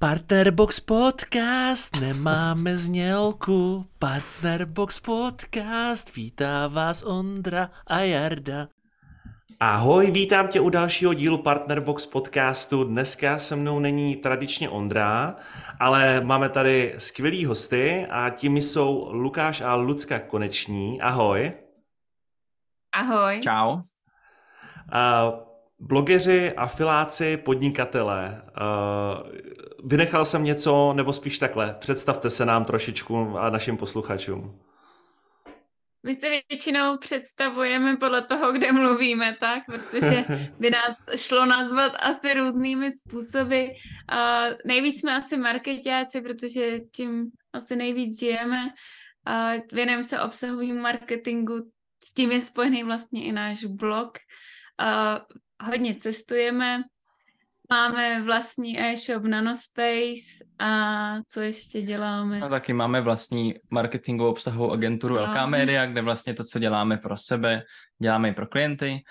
Partnerbox podcast, nemáme znělku. Partnerbox podcast, vítá vás Ondra a Jarda. Ahoj, vítám tě u dalšího dílu Partnerbox podcastu. Dneska se mnou není tradičně Ondra, ale máme tady skvělý hosty a tím jsou Lukáš a Lucka Koneční. Ahoj. Ahoj. Čau. Uh, blogeři, afiláci, podnikatelé. Uh, vynechal jsem něco, nebo spíš takhle. Představte se nám trošičku a našim posluchačům. My se většinou představujeme podle toho, kde mluvíme, tak? Protože by nás šlo nazvat asi různými způsoby. Uh, nejvíc jsme asi marketáci, protože tím asi nejvíc žijeme. Uh, věnujeme se obsahovému marketingu, s tím je spojený vlastně i náš blog. Uh, hodně cestujeme, Máme vlastní e-shop Nanospace a co ještě děláme? No taky máme vlastní marketingovou obsahovou agenturu no. LK Media, kde vlastně to, co děláme pro sebe, děláme i pro klienty.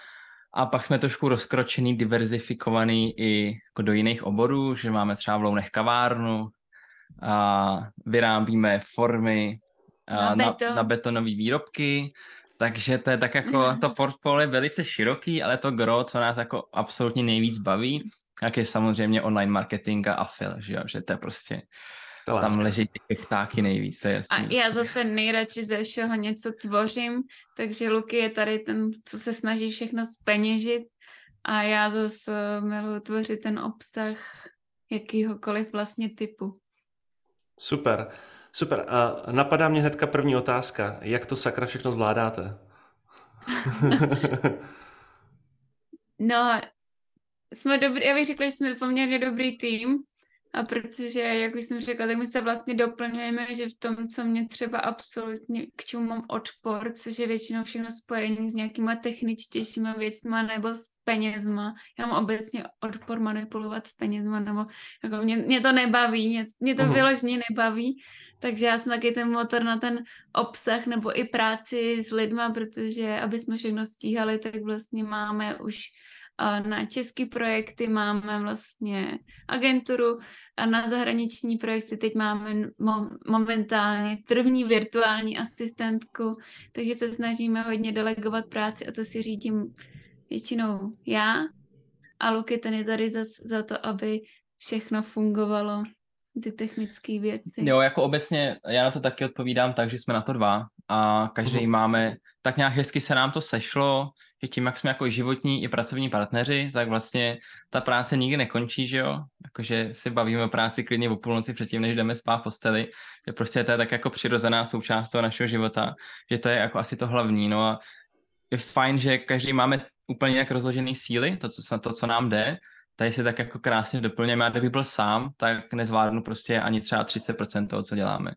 A pak jsme trošku rozkročený, diverzifikovaný i jako do jiných oborů, že máme třeba v Lounech kavárnu, a vyrábíme formy na, beton. na, na betonové výrobky, takže to je tak jako, to portfolio je velice široký, ale to gro, co nás jako absolutně nejvíc baví, jak je samozřejmě online marketing a afil, že, jo? že to je prostě, to tam leží ty ptáky nejvíc, to je jasný. A já zase nejradši ze všeho něco tvořím, takže Luky je tady ten, co se snaží všechno speněžit a já zase miluji tvořit ten obsah jakýhokoliv vlastně typu. Super, super. A napadá mě hnedka první otázka. Jak to sakra všechno zvládáte? no, jsme dobrý, já bych řekla, že jsme poměrně dobrý tým, a protože, jak už jsem řekla, tak my se vlastně doplňujeme, že v tom, co mě třeba absolutně, k čemu mám odpor, což je většinou všechno spojení s nějakýma techničtějšíma věcma nebo s penězma. Já mám obecně odpor manipulovat s penězma, nebo jako mě, mě to nebaví, mě, mě to uh-huh. vyložně nebaví, takže já jsem taky ten motor na ten obsah nebo i práci s lidma, protože aby jsme všechno stíhali, tak vlastně máme už na české projekty máme vlastně agenturu a na zahraniční projekty teď máme momentálně první virtuální asistentku, takže se snažíme hodně delegovat práci a to si řídím většinou já a Luky ten je tady za, za to, aby všechno fungovalo ty technické věci. Jo, jako obecně já na to taky odpovídám tak, že jsme na to dva a každý uh-huh. máme, tak nějak hezky se nám to sešlo, že tím, jak jsme jako životní i pracovní partneři, tak vlastně ta práce nikdy nekončí, že jo? Jakože si bavíme o práci klidně o půlnoci předtím, než jdeme spát v posteli, že prostě to je tak jako přirozená součást toho našeho života, že to je jako asi to hlavní, no a je fajn, že každý máme úplně jak rozložený síly, to, co, to, co nám jde, tady si tak jako krásně doplněme. Já kdybych byl sám, tak nezvládnu prostě ani třeba 30% toho, co děláme.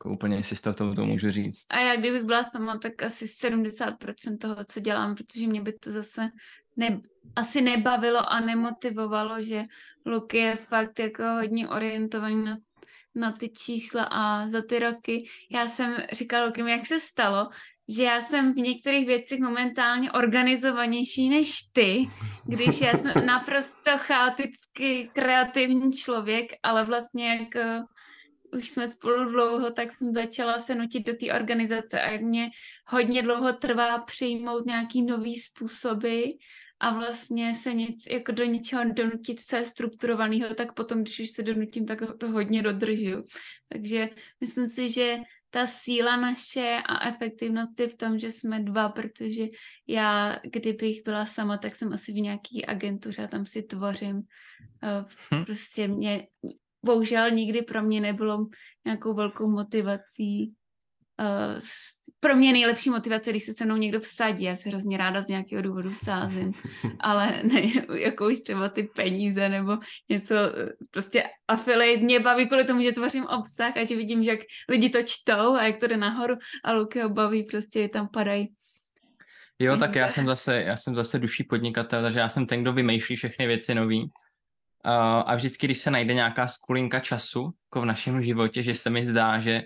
Jako úplně si z toho to, můžu říct. A já kdybych byla sama, tak asi 70% toho, co dělám, protože mě by to zase ne, asi nebavilo a nemotivovalo, že Luky je fakt jako hodně orientovaný na na ty čísla a za ty roky. Já jsem říkala Lukem, jak se stalo, že já jsem v některých věcech momentálně organizovanější než ty, když já jsem naprosto chaoticky kreativní člověk, ale vlastně jak uh, už jsme spolu dlouho, tak jsem začala se nutit do té organizace a jak mě hodně dlouho trvá přijmout nějaký nový způsoby a vlastně se nic, jako do něčeho donutit, co je strukturovaného, tak potom, když už se donutím, tak to hodně dodržu. Takže myslím si, že ta síla naše a efektivnost je v tom, že jsme dva, protože já, kdybych byla sama, tak jsem asi v nějaký agentuře a tam si tvořím. Hm. Prostě mě, bohužel nikdy pro mě nebylo nějakou velkou motivací Uh, pro mě nejlepší motivace, když se se mnou někdo vsadí, já se hrozně ráda z nějakého důvodu sázím, ale ne, jako už třeba ty peníze nebo něco, prostě affiliate mě baví kvůli tomu, že tvořím obsah a že vidím, že jak lidi to čtou a jak to jde nahoru a Luky ho baví, prostě tam padají. Jo, tak já jsem zase, já jsem zase duší podnikatel, takže já jsem ten, kdo vymýšlí všechny věci nový. Uh, a vždycky, když se najde nějaká skulinka času, jako v našem životě, že se mi zdá, že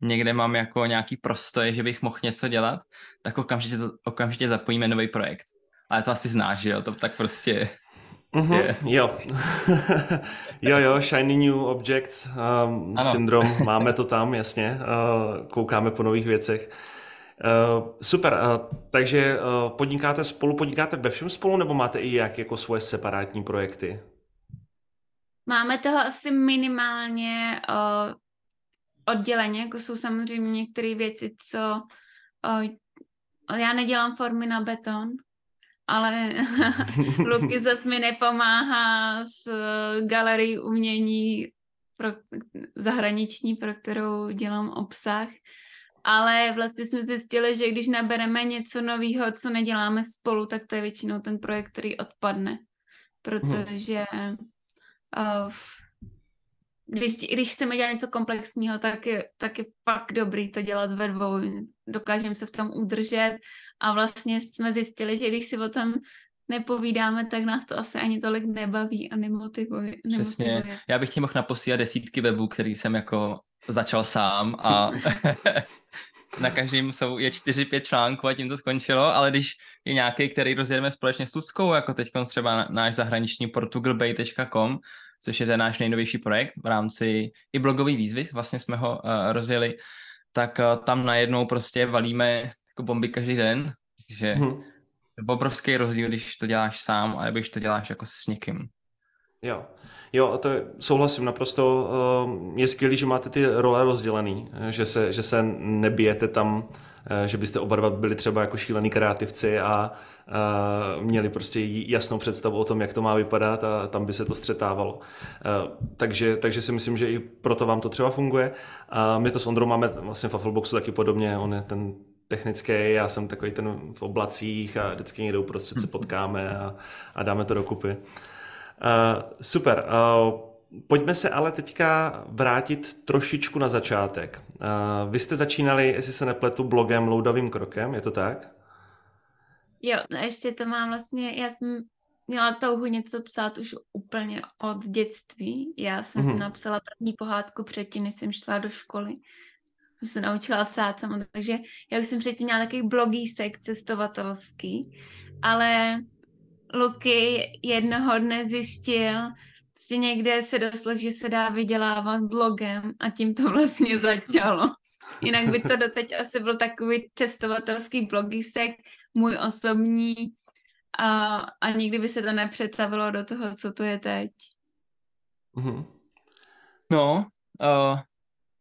někde mám jako nějaký prostoj, že bych mohl něco dělat, tak okamžitě, okamžitě zapojíme nový projekt. Ale to asi znáš, že jo, to tak prostě Mm-hmm, jo. jo, jo, Shiny New Object um, syndrom, máme to tam, jasně. Uh, koukáme po nových věcech. Uh, super, uh, takže uh, podnikáte spolu, podnikáte ve všem spolu, nebo máte i jak jako svoje separátní projekty? Máme toho asi minimálně uh, odděleně, jako jsou samozřejmě některé věci, co uh, já nedělám formy na beton, ale Luky zase mi nepomáhá s uh, galerií umění pro, zahraniční, pro kterou dělám obsah. Ale vlastně jsme zjistili, že když nabereme něco nového, co neděláme spolu, tak to je většinou ten projekt, který odpadne. Protože uh, když, když chceme dělat něco komplexního, tak je, tak je fakt dobrý to dělat ve dvou. Dokážeme se v tom udržet a vlastně jsme zjistili, že když si o tom nepovídáme, tak nás to asi ani tolik nebaví a nemotivuje. Přesně. Nemotivuje. Já bych ti mohl naposílat desítky webů, který jsem jako začal sám a na každém jsou je čtyři, pět článků a tím to skončilo, ale když je nějaký, který rozjedeme společně s Luckou, jako teď třeba náš zahraniční portugalbay.com, což je ten náš nejnovější projekt v rámci i blogové výzvy, vlastně jsme ho uh, rozjeli, tak uh, tam najednou prostě valíme jako bomby každý den, že hmm. je obrovský rozdíl, když to děláš sám, a když to děláš jako s někým. Jo, jo, to je, souhlasím naprosto. Eh, je skvělé, že máte ty role rozdělený, že se, že se nebijete tam, že byste oba dva byli třeba jako šílený kreativci a měli prostě jasnou představu o tom, jak to má vypadat a tam by se to střetávalo. Takže, takže si myslím, že i proto vám to třeba funguje. A my to s Ondrou máme vlastně v Affleboxu taky podobně, on je ten technický, já jsem takový ten v oblacích a vždycky někde uprostřed se potkáme a, a dáme to dokupy. Uh, super. Uh, pojďme se ale teďka vrátit trošičku na začátek. Uh, vy jste začínali, jestli se nepletu, blogem Loudavým krokem, je to tak? Jo, ještě to mám vlastně, já jsem měla touhu něco psát už úplně od dětství. Já jsem mm-hmm. napsala první pohádku předtím, než jsem šla do školy. Už se naučila psát sama, takže já už jsem předtím měla takový blogísek cestovatelský, ale Luky jednoho dne zjistil, prostě někde se doslech, že se dá vydělávat blogem a tím to vlastně začalo. Jinak by to doteď asi byl takový cestovatelský blogísek, můj osobní a, a nikdy by se to nepřetavilo do toho, co to je teď. Mm-hmm. No, uh,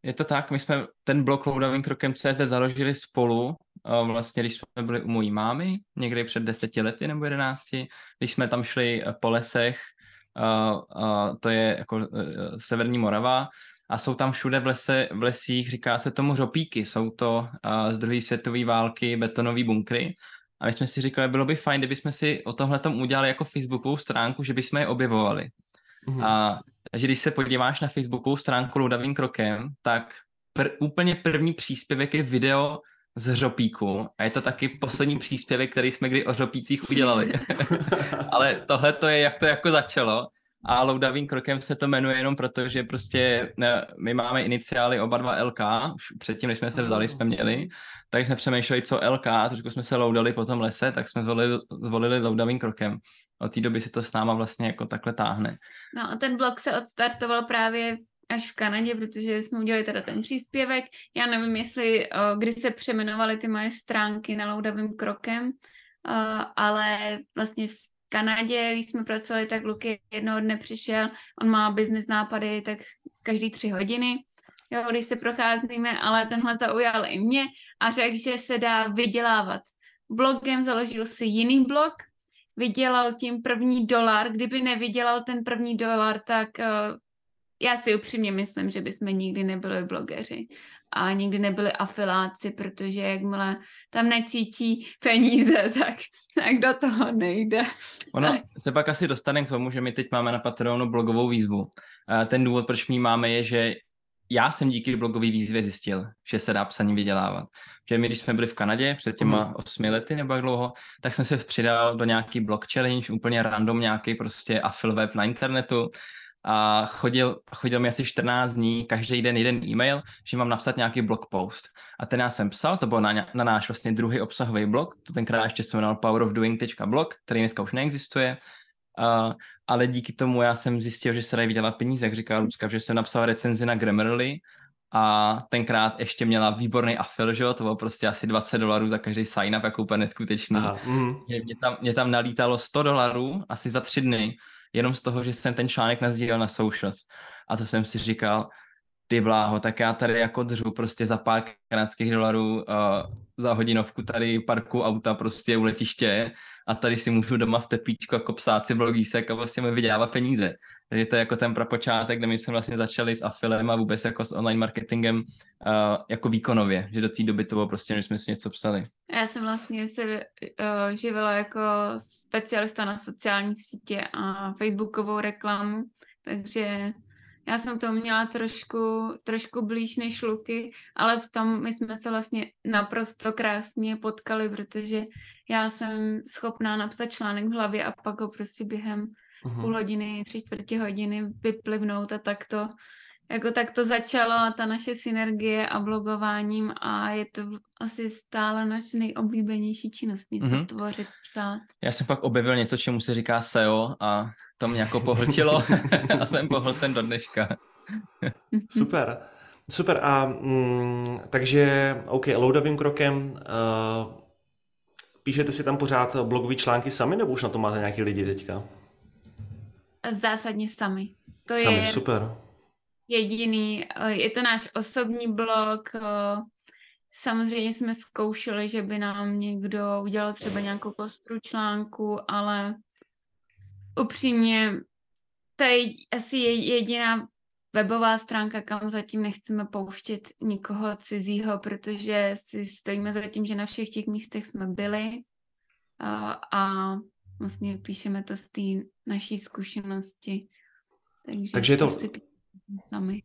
je to tak, my jsme ten blog Loudavým krokem CZ založili spolu, vlastně když jsme byli u mojí mámy, někdy před deseti lety nebo jedenácti, když jsme tam šli po lesech, uh, to je jako severní Morava, a jsou tam všude v, lese, v lesích, říká se tomu řopíky, jsou to z druhé světové války betonové bunkry a my jsme si říkali, bylo by fajn, kdybychom si o tomhle tom udělali jako Facebookovou stránku, že bychom je objevovali. Mm. A že když se podíváš na Facebookovou stránku Loudavým krokem, tak pr- úplně první příspěvek je video z hřopíku a je to taky poslední příspěvek, který jsme kdy o hřopících udělali. Ale tohle to je, jak to jako začalo a loudavým krokem se to jmenuje jenom proto, že prostě ne, my máme iniciály oba dva LK, už předtím, než jsme se vzali, jsme měli, tak jsme přemýšleli, co LK, trošku jsme se loudali po tom lese, tak jsme zvolili, zvolili loudavým krokem. Od té doby si to s náma vlastně jako takhle táhne. No a ten blog se odstartoval právě až v Kanadě, protože jsme udělali teda ten příspěvek. Já nevím, jestli, kdy se přeměnovaly ty moje stránky na loudavým krokem, ale vlastně v Kanadě, když jsme pracovali, tak Luky jednoho dne přišel, on má business nápady tak každý tři hodiny, jo, když se procházíme, ale tenhle zaujal i mě a řekl, že se dá vydělávat. Blogem založil si jiný blog, vydělal tím první dolar, kdyby nevydělal ten první dolar, tak uh, já si upřímně myslím, že bychom nikdy nebyli blogeři a nikdy nebyli afiláci, protože jakmile tam necítí peníze, tak, tak do toho nejde. Ono tak. se pak asi dostane k tomu, že my teď máme na Patreonu blogovou výzvu. Ten důvod, proč mi máme, je, že já jsem díky blogové výzvě zjistil, že se dá psaní vydělávat. Že my, když jsme byli v Kanadě před těma mm. osmi lety nebo jak dlouho, tak jsem se přidal do nějaký blog challenge, úplně random nějaký prostě afil web na internetu a chodil, chodil mi asi 14 dní, každý den jeden e-mail, že mám napsat nějaký blog post. A ten já jsem psal, to byl na, na náš vlastně druhý obsahový blog, to tenkrát ještě se jmenoval powerofdoing.blog, který dneska už neexistuje. Uh, ale díky tomu já jsem zjistil, že se dají vydělat peníze, jak říká Lucka, že jsem napsal recenzi na Grammarly a tenkrát ještě měla výborný afil, že jo, to bylo prostě asi 20 dolarů za každý sign-up, jako úplně neskutečný. Aha, mm. mě, tam, mě tam nalítalo 100 dolarů asi za tři dny, jenom z toho, že jsem ten článek nazdílel na socials. A to jsem si říkal, ty bláho, tak já tady jako dřu prostě za pár kanadských dolarů uh, za hodinovku tady parku auta prostě u letiště a tady si můžu doma v teplíčku jako psát si blogísek a vlastně mi vydělávat peníze. Takže to je jako ten prapočátek, kde my jsme vlastně začali s afilem a vůbec jako s online marketingem uh, jako výkonově, že do té doby to bylo prostě, že jsme si něco psali. Já jsem vlastně se uh, živila jako specialista na sociální sítě a facebookovou reklamu, takže já jsem to měla trošku, trošku blíž než Luky, ale v tom my jsme se vlastně naprosto krásně potkali, protože já jsem schopná napsat článek v hlavě a pak ho prostě během uh-huh. půl hodiny, tři čtvrtě hodiny vyplivnout a tak to, jako tak to začalo ta naše synergie a blogováním a je to asi stále naše nejoblíbenější činnost, něco mm-hmm. tvořit, psát. Já jsem pak objevil něco, čemu se říká SEO a to mě jako pohltilo a jsem pohlcen do dneška. Super. Super a mm, takže, OK, loadovým krokem uh, píšete si tam pořád blogové články sami nebo už na to máte nějaký lidi teďka? Zásadně sami. To sami, je super. jediný, eh, je to náš osobní blog, eh, samozřejmě jsme zkoušeli, že by nám někdo udělal třeba nějakou postru článku, ale upřímně to je asi jediná webová stránka, kam zatím nechceme pouštět nikoho cizího, protože si stojíme za tím, že na všech těch místech jsme byli a, a vlastně píšeme to z té naší zkušenosti. Takže, takže je to... Sami.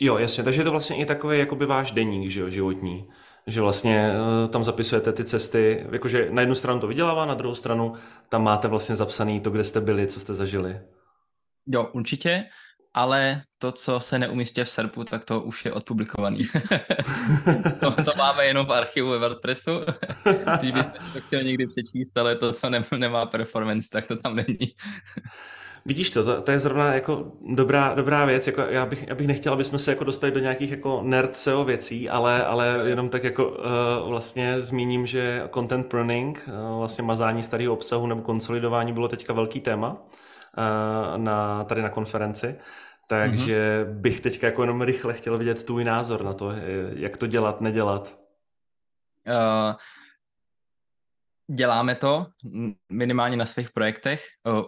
Jo, jasně, takže je to vlastně i takový jakoby váš deník, že jo, životní. Že vlastně uh, tam zapisujete ty cesty, jakože na jednu stranu to vydělává, na druhou stranu tam máte vlastně zapsaný to, kde jste byli, co jste zažili. Jo, určitě ale to, co se neumístí v SERPu, tak to už je odpublikovaný. to, to máme jenom v archivu ve WordPressu. Když byste to chtěl někdy přečíst, ale to, co nemá performance, tak to tam není. Vidíš to, to, to je zrovna jako dobrá, dobrá věc, jako já, bych, já bych nechtěl, aby jsme se jako dostali do nějakých jako nerd SEO věcí, ale, ale jenom tak jako uh, vlastně zmíním, že content pruning, uh, vlastně mazání starého obsahu nebo konsolidování bylo teďka velký téma na, tady na konferenci. Takže mm-hmm. bych teďka jako jenom rychle chtěl vidět tvůj názor na to, jak to dělat, nedělat. Uh, děláme to minimálně na svých projektech, uh, uh,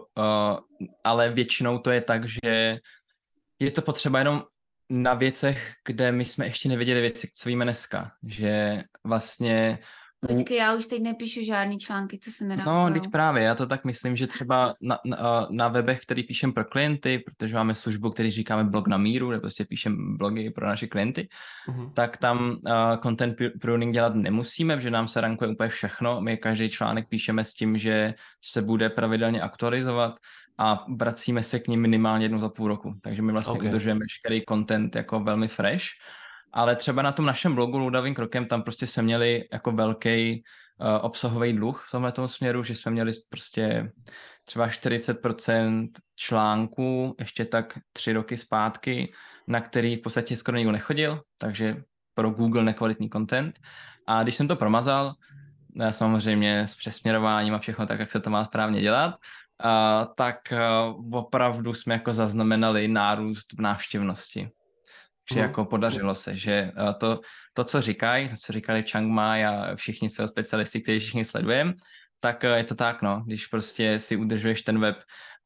ale většinou to je tak, že je to potřeba jenom na věcech, kde my jsme ještě nevěděli věci, co víme dneska. Že vlastně Počkej, já už teď nepíšu žádný články, co se nedá. No, teď právě, já to tak myslím, že třeba na, na, na webech, který píšem pro klienty, protože máme službu, který říkáme blog na míru, nebo prostě píšem blogy pro naše klienty, uh-huh. tak tam uh, content pruning dělat nemusíme, že nám se rankuje úplně všechno. My každý článek píšeme s tím, že se bude pravidelně aktualizovat a vracíme se k ním minimálně jednou za půl roku. Takže my vlastně okay. udržujeme veškerý content jako velmi fresh ale třeba na tom našem blogu Ludavým krokem tam prostě jsme měli jako velký uh, obsahový dluh v tomhle tom směru, že jsme měli prostě třeba 40% článků ještě tak tři roky zpátky, na který v podstatě skoro nikdo nechodil, takže pro Google nekvalitní content. A když jsem to promazal, eh, samozřejmě s přesměrováním a všechno tak, jak se to má správně dělat, uh, tak uh, opravdu jsme jako zaznamenali nárůst v návštěvnosti že mm. jako podařilo se, že eh, to, to co říkají, to, co říkali Chang Mai a všichni SEO specialisti, kteří všichni sledujeme, tak eh, je to tak, no, když prostě si udržuješ ten web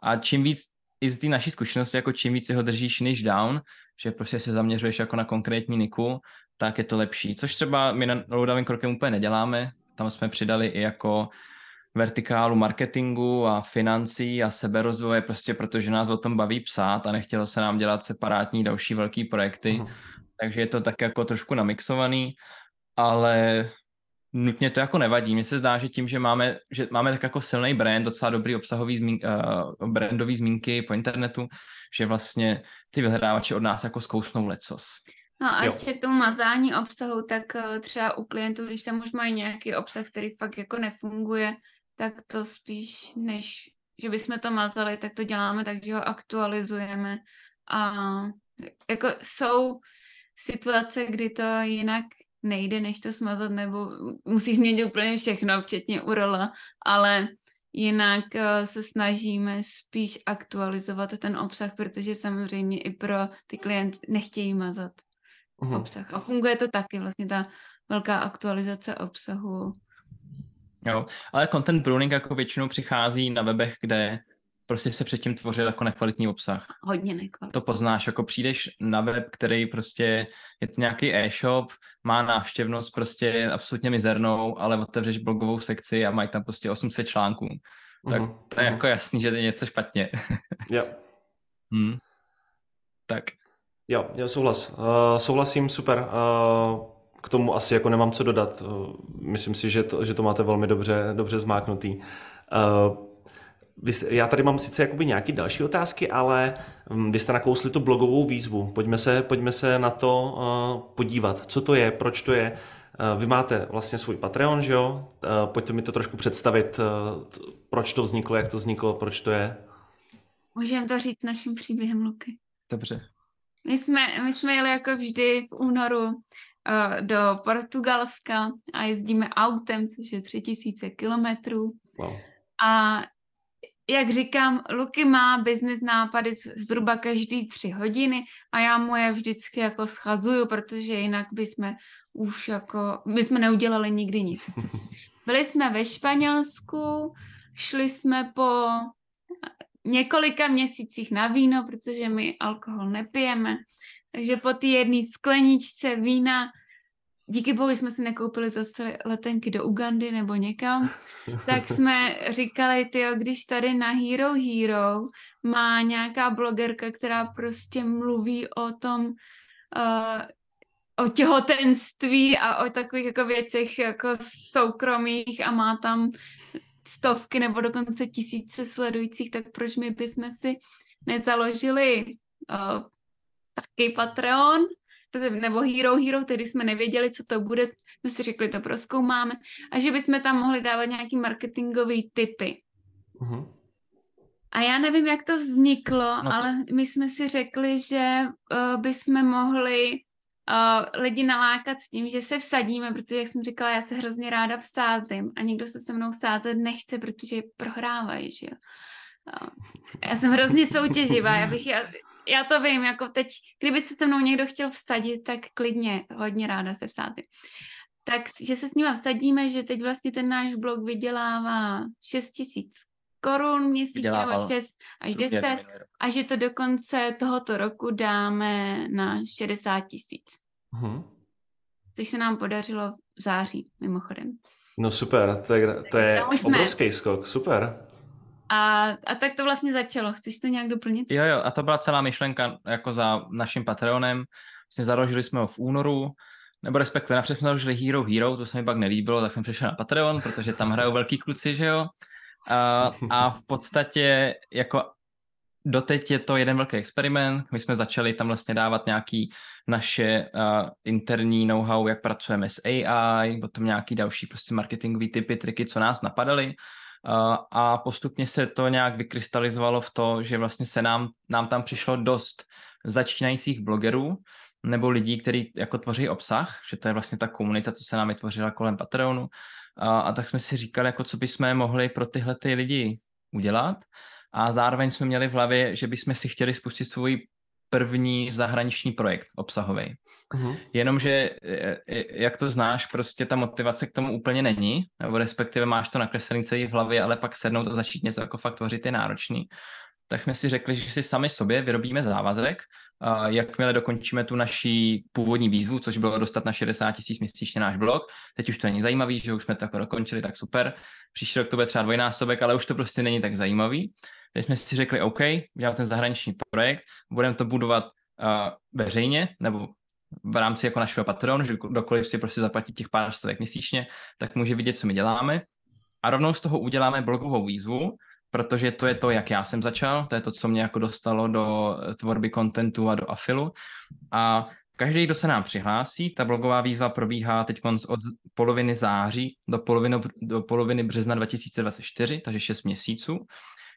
a čím víc i z té naší zkušenosti, jako čím víc si ho držíš než down, že prostě se zaměřuješ jako na konkrétní niku, tak je to lepší. Což třeba my na loadovým krokem úplně neděláme, tam jsme přidali i jako vertikálu marketingu a financí a seberozvoje, prostě protože nás o tom baví psát a nechtělo se nám dělat separátní další velký projekty, uh-huh. takže je to tak jako trošku namixovaný, ale nutně to jako nevadí. Mně se zdá, že tím, že máme, že máme tak jako silný brand, docela dobrý obsahový zmín, uh, brandový zmínky po internetu, že vlastně ty vyhledávači od nás jako zkousnou lecos. No a jo. ještě k tomu mazání obsahu, tak uh, třeba u klientů, když tam už mají nějaký obsah, který fakt jako nefunguje, tak to spíš než že bychom to mazali, tak to děláme tak, že ho aktualizujeme a jako jsou situace, kdy to jinak nejde, než to smazat, nebo musíš změnit úplně všechno, včetně URL, ale jinak uh, se snažíme spíš aktualizovat ten obsah, protože samozřejmě i pro ty klienty nechtějí mazat uhum. obsah. A funguje to taky, vlastně ta velká aktualizace obsahu. Jo, ale content pruning jako většinou přichází na webech, kde prostě se předtím tvořil jako nekvalitní obsah. Hodně nekvalitní. To poznáš, jako přijdeš na web, který prostě je to nějaký e-shop, má návštěvnost prostě absolutně mizernou, ale otevřeš blogovou sekci a mají tam prostě 800 článků. Tak uh-huh. to je uh-huh. jako jasný, že to je něco špatně. jo. Hmm. Tak. Jo, jo, souhlas. Uh, souhlasím, super. Uh, k tomu asi jako nemám co dodat. Uh, myslím si, že to, že to máte velmi dobře, dobře zmáknutý. Uh, já tady mám sice jakoby nějaké další otázky, ale hm, vy jste nakousli tu blogovou výzvu. Pojďme se, pojďme se na to uh, podívat. Co to je, proč to je. Vy máte vlastně svůj Patreon, že jo? Pojďte mi to trošku představit, proč to vzniklo, jak to vzniklo, proč to je. Můžeme to říct naším příběhem, Luky. Dobře. My jsme, my jsme jeli jako vždy v únoru do Portugalska a jezdíme autem, což je 3000 kilometrů. Wow. A jak říkám, Luky má business nápady zhruba každý tři hodiny a já mu je vždycky jako schazuju, protože jinak bychom už jako, bychom neudělali nikdy nic. Byli jsme ve Španělsku, šli jsme po několika měsících na víno, protože my alkohol nepijeme. Takže po té jedné skleničce vína díky bohu jsme si nekoupili zase letenky do Ugandy nebo někam, tak jsme říkali, ty, když tady na Hero Hero má nějaká blogerka, která prostě mluví o tom, uh, o těhotenství a o takových jako věcech jako soukromých a má tam stovky nebo dokonce tisíce sledujících, tak proč my bychom si nezaložili uh, taky Patreon nebo Hero Hero, tedy jsme nevěděli, co to bude, jsme si řekli, to proskoumáme, a že bychom tam mohli dávat nějaký marketingový typy. Uh-huh. A já nevím, jak to vzniklo, no. ale my jsme si řekli, že uh, bychom mohli uh, lidi nalákat s tím, že se vsadíme, protože, jak jsem říkala, já se hrozně ráda vsázím a nikdo se se mnou sázet nechce, protože prohrávají, že jo. Uh, já jsem hrozně soutěživá, já bych, já, já to vím, jako teď, kdyby se se mnou někdo chtěl vsadit, tak klidně, hodně ráda se vsádím. Tak, že se s ním vsadíme, že teď vlastně ten náš blog vydělává 6 tisíc korun měsíčně, nebo 6 až 10, a že to do konce tohoto roku dáme na 60 tisíc. Uh-huh. Což se nám podařilo v září, mimochodem. No super, to je, to je obrovský skok, super. A, a tak to vlastně začalo. Chceš to nějak doplnit? Jo, jo, a to byla celá myšlenka jako za naším Patreonem. Vlastně založili jsme ho v únoru, nebo respektive napřed jsme založili Hero Hero, to se mi pak nelíbilo, tak jsem přešel na Patreon, protože tam hrajou velký kluci, že jo. A, a v podstatě jako doteď je to jeden velký experiment. My jsme začali tam vlastně dávat nějaký naše uh, interní know-how, jak pracujeme s AI, potom nějaký další prostě marketingové typy, triky, co nás napadaly a postupně se to nějak vykrystalizovalo v to, že vlastně se nám, nám tam přišlo dost začínajících blogerů nebo lidí, kteří jako tvoří obsah, že to je vlastně ta komunita, co se nám vytvořila kolem Patreonu. A, a tak jsme si říkali, jako co bychom mohli pro tyhle ty lidi udělat. A zároveň jsme měli v hlavě, že bychom si chtěli spustit svůj první zahraniční projekt obsahový. Uh-huh. Jenomže, e, e, jak to znáš, prostě ta motivace k tomu úplně není, nebo respektive máš to nakreslený celý v hlavě, ale pak sednout a začít něco jako fakt tvořit je náročný. Tak jsme si řekli, že si sami sobě vyrobíme závazek, a jakmile dokončíme tu naší původní výzvu, což bylo dostat na 60 tisíc měsíčně náš blog. Teď už to není zajímavý, že už jsme to jako dokončili, tak super. Příští rok to bude třeba dvojnásobek, ale už to prostě není tak zajímavý. Teď jsme si řekli, OK, uděláme ten zahraniční projekt, budeme to budovat uh, veřejně, nebo v rámci jako našeho Patreonu, že kdokoliv si prostě zaplatí těch pár stovek měsíčně, tak může vidět, co my děláme. A rovnou z toho uděláme blogovou výzvu, protože to je to, jak já jsem začal, to je to, co mě jako dostalo do tvorby kontentu a do afilu. A každý, kdo se nám přihlásí, ta blogová výzva probíhá teď od poloviny září do poloviny, do poloviny března 2024, takže 6 měsíců.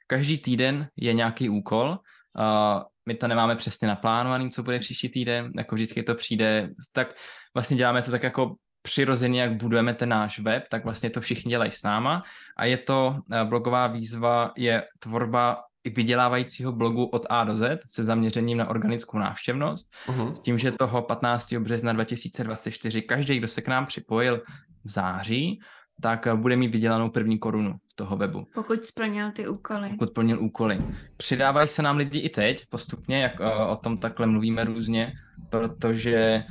Každý týden je nějaký úkol, uh, my to nemáme přesně naplánovaný, co bude příští týden, jako vždycky to přijde, tak vlastně děláme to tak jako přirozeně, jak budujeme ten náš web, tak vlastně to všichni dělají s náma a je to, blogová výzva je tvorba vydělávajícího blogu od A do Z se zaměřením na organickou návštěvnost, uh-huh. s tím, že toho 15. března 2024 každý, kdo se k nám připojil v září, tak bude mít vydělanou první korunu toho webu. Pokud splnil ty úkoly. Pokud splnil úkoly. Přidávají se nám lidi i teď, postupně, jak o tom takhle mluvíme různě, protože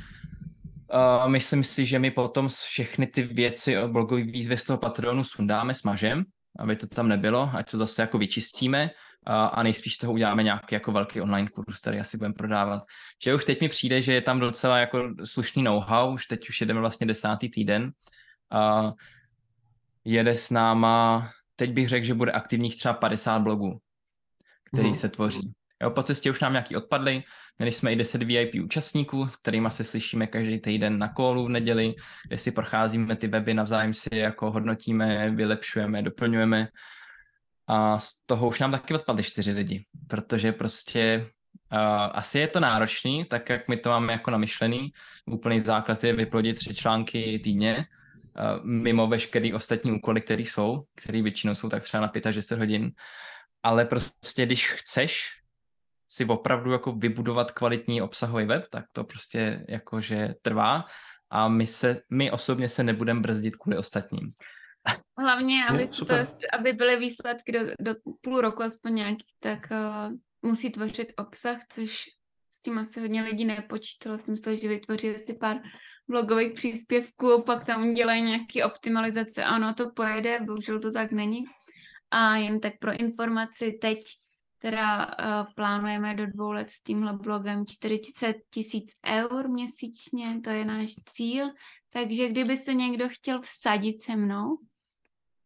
uh, myslím si, že my potom všechny ty věci od blogové výzvy z toho Patreonu sundáme, smažem, aby to tam nebylo, ať to zase jako vyčistíme a nejspíš z toho uděláme nějaký jako velký online kurz, který asi budeme prodávat. Že už teď mi přijde, že je tam docela jako slušný know-how, už teď už jedeme vlastně desátý týden. A jede s náma, teď bych řekl, že bude aktivních třeba 50 blogů, který hmm. se tvoří. Jo, po cestě už nám nějaký odpadly, měli jsme i 10 VIP účastníků, s kterými se slyšíme každý týden na kolu v neděli, kde si procházíme ty weby, navzájem si jako hodnotíme, vylepšujeme, doplňujeme a z toho už nám taky odpadly čtyři lidi, protože prostě uh, asi je to náročný, tak jak my to máme jako namyšlený. Úplný základ je vyplodit tři články týdně, mimo veškerý ostatní úkoly, které jsou, které většinou jsou tak třeba na 5 až 10 hodin. Ale prostě když chceš si opravdu jako vybudovat kvalitní obsahový web, tak to prostě jakože trvá a my, se, my osobně se nebudeme brzdit kvůli ostatním. Hlavně, aby, to, aby byly výsledky do, do půl roku aspoň nějaký, tak uh, musí tvořit obsah, což s tím asi hodně lidí nepočítalo. S tím mysleli, že vytvoří asi pár blogových příspěvků, pak tam dělají nějaké optimalizace a ono to pojede, bohužel to tak není. A jen tak pro informaci, teď teda uh, plánujeme do dvou let s tímhle blogem 40 tisíc eur měsíčně, to je náš cíl, takže kdyby se někdo chtěl vsadit se mnou,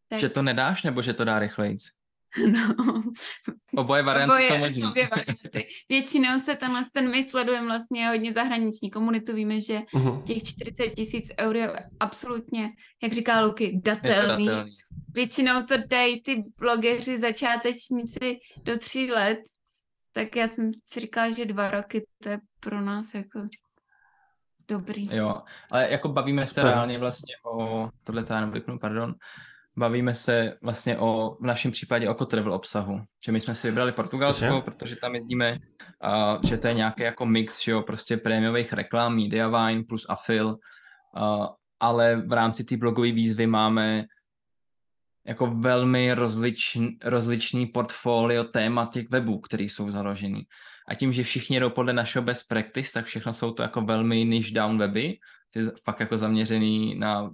tak... Že to nedáš, nebo že to dá rychlejc? No. Oboje varianty Oboje, jsou možné. Obě varianty. Většinou se tam ten my sledujeme vlastně hodně zahraniční komunitu. Víme, že uh-huh. těch 40 tisíc eur je absolutně, jak říká Luky, datelný. datelný. Většinou to dají ty blogeři, začátečníci do tří let. Tak já jsem si říkala, že dva roky to je pro nás jako dobrý. Jo, ale jako bavíme Super. se reálně vlastně o, tohle to já vypnu, pardon, bavíme se vlastně o, v našem případě o travel obsahu. Že my jsme si vybrali Portugalsko, Jasně. protože tam jezdíme, a, že to je nějaký jako mix, že jo, prostě prémiových reklam, Mediavine plus Afil, a, ale v rámci té blogové výzvy máme jako velmi rozličný, rozličný portfolio tématik webů, které jsou založený. A tím, že všichni jdou podle našeho best practice, tak všechno jsou to jako velmi niche down weby, fakt jako zaměřený na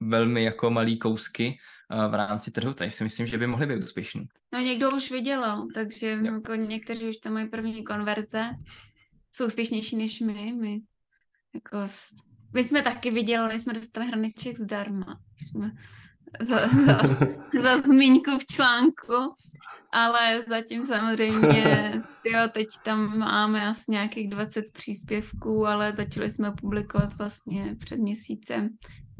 velmi jako malý kousky uh, v rámci trhu, takže si myslím, že by mohli být úspěšní. No někdo už vydělal, takže jako někteří už tam mají první konverze, jsou úspěšnější než my, my jako my jsme taky vydělali, jsme dostali hraniček zdarma. Jsme za, za, za zmínku v článku, ale zatím samozřejmě, tyjo, teď tam máme asi nějakých 20 příspěvků, ale začali jsme publikovat vlastně před měsícem,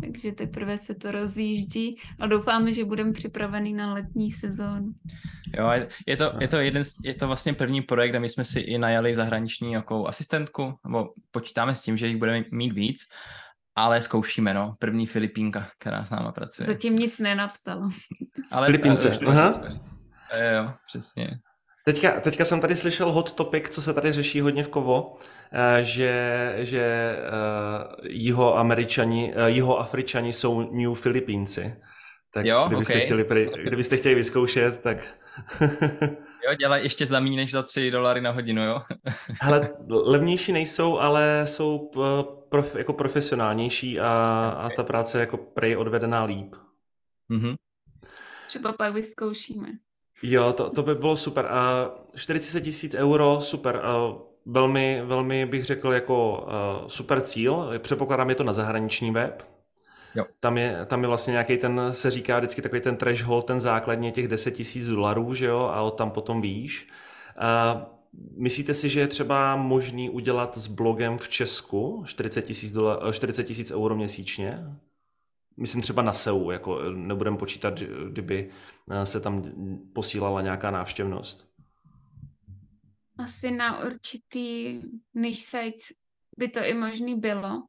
takže teprve se to rozjíždí a doufáme, že budeme připravený na letní sezónu. Jo, je to, je to, jeden, je to vlastně první projekt, kde my jsme si i najali zahraniční jako asistentku, nebo počítáme s tím, že jich budeme mít víc ale zkoušíme, no. První Filipínka, která s náma pracuje. Zatím nic nenapsalo. Ale, Filipínce, aha. Jo, přesně. Teďka, teďka jsem tady slyšel hot topic, co se tady řeší hodně v Kovo, eh, že, že uh, jiho američani, uh, jiho afričani jsou new Filipínci. Tak jo, kdybyste, okay. chtěli, kdybyste chtěli vyzkoušet, tak... jo, dělají ještě za méně než za 3 dolary na hodinu, jo? Hele, levnější nejsou, ale jsou prof, jako profesionálnější a, a ta práce je jako prej odvedená líp. Mm-hmm. Třeba pak vyzkoušíme. Jo, to, to by bylo super. A 40 tisíc euro, super. A velmi, velmi bych řekl jako super cíl. Předpokládám, je to na zahraniční web. Jo. Tam, je, tam je vlastně nějaký ten, se říká vždycky takový ten threshold, ten základně těch 10 tisíc dolarů, že jo, a tam potom víš. Uh, Myslíte si, že je třeba možný udělat s blogem v Česku 40 tisíc 40 euro měsíčně? Myslím třeba na SEU, jako nebudem počítat, kdyby se tam posílala nějaká návštěvnost. Asi na určitý niche sites by to i možný bylo.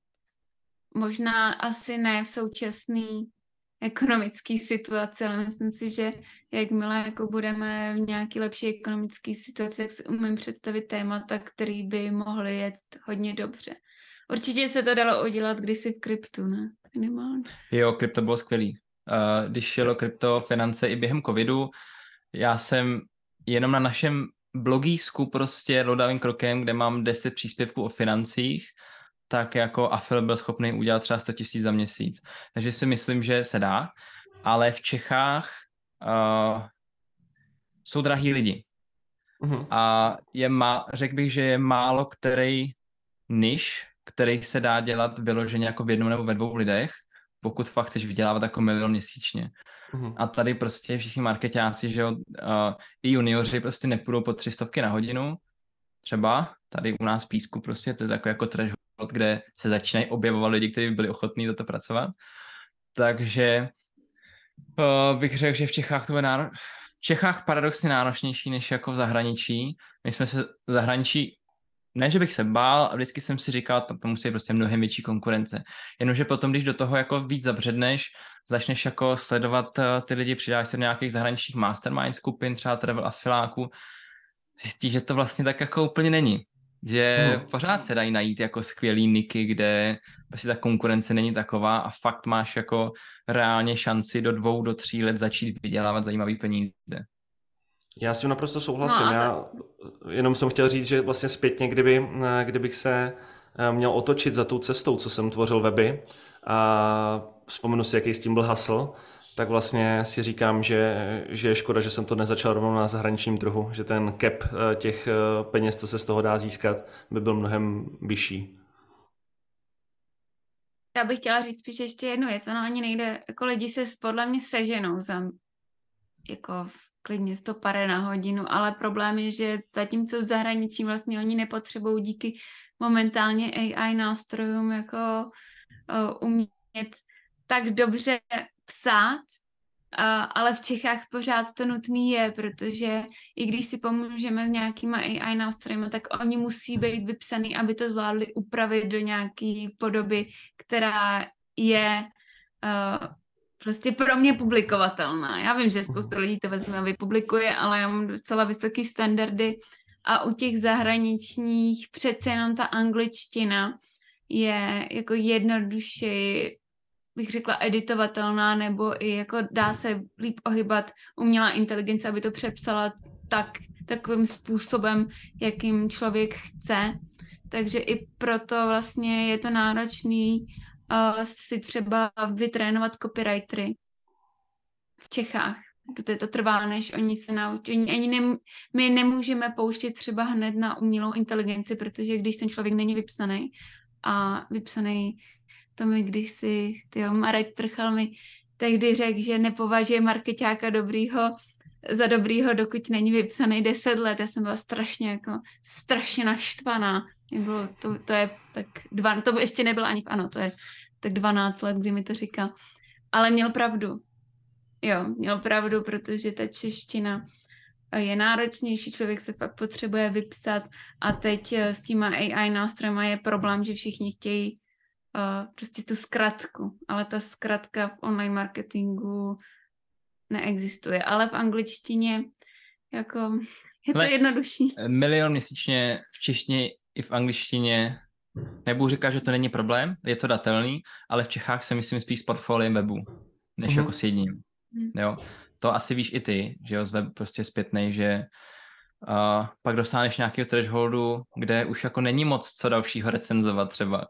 Možná asi ne v současné ekonomické situaci, ale myslím si, že jakmile jako budeme v nějaké lepší ekonomické situaci, tak si umím představit témata, který by mohly jet hodně dobře. Určitě se to dalo udělat kdysi v kryptu, ne? Minimálně. Jo, krypto bylo skvělý. Uh, když šelo kryptofinance i během covidu, já jsem jenom na našem blogísku prostě lodavým krokem, kde mám 10 příspěvků o financích, tak jako Afil byl schopný udělat třeba 100 000 za měsíc. Takže si myslím, že se dá, ale v Čechách uh, jsou drahý lidi. Uh-huh. A je má, řekl bych, že je málo který niž, který se dá dělat vyloženě jako v jednom nebo ve dvou lidech, pokud fakt chceš vydělávat jako milion měsíčně. Uh-huh. A tady prostě všichni marketáci, že jo, uh, i junioři prostě nepůjdou po tři stovky na hodinu, třeba tady u nás v Písku prostě, to je takový jako threshold, kde se začínají objevovat lidi, kteří by byli ochotní do toho pracovat. Takže uh, bych řekl, že v Čechách to bude náro... v Čechách paradoxně náročnější než jako v zahraničí. My jsme se v zahraničí ne, že bych se bál, a vždycky jsem si říkal, tam to musí být prostě mnohem větší konkurence. Jenomže potom, když do toho jako víc zabředneš, začneš jako sledovat uh, ty lidi, přidáš se do nějakých zahraničních mastermind skupin, třeba travel afiláků, zjistíš, že to vlastně tak jako úplně není. Že no. pořád se dají najít jako skvělý niky, kde prostě ta konkurence není taková a fakt máš jako reálně šanci do dvou, do tří let začít vydělávat zajímavý peníze. Já s tím naprosto souhlasím. No, Já jenom jsem chtěl říct, že vlastně zpětně, kdyby, kdybych se eh, měl otočit za tou cestou, co jsem tvořil weby a vzpomenu si, jaký s tím byl hasl, tak vlastně si říkám, že, že je škoda, že jsem to nezačal rovnou na zahraničním trhu, že ten cap eh, těch eh, peněz, co se z toho dá získat, by byl mnohem vyšší. Já bych chtěla říct spíš ještě jednu věc, ono ani nejde, jako lidi se podle mě seženou za jako klidně 100 pare na hodinu, ale problém je, že zatímco v zahraničí vlastně oni nepotřebují díky momentálně AI nástrojům jako uh, umět tak dobře psát, a, ale v Čechách pořád to nutný je, protože i když si pomůžeme s nějakýma AI nástroji, tak oni musí být vypsaný, aby to zvládli upravit do nějaké podoby, která je uh, prostě pro mě publikovatelná. Já vím, že spousta lidí to vezme a vypublikuje, ale já mám docela vysoké standardy a u těch zahraničních přece jenom ta angličtina je jako jednodušší bych řekla, editovatelná, nebo i jako dá se líp ohybat umělá inteligence, aby to přepsala tak, takovým způsobem, jakým člověk chce. Takže i proto vlastně je to náročný uh, si třeba vytrénovat copywritery v Čechách. Protože to trvá, než oni se naučí. Oni ani nem, my nemůžeme pouštět třeba hned na umělou inteligenci, protože když ten člověk není vypsaný a vypsaný to mi když si, tyjo, Marek Prchal mi tehdy řekl, že nepovažuje marketáka dobrýho za dobrýho, dokud není vypsaný 10 let. Já jsem byla strašně jako, strašně naštvaná. Bylo, to, to je tak dva, to ještě nebylo ani, ano, to je tak 12 let, kdy mi to říkal. Ale měl pravdu. Jo, měl pravdu, protože ta čeština je náročnější, člověk se fakt potřebuje vypsat a teď s těma AI nástrojema je problém, že všichni chtějí uh, prostě tu zkratku, ale ta zkratka v online marketingu neexistuje, ale v angličtině jako je to ale jednodušší. Milion měsíčně v češtině i v angličtině nebudu říkat, že to není problém, je to datelný, ale v Čechách se myslím spíš s portfoliem webu, než mm-hmm. jako s jedním. Mm. Jo? To asi víš i ty, že jo, z web prostě zpětnej, že a pak dosáhneš nějakého thresholdu, kde už jako není moc co dalšího recenzovat třeba.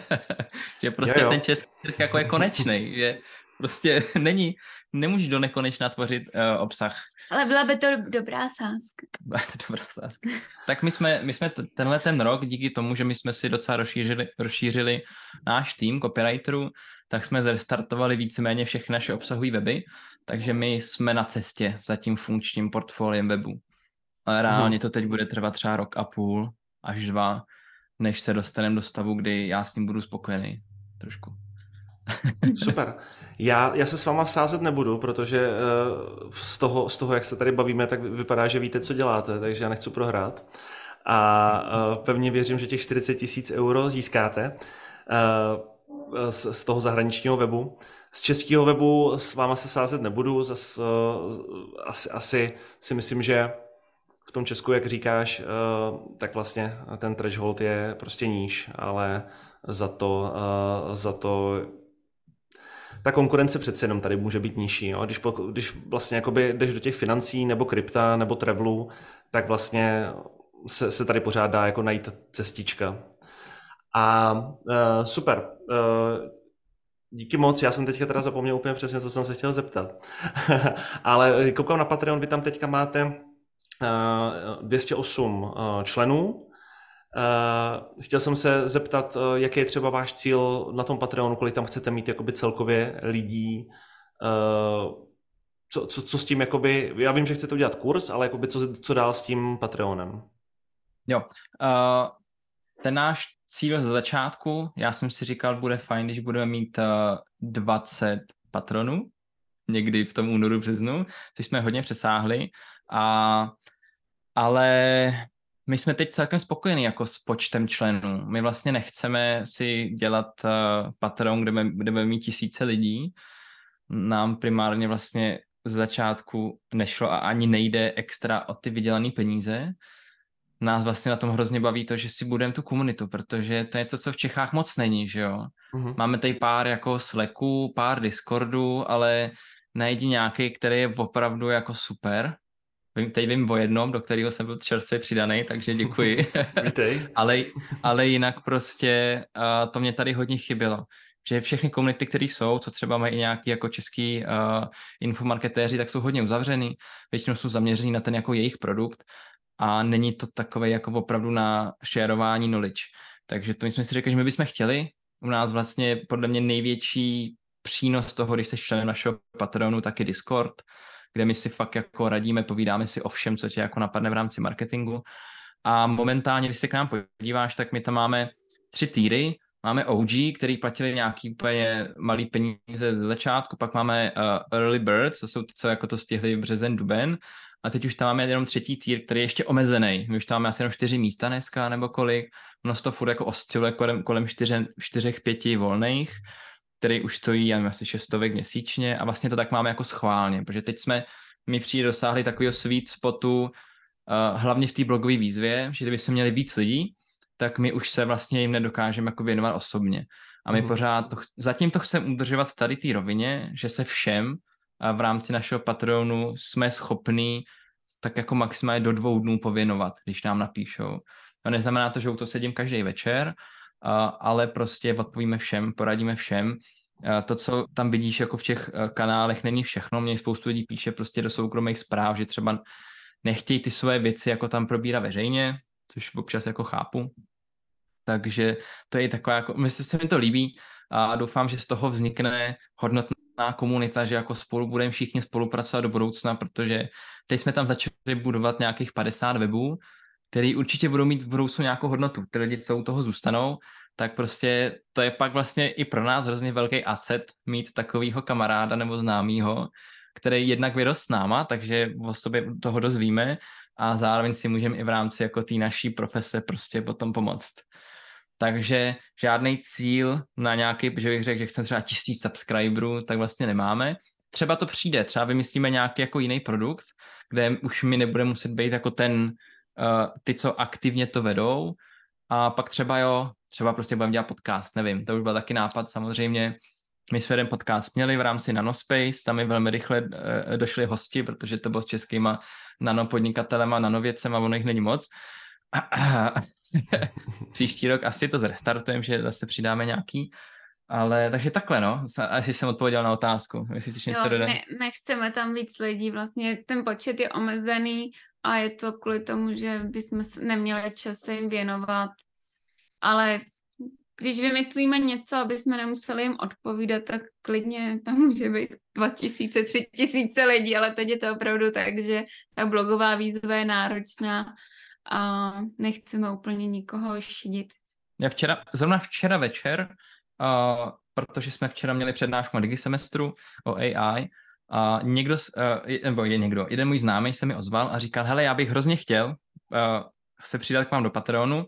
že prostě jo, jo. ten český trh jako je konečný, že prostě není, nemůžeš do nekonečna tvořit uh, obsah. Ale byla by to dobrá sázka. Byla to dobrá sázka. tak my jsme, my jsme tenhle ten rok, díky tomu, že my jsme si docela rozšířili, rozšířili náš tým copywriterů, tak jsme zrestartovali víceméně všechny naše obsahové weby, takže my jsme na cestě za tím funkčním portfoliem webu. Ale reálně to teď bude trvat třeba rok a půl až dva, než se dostaneme do stavu, kdy já s ním budu spokojený trošku. Super. Já, já se s váma sázet nebudu, protože uh, z, toho, z toho, jak se tady bavíme, tak vypadá, že víte, co děláte, takže já nechci prohrát. A uh, pevně věřím, že těch 40 tisíc euro získáte uh, z, toho zahraničního webu. Z českého webu s váma se sázet nebudu, zas, asi, asi si myslím, že v tom Česku, jak říkáš, tak vlastně ten threshold je prostě níž, ale za to, za to ta konkurence přece jenom tady může být nižší. Jo? Když, když vlastně jakoby jdeš do těch financí nebo krypta nebo travelu, tak vlastně se, se tady pořád dá jako najít cestička. A uh, super. Uh, Díky moc, já jsem teďka teda zapomněl úplně přesně, co jsem se chtěl zeptat. Ale koukám na Patreon, vy tam teďka máte uh, 208 uh, členů Uh, chtěl jsem se zeptat, uh, jaký je třeba váš cíl na tom Patreonu, kolik tam chcete mít jakoby celkově lidí, uh, co, co, co s tím, jakoby, já vím, že chcete udělat kurz, ale jakoby co, co dál s tím Patreonem? Jo, uh, ten náš cíl ze začátku, já jsem si říkal, bude fajn, když budeme mít uh, 20 patronů, někdy v tom únoru, březnu, což jsme hodně přesáhli, a, ale my jsme teď celkem spokojení jako s počtem členů. My vlastně nechceme si dělat uh, Patreon, kde, kde budeme mít tisíce lidí. Nám primárně vlastně z začátku nešlo a ani nejde extra o ty vydělané peníze. Nás vlastně na tom hrozně baví to, že si budeme tu komunitu, protože to je něco, co v Čechách moc není, že jo. Uh-huh. Máme tady pár jako Slacků, pár Discordů, ale najdi nějaký, který je opravdu jako super Vím, teď vím o jednom, do kterého jsem byl čerstvě přidaný, takže děkuji. ale, ale jinak prostě uh, to mě tady hodně chybělo. Že všechny komunity, které jsou, co třeba mají nějaký jako český uh, infomarketéři, tak jsou hodně uzavřený, většinou jsou zaměřený na ten jako jejich produkt a není to takové jako opravdu na šerování knowledge. Takže to my jsme si řekli, že my bychom chtěli. U nás vlastně podle mě největší přínos toho, když jsi členem našeho patronu, tak je Discord kde my si fakt jako radíme, povídáme si o všem, co tě jako napadne v rámci marketingu. A momentálně, když se k nám podíváš, tak my tam máme tři týry. Máme OG, který platili nějaký úplně malý peníze z začátku, pak máme uh, Early Birds, to jsou ty, co jako to stihli v březen, duben, a teď už tam máme jenom třetí týr, který je ještě omezený. My už tam máme asi jenom čtyři místa dneska, nebo kolik. Množstvo furt jako osciluje kolem, kolem čtyře, čtyřech, pěti volných který už stojí, já nevím, asi šestovek měsíčně a vlastně to tak máme jako schválně, protože teď jsme, mi přijde dosáhli takového sweet spotu, uh, hlavně v té blogové výzvě, že kdyby se měli víc lidí, tak my už se vlastně jim nedokážeme jako věnovat osobně. A my mm. pořád, to, zatím to chceme udržovat v tady té rovině, že se všem v rámci našeho Patreonu jsme schopní tak jako maximálně do dvou dnů pověnovat, když nám napíšou. To neznamená to, že u to sedím každý večer, ale prostě odpovíme všem, poradíme všem. To, co tam vidíš jako v těch e, kanálech, není všechno. Mě spoustu lidí píše prostě do soukromých zpráv, že třeba nechtějí ty své věci jako tam probírat veřejně, což občas jako chápu. Takže to je taková, jako, myslím, se mi to líbí a doufám, že z toho vznikne hodnotná komunita, že jako spolu budeme všichni spolupracovat do budoucna, protože teď jsme tam začali budovat nějakých 50 webů který určitě budou mít v budoucnu nějakou hodnotu. Ty lidi, co u toho zůstanou, tak prostě to je pak vlastně i pro nás hrozně velký asset mít takového kamaráda nebo známého, který jednak vyrost s náma, takže o sobě toho dozvíme a zároveň si můžeme i v rámci jako té naší profese prostě potom pomoct. Takže žádný cíl na nějaký, že bych řekl, že chceme třeba tisíc subscriberů, tak vlastně nemáme. Třeba to přijde, třeba vymyslíme nějaký jako jiný produkt, kde už mi nebude muset být jako ten ty, co aktivně to vedou a pak třeba jo, třeba prostě budeme dělat podcast, nevím, to už byl taky nápad samozřejmě. My jsme jeden podcast měli v rámci Nanospace, tam mi velmi rychle uh, došli hosti, protože to bylo s českýma nanopodnikatelema, nanovědcema, ono jich není moc. Příští rok asi to zrestartujeme, že zase přidáme nějaký ale takže takhle, no. Asi jsem odpověděl na otázku. Jestli chceš něco dodat. Ne, nechceme tam víc lidí. Vlastně ten počet je omezený a je to kvůli tomu, že bychom neměli čas se jim věnovat. Ale když vymyslíme něco, aby jsme nemuseli jim odpovídat, tak klidně tam může být 2000, 3000 lidí, ale teď je to opravdu tak, že ta blogová výzva je náročná a nechceme úplně nikoho šidit. Já včera, zrovna včera večer uh, protože jsme včera měli přednášku na digisemestru o AI a někdo, uh, nebo je někdo, jeden můj známý se mi ozval a říkal, hele, já bych hrozně chtěl uh, se přidat k vám do Patreonu,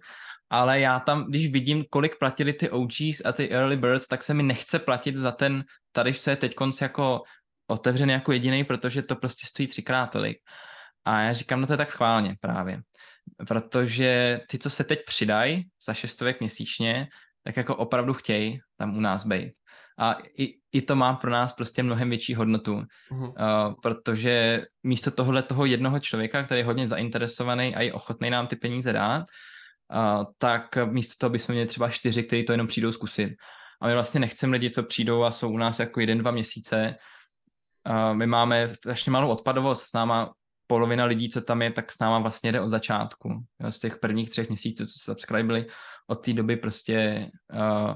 ale já tam, když vidím, kolik platili ty OGs a ty early birds, tak se mi nechce platit za ten tarif, co je teď jako otevřený jako jediný, protože to prostě stojí třikrát tolik. A já říkám, no to je tak schválně právě. Protože ty, co se teď přidají za šestovek měsíčně, tak jako opravdu chtějí tam u nás být. A i, i to má pro nás prostě mnohem větší hodnotu, uh-huh. uh, protože místo tohohle toho jednoho člověka, který je hodně zainteresovaný a je ochotný nám ty peníze dát, uh, tak místo toho bychom měli třeba čtyři, kteří to jenom přijdou zkusit. A my vlastně nechceme lidi, co přijdou a jsou u nás jako jeden, dva měsíce. Uh, my máme strašně malou odpadovost, s náma polovina lidí, co tam je, tak s náma vlastně jde od začátku. Jo, z těch prvních třech měsíců, co se subscribili, od té doby prostě uh,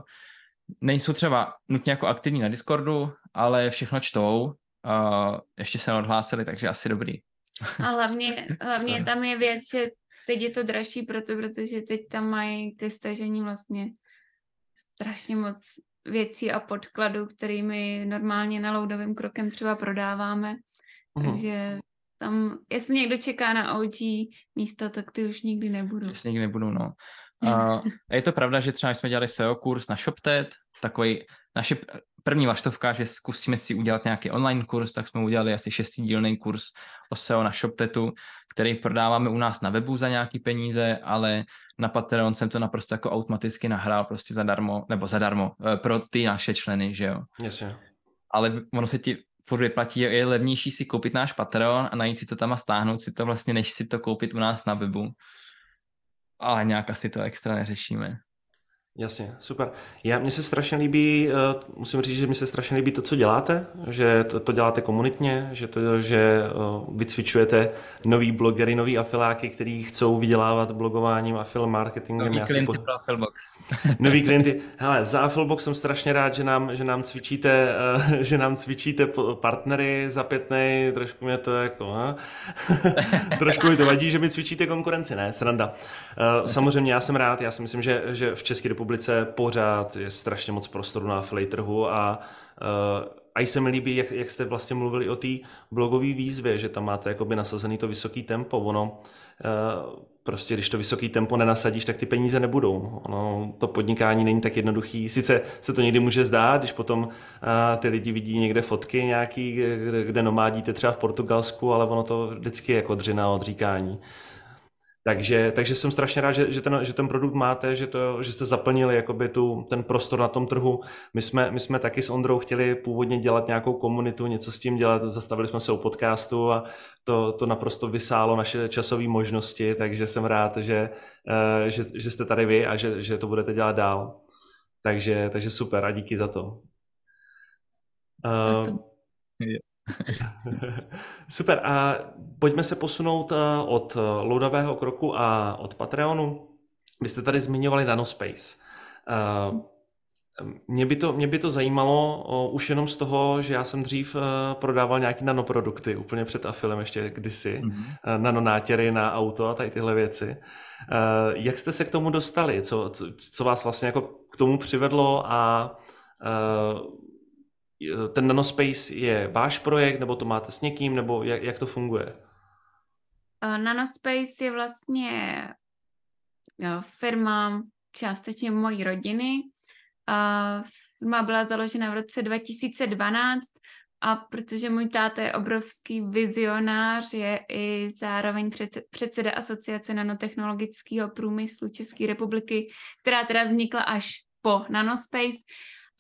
nejsou třeba nutně jako aktivní na Discordu, ale všechno čtou, uh, ještě se odhlásili, takže asi dobrý. A hlavně, hlavně tam je věc, že teď je to dražší proto, protože teď tam mají ty stažení vlastně strašně moc věcí a podkladů, kterými normálně na loudovým krokem třeba prodáváme. Uh-huh. Takže tam, jestli někdo čeká na OG místa, tak ty už nikdy nebudou. Jestli nikdy nebudou, no. A je to pravda, že třeba jsme dělali SEO kurz na ShopTed, takový naše první vaštovka, že zkusíme si udělat nějaký online kurz, tak jsme udělali asi šestidílný kurz o SEO na ShopTetu, který prodáváme u nás na webu za nějaký peníze, ale na Patreon jsem to naprosto jako automaticky nahrál prostě zadarmo, nebo zadarmo, eh, pro ty naše členy, že jo. Jasně. Ale ono se ti furt vyplatí, je levnější si koupit náš Patreon a najít si to tam a stáhnout si to vlastně, než si to koupit u nás na webu. Ale nějak asi to extra neřešíme. Jasně, super. Já, mně se strašně líbí, uh, musím říct, že mi se strašně líbí to, co děláte, že to, to děláte komunitně, že, to, že uh, vycvičujete nový blogery, nový afiláky, kteří chcou vydělávat blogováním a film marketingem. Nový klienty po... pro Afilbox. nový klienty. Hele, za Afilbox jsem strašně rád, že nám, že nám cvičíte, uh, že nám cvičíte partnery za pětnej, trošku mě to jako, uh, trošku mi to vadí, že mi cvičíte konkurenci, ne, sranda. Uh, samozřejmě já jsem rád, já si myslím, že, že v České republice pořád je strašně moc prostoru na affiliate trhu a uh, a i se mi líbí, jak, jak jste vlastně mluvili o té blogové výzvě, že tam máte jakoby nasazený to vysoký tempo. Ono, uh, prostě když to vysoký tempo nenasadíš, tak ty peníze nebudou. Ono, to podnikání není tak jednoduchý. Sice se to někdy může zdát, když potom uh, ty lidi vidí někde fotky nějaký, kde, kde nomádíte třeba v Portugalsku, ale ono to vždycky je jako dřina odříkání. Takže, takže jsem strašně rád, že, že, ten, že ten produkt máte, že, to, že jste zaplnili jakoby tu, ten prostor na tom trhu. My jsme, my jsme taky s Ondrou chtěli původně dělat nějakou komunitu, něco s tím dělat, zastavili jsme se u podcastu a to, to naprosto vysálo naše časové možnosti, takže jsem rád, že, eh, že, že jste tady vy a že, že to budete dělat dál. Takže, takže super a díky za to. Uh, Super. A pojďme se posunout eh, od eh, loadového kroku a od Patreonu. Vy jste tady zmiňovali Nanospace. Eh, mě by, to, mě by to zajímalo už jenom z toho, že já jsem dřív prodával nějaké nanoprodukty úplně před afilem ještě kdysi, mm-hmm. nanonátěry na auto a tady tyhle věci. jak jste se k tomu dostali? Co, co, co vás vlastně jako k tomu přivedlo a ten Nanospace je váš projekt, nebo to máte s někým, nebo jak, jak to funguje? Nanospace je vlastně jo, firma částečně mojí rodiny. Firma byla založena v roce 2012 a protože můj táta je obrovský vizionář, je i zároveň předseda Asociace nanotechnologického průmyslu České republiky, která teda vznikla až po Nanospace,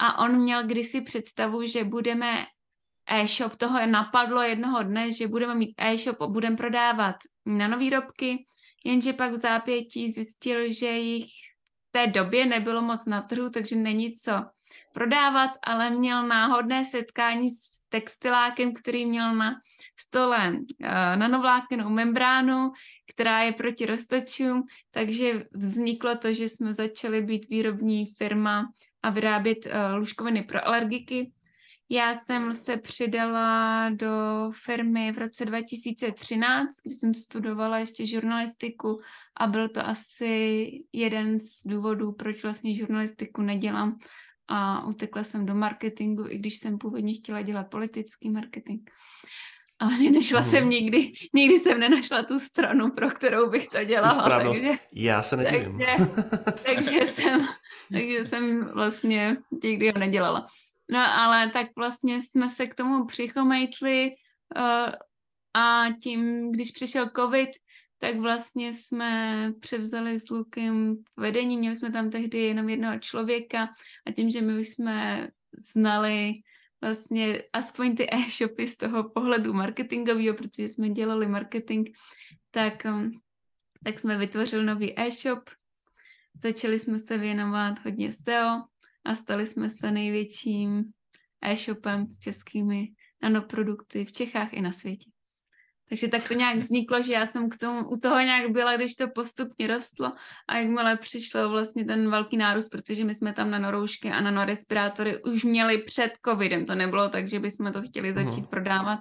a on měl kdysi představu, že budeme e-shop, toho napadlo jednoho dne, že budeme mít e-shop a budeme prodávat nanovýrobky, jenže pak v zápětí zjistil, že jich v té době nebylo moc na trhu, takže není co prodávat, ale měl náhodné setkání s textilákem, který měl na stole uh, nanovlákenou membránu, která je proti roztočům, takže vzniklo to, že jsme začali být výrobní firma a vyrábět uh, lůžkoviny pro alergiky. Já jsem se přidala do firmy v roce 2013, kdy jsem studovala ještě žurnalistiku a byl to asi jeden z důvodů, proč vlastně žurnalistiku nedělám a utekla jsem do marketingu, i když jsem původně chtěla dělat politický marketing. Ale nenašla hmm. jsem nikdy, nikdy jsem nenašla tu stranu, pro kterou bych to dělala. Takže, Já se nedivím. Takže, takže, jsem, takže jsem vlastně nikdy ho nedělala. No ale tak vlastně jsme se k tomu přichomejtli uh, a tím, když přišel covid, tak vlastně jsme převzali s Lukem vedení, měli jsme tam tehdy jenom jednoho člověka a tím, že my už jsme znali vlastně aspoň ty e-shopy z toho pohledu marketingového, protože jsme dělali marketing, tak, um, tak jsme vytvořili nový e-shop, začali jsme se věnovat hodně SEO a stali jsme se největším e-shopem s českými nanoprodukty v Čechách i na světě. Takže tak to nějak vzniklo, že já jsem k tomu, u toho nějak byla, když to postupně rostlo a jakmile přišlo vlastně ten velký nárůst, protože my jsme tam nanoroušky a nanorespirátory už měli před covidem, to nebylo tak, že bychom to chtěli začít uh-huh. prodávat,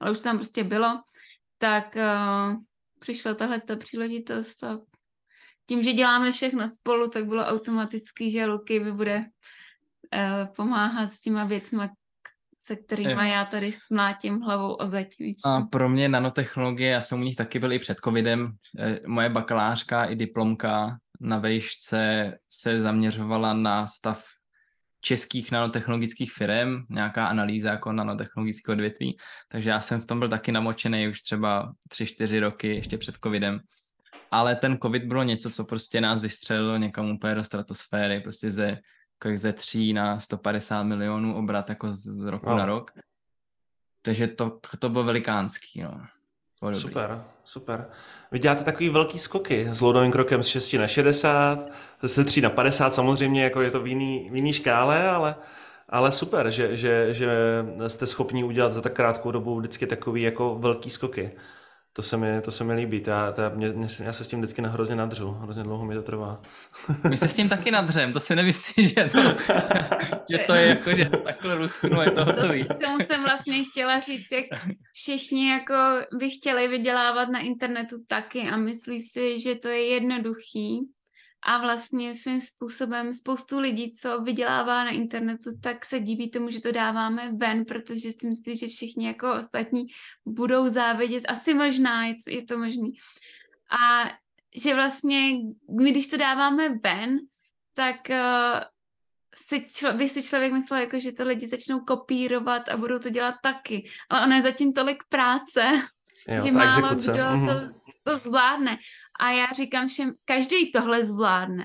ale už tam prostě bylo, tak uh, přišla tahle ta příležitost a tím, že děláme všechno spolu, tak bylo automaticky, že Luky mi bude uh, pomáhat s těma věcma, se kterými já tady mlátím hlavou o zeď. A pro mě nanotechnologie, já jsem u nich taky byl i před covidem, eh, moje bakalářka i diplomka na vejšce se zaměřovala na stav českých nanotechnologických firm, nějaká analýza jako nanotechnologického odvětví, takže já jsem v tom byl taky namočený už třeba 3-4 roky ještě před covidem. Ale ten covid bylo něco, co prostě nás vystřelilo někam úplně do stratosféry, prostě ze jako ze 3 na 150 milionů obrat jako z roku no. na rok. Takže to, to bylo velikánský, no. Podobný. Super, super. Vy děláte takový velký skoky s loudovým krokem z 6 na 60, ze 3 na 50, samozřejmě jako je to v jiný, v jiný škále, ale, ale super, že, že, že jste schopni udělat za tak krátkou dobu vždycky takový jako velký skoky. To se mi, to se mi líbí, já, já, mě, mě, já se s tím vždycky hrozně nadřu, hrozně dlouho mi to trvá. My se s tím taky nadřem, to si nemyslím, že to, že to je jako, že takhle lusknu, je to hotový. To, tomu jsem vlastně chtěla říct, jak všichni jako by chtěli vydělávat na internetu taky a myslí si, že to je jednoduchý, a vlastně svým způsobem spoustu lidí, co vydělává na internetu, tak se diví tomu, že to dáváme ven, protože si myslí, že všichni jako ostatní budou závidět. Asi možná je, je to možný. A že vlastně, my když to dáváme ven, tak uh, si člo, by si člověk myslel, jako, že to lidi začnou kopírovat a budou to dělat taky. Ale ono je zatím tolik práce, jo, že málo exekuce. kdo to, to zvládne. A já říkám všem, každý tohle zvládne,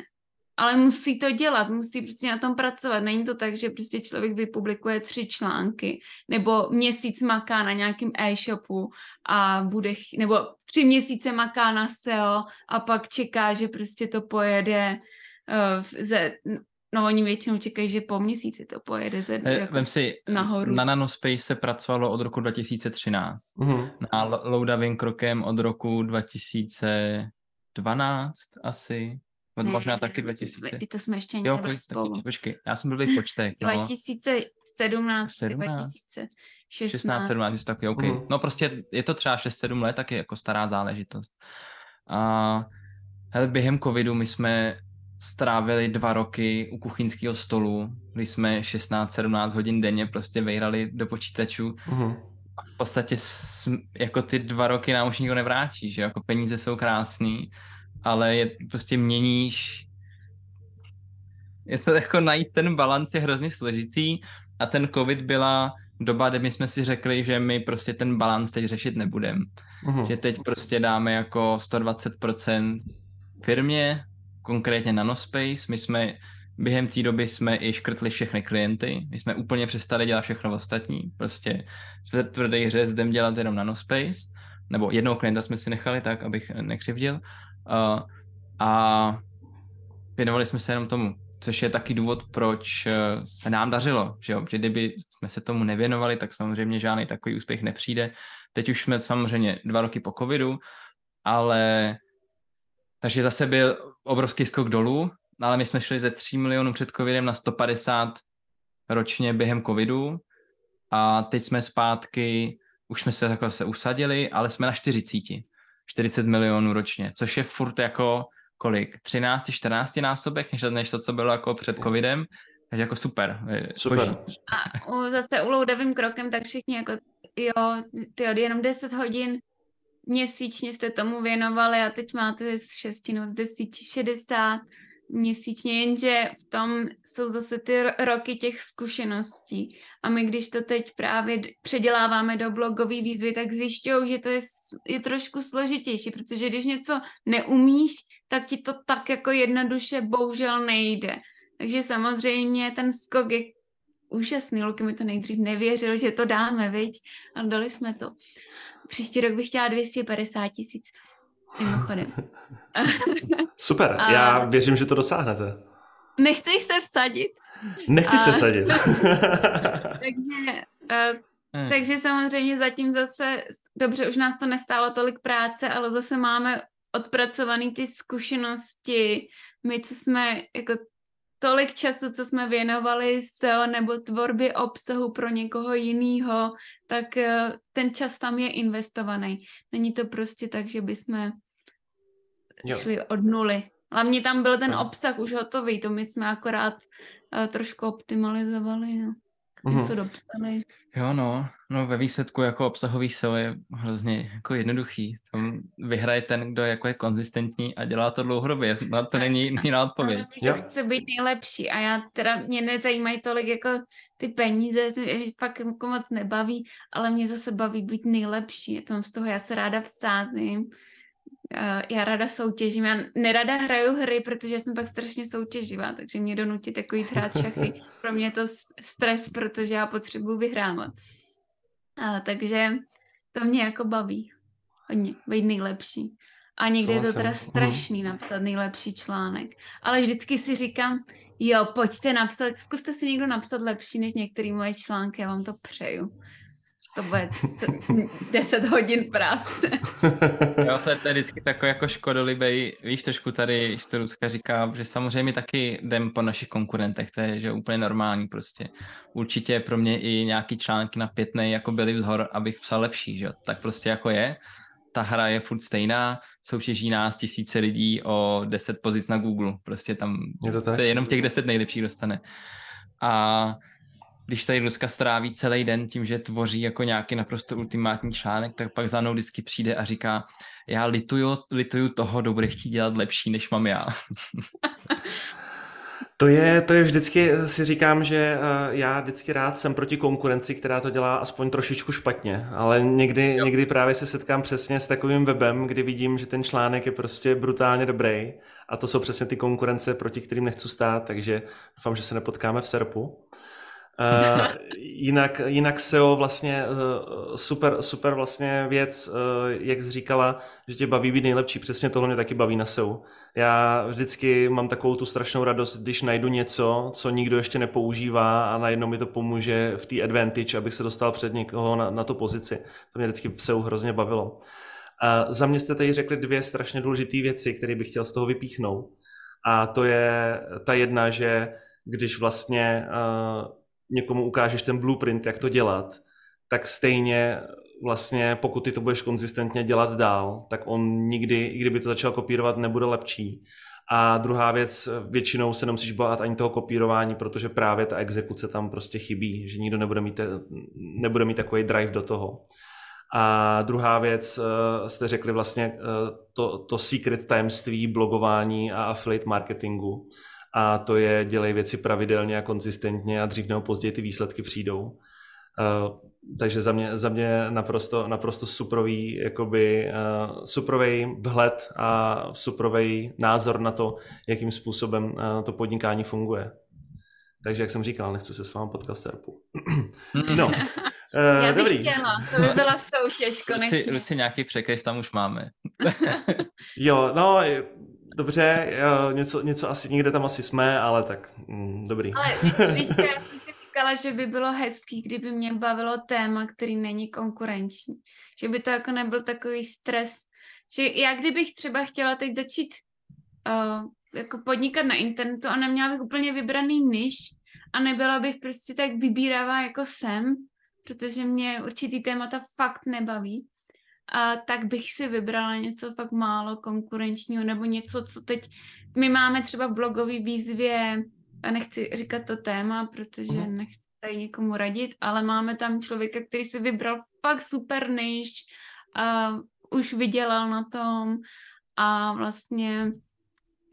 ale musí to dělat, musí prostě na tom pracovat. Není to tak, že prostě člověk vypublikuje tři články nebo měsíc maká na nějakém e-shopu a bude, nebo tři měsíce maká na SEO a pak čeká, že prostě to pojede uh, ze, No oni většinou čekají, že po měsíci to pojede ze, eh, jako Vem si, nahoru. Na Nanospace se pracovalo od roku 2013. Uh-huh. Na Loudavým krokem od roku 2000 12 asi, ne, možná taky 2000. To jsme ještě jo, kolik, spolu. Taky, počkej, já jsem byl v počtech. No. 2017, 17? 2016. 16, 17, taky, OK. Uh-huh. No prostě je to třeba 6-7 let, taky jako stará záležitost. A hele, během covidu my jsme strávili dva roky u kuchyňského stolu, kdy jsme 16-17 hodin denně prostě vejrali do počítačů. Uh-huh a v podstatě jako ty dva roky nám už nikdo nevrátí, že jako peníze jsou krásný, ale je prostě měníš je to jako najít ten balans je hrozně složitý a ten covid byla doba, kdy my jsme si řekli, že my prostě ten balans teď řešit nebudeme. Uh-huh. Že teď prostě dáme jako 120% firmě, konkrétně Nanospace, my jsme během té doby jsme i škrtli všechny klienty, my jsme úplně přestali dělat všechno ostatní, prostě tvrdý řez jdem dělat jenom nanospace, nebo jednoho klienta jsme si nechali tak, abych nekřivdil. Uh, a věnovali jsme se jenom tomu, což je taky důvod, proč eh, se nám dařilo, že jo, že kdyby jsme se tomu nevěnovali, tak samozřejmě žádný takový úspěch nepřijde. Teď už jsme samozřejmě dva roky po covidu, ale takže zase byl obrovský skok dolů, ale my jsme šli ze 3 milionů před covidem na 150 ročně během covidu a teď jsme zpátky, už jsme se takhle se usadili, ale jsme na 40. 40 milionů ročně, což je furt jako kolik? 13, 14 násobek, než, než to, co bylo jako před covidem. Takže jako super. Super. boží. A u, zase u loudavým krokem, tak všichni jako, jo, ty jenom 10 hodin měsíčně jste tomu věnovali a teď máte z 6 no z 10 60 měsíčně, jenže v tom jsou zase ty ro- roky těch zkušeností. A my, když to teď právě předěláváme do blogové výzvy, tak zjišťují, že to je, je trošku složitější, protože když něco neumíš, tak ti to tak jako jednoduše bohužel nejde. Takže samozřejmě ten skok je úžasný. Luky mi to nejdřív nevěřil, že to dáme, viď? A dali jsme to. Příští rok bych chtěla 250 tisíc. Mimochodem. Super, A- já věřím, že to dosáhnete. Nechceš se vsadit? Nechci A- se sadit. Takže, uh, Hmm. takže samozřejmě zatím zase, dobře, už nás to nestálo tolik práce, ale zase máme odpracovaný ty zkušenosti. My, co jsme jako tolik času, co jsme věnovali SEO nebo tvorbě obsahu pro někoho jiného, tak eh, ten čas tam je investovaný. Není to prostě tak, že bychom Jo. šli od nuly. Hlavně tam byl ten obsah už hotový, to my jsme akorát uh, trošku optimalizovali, no. Mhm. Něco dopsali. Jo, no, no ve výsledku jako obsahový SEO je hrozně jako jednoduchý. Tam vyhraje ten, kdo jako je konzistentní a dělá to dlouhodobě. Na to není jiná odpověď. Ale Jo. chce být nejlepší a já teda, mě nezajímají tolik jako ty peníze, to mě fakt jako moc nebaví, ale mě zase baví být nejlepší. Je tam z toho, já se ráda vsázím, já ráda soutěžím, já nerada hraju hry, protože jsem pak strašně soutěživá, takže mě donutit jako jít hrát šachy. Pro mě je to stres, protože já potřebuji vyhrávat. A, takže to mě jako baví. Hodně, být nejlepší. A někdy je to teda. Mhm. strašný napsat nejlepší článek. Ale vždycky si říkám, jo, pojďte napsat, zkuste si někdo napsat lepší než některé moje články, já vám to přeju. To bude t- 10 hodin práce. Jo, to je, to je vždycky takový jako škodolibej, víš, trošku tady, Lucka říká, že samozřejmě taky jdem po našich konkurentech, to je že úplně normální prostě. Určitě pro mě i nějaký články na pětnej jako byly vzhor, abych psal lepší, že jo, tak prostě jako je. Ta hra je furt stejná, soutěží nás tisíce lidí o 10 pozic na Google, prostě tam Je to tak? se jenom těch 10 nejlepších dostane. A když tady Lucka stráví celý den tím, že tvoří jako nějaký naprosto ultimátní článek, tak pak za mnou vždycky přijde a říká, já lituju, lituju toho, kdo bude chtít dělat lepší, než mám já. To je, to je vždycky, si říkám, že eh, já vždycky rád jsem proti konkurenci, která to dělá aspoň trošičku špatně, ale někdy, někdy právě se setkám přesně s takovým webem, kdy vidím, že ten článek je prostě brutálně dobrý a to jsou přesně ty konkurence, proti kterým nechci stát, takže doufám, že se nepotkáme v serpu. Uh, jinak, jinak SEO vlastně uh, super, super vlastně věc, uh, jak jsi říkala, že tě baví být nejlepší, přesně tohle mě taky baví na SEO. Já vždycky mám takovou tu strašnou radost, když najdu něco, co nikdo ještě nepoužívá a najednou mi to pomůže v té advantage, abych se dostal před někoho na, na tu pozici. To mě vždycky v SEO hrozně bavilo. A za mě jste tady řekli dvě strašně důležité věci, které bych chtěl z toho vypíchnout. A to je ta jedna, že když vlastně uh, někomu ukážeš ten blueprint, jak to dělat, tak stejně vlastně, pokud ty to budeš konzistentně dělat dál, tak on nikdy, i kdyby to začal kopírovat, nebude lepší. A druhá věc, většinou se nemusíš bát ani toho kopírování, protože právě ta exekuce tam prostě chybí, že nikdo nebude mít, nebude mít takový drive do toho. A druhá věc, jste řekli vlastně to, to secret tajemství blogování a affiliate marketingu. A to je dělej věci pravidelně a konzistentně a dřív nebo později ty výsledky přijdou. Uh, takže za mě, za mě naprosto, naprosto suprový, jakoby, uh, suprovej vhled a suprovej názor na to, jakým způsobem uh, to podnikání funguje. Takže jak jsem říkal, nechci se s vámi potkat v serpu. no, uh, Já bych dobrý. chtěla, to by byla soutěž Luci, konečně. Luci nějaký překryv tam už máme. jo, no, dobře, něco, něco asi, někde tam asi jsme, ale tak, mm, dobrý. Ale víš, já jsem si říkala, že by bylo hezký, kdyby mě bavilo téma, který není konkurenční. Že by to jako nebyl takový stres. Že já kdybych třeba chtěla teď začít uh, jako podnikat na internetu a neměla bych úplně vybraný niž a nebyla bych prostě tak vybíravá jako jsem, protože mě určitý témata fakt nebaví, a tak bych si vybrala něco fakt málo konkurenčního nebo něco, co teď my máme třeba v blogové výzvě a nechci říkat to téma, protože Mhm. nechci tady někomu radit, ale máme tam člověka, který si vybral fakt super niž a už vydělal na tom a vlastně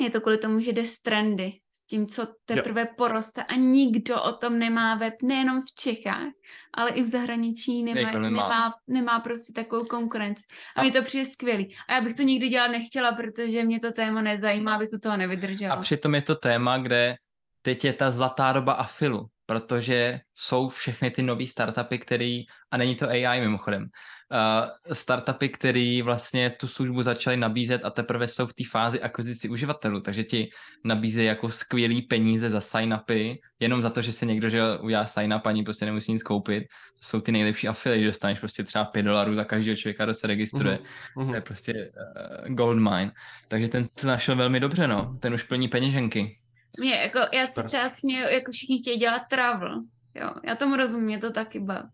je to kvůli tomu, že jde z trendy, tím, co teprve poroste a nikdo o tom nemá web, nejenom v Čechách, ale i v zahraničí nemá, Jako nemá. nemá, nemá prostě takovou konkurenci. A A- mně to přijde skvělý. A já bych to nikdy dělat nechtěla, protože mě to téma nezajímá, abych u toho nevydržela. A přitom je to téma, kde teď je ta zlatá doba afilu, protože jsou všechny ty nové startupy, který, a není to AI mimochodem, uh, startupy, který vlastně tu službu začaly nabízet a teprve jsou v té fázi akvizici uživatelů, takže ti nabízejí jako skvělý peníze za sign-upy, jenom za to, že se někdo že udělá sign-up, ani prostě nemusí nic koupit. To jsou ty nejlepší afily, že dostaneš prostě třeba 5 dolarů za každého člověka, kdo se registruje. Mhm. To je prostě uh, gold mine. Takže ten se našel velmi dobře, no. Ten už plní peněženky. Mě, jako, já se třeba směju, jako všichni chtějí dělat travel. Jo, já tomu rozumím, mě to taky baví.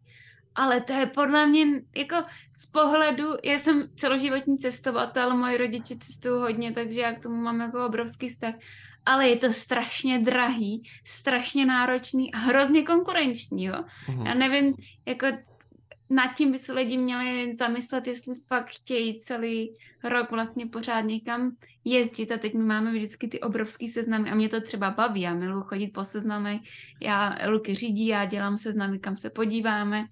Ale to je podle mě, jako z pohledu, já jsem celoživotní cestovatel, moji rodiče cestují hodně, takže já k tomu mám jako obrovský vztah. Ale je to strašně drahý, strašně náročný a hrozně konkurenční, jo. Mhm. Já nevím, jako nad tím by se lidi měli zamyslet, jestli fakt chtějí celý rok vlastně pořád někam jezdit a teď my máme vždycky ty obrovský seznamy a mě to třeba baví, já miluji chodit po seznamech, já Luky řídí, já dělám seznamy, kam se podíváme,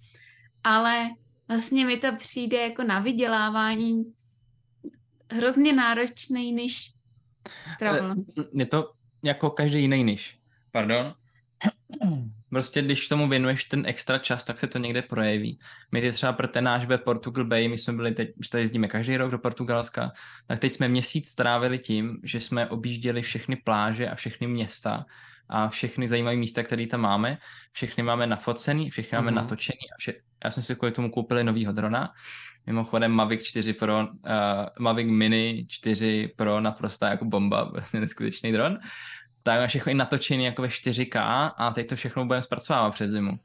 ale vlastně mi to přijde jako na vydělávání hrozně náročný než travel. Je to jako každý jiný niž. Pardon. Prostě když tomu věnuješ ten extra čas, tak se to někde projeví. My teď třeba pro ten náš web Portugal Bay, my jsme byli teď, už tady jezdíme každý rok do Portugalska, tak teď jsme měsíc strávili tím, že jsme objížděli všechny pláže a všechny města a všechny zajímavé místa, které tam máme. Všechny máme nafocený, všechny máme Mhm. natočený. A vše... Já jsem si kvůli tomu koupil novýho drona. Mimochodem Mavic 4 Pro, uh, Mavic Mini 4 Pro naprosto jako bomba, vlastně neskutečný dron. Tak máme všechno i natočený jako ve 4K a teď to všechno budeme zpracovávat přes zimu.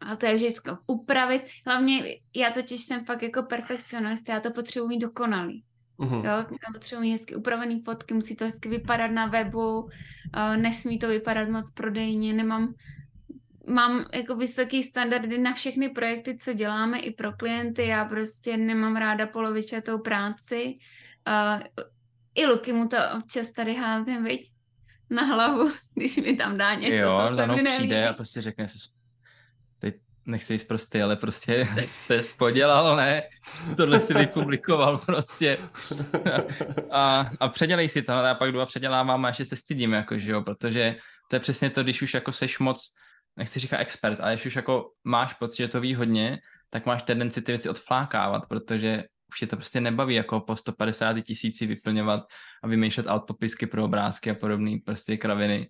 A to je vždycky upravit. Hlavně já totiž jsem fakt jako perfekcionista, já to potřebuji mít dokonalý. Mhm. Jo, já potřebuji mít hezky upravený fotky, musí to hezky vypadat na webu, uh, nesmí to vypadat moc prodejně, nemám mám jako vysoký standardy na všechny projekty, co děláme i pro klienty, já prostě nemám ráda polovičatou práci. Uh, I Luky mu to občas tady házím, viď? Na hlavu, když mi tam dá něco, jo, to se mi přijde a prostě řekne se, teď nechci jít prostě, ale prostě jste podělal, ne? Tohle si vypublikoval prostě. A, a předělej si to, a já pak jdu a předělávám a ještě se stydím, jako, že jo, protože to je přesně to, když už jako seš moc, nechci říkat expert, ale když už jako máš pocit, že to ví hodně, tak máš tendenci ty věci odflákávat, protože už je to prostě nebaví jako po 150 tisíci vyplňovat a vymýšlet alt popisky pro obrázky a podobné prostě kraviny.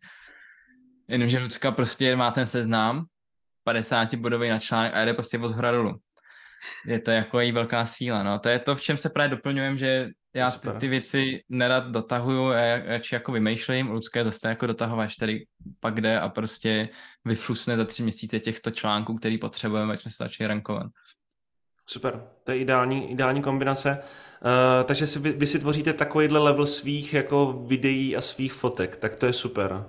Jenomže Lucka prostě má ten seznam, 50 bodový na článek a jde prostě od hora dolů. Je to jako její velká síla, no. To je to, v čem se právě doplňujem, že já ty, ty věci nerad dotahuju, já radši jako vymýšlím, Lucka je zase jako dotahovač, který pak jde a prostě vyflusne za tři měsíce těch 100 článků, který potřebujeme, aby jsme se začali rankovat. Super, to je ideální, ideální kombinace. Uh, takže si, vy, vy si tvoříte takovýhle level svých jako videí a svých fotek, tak to je super.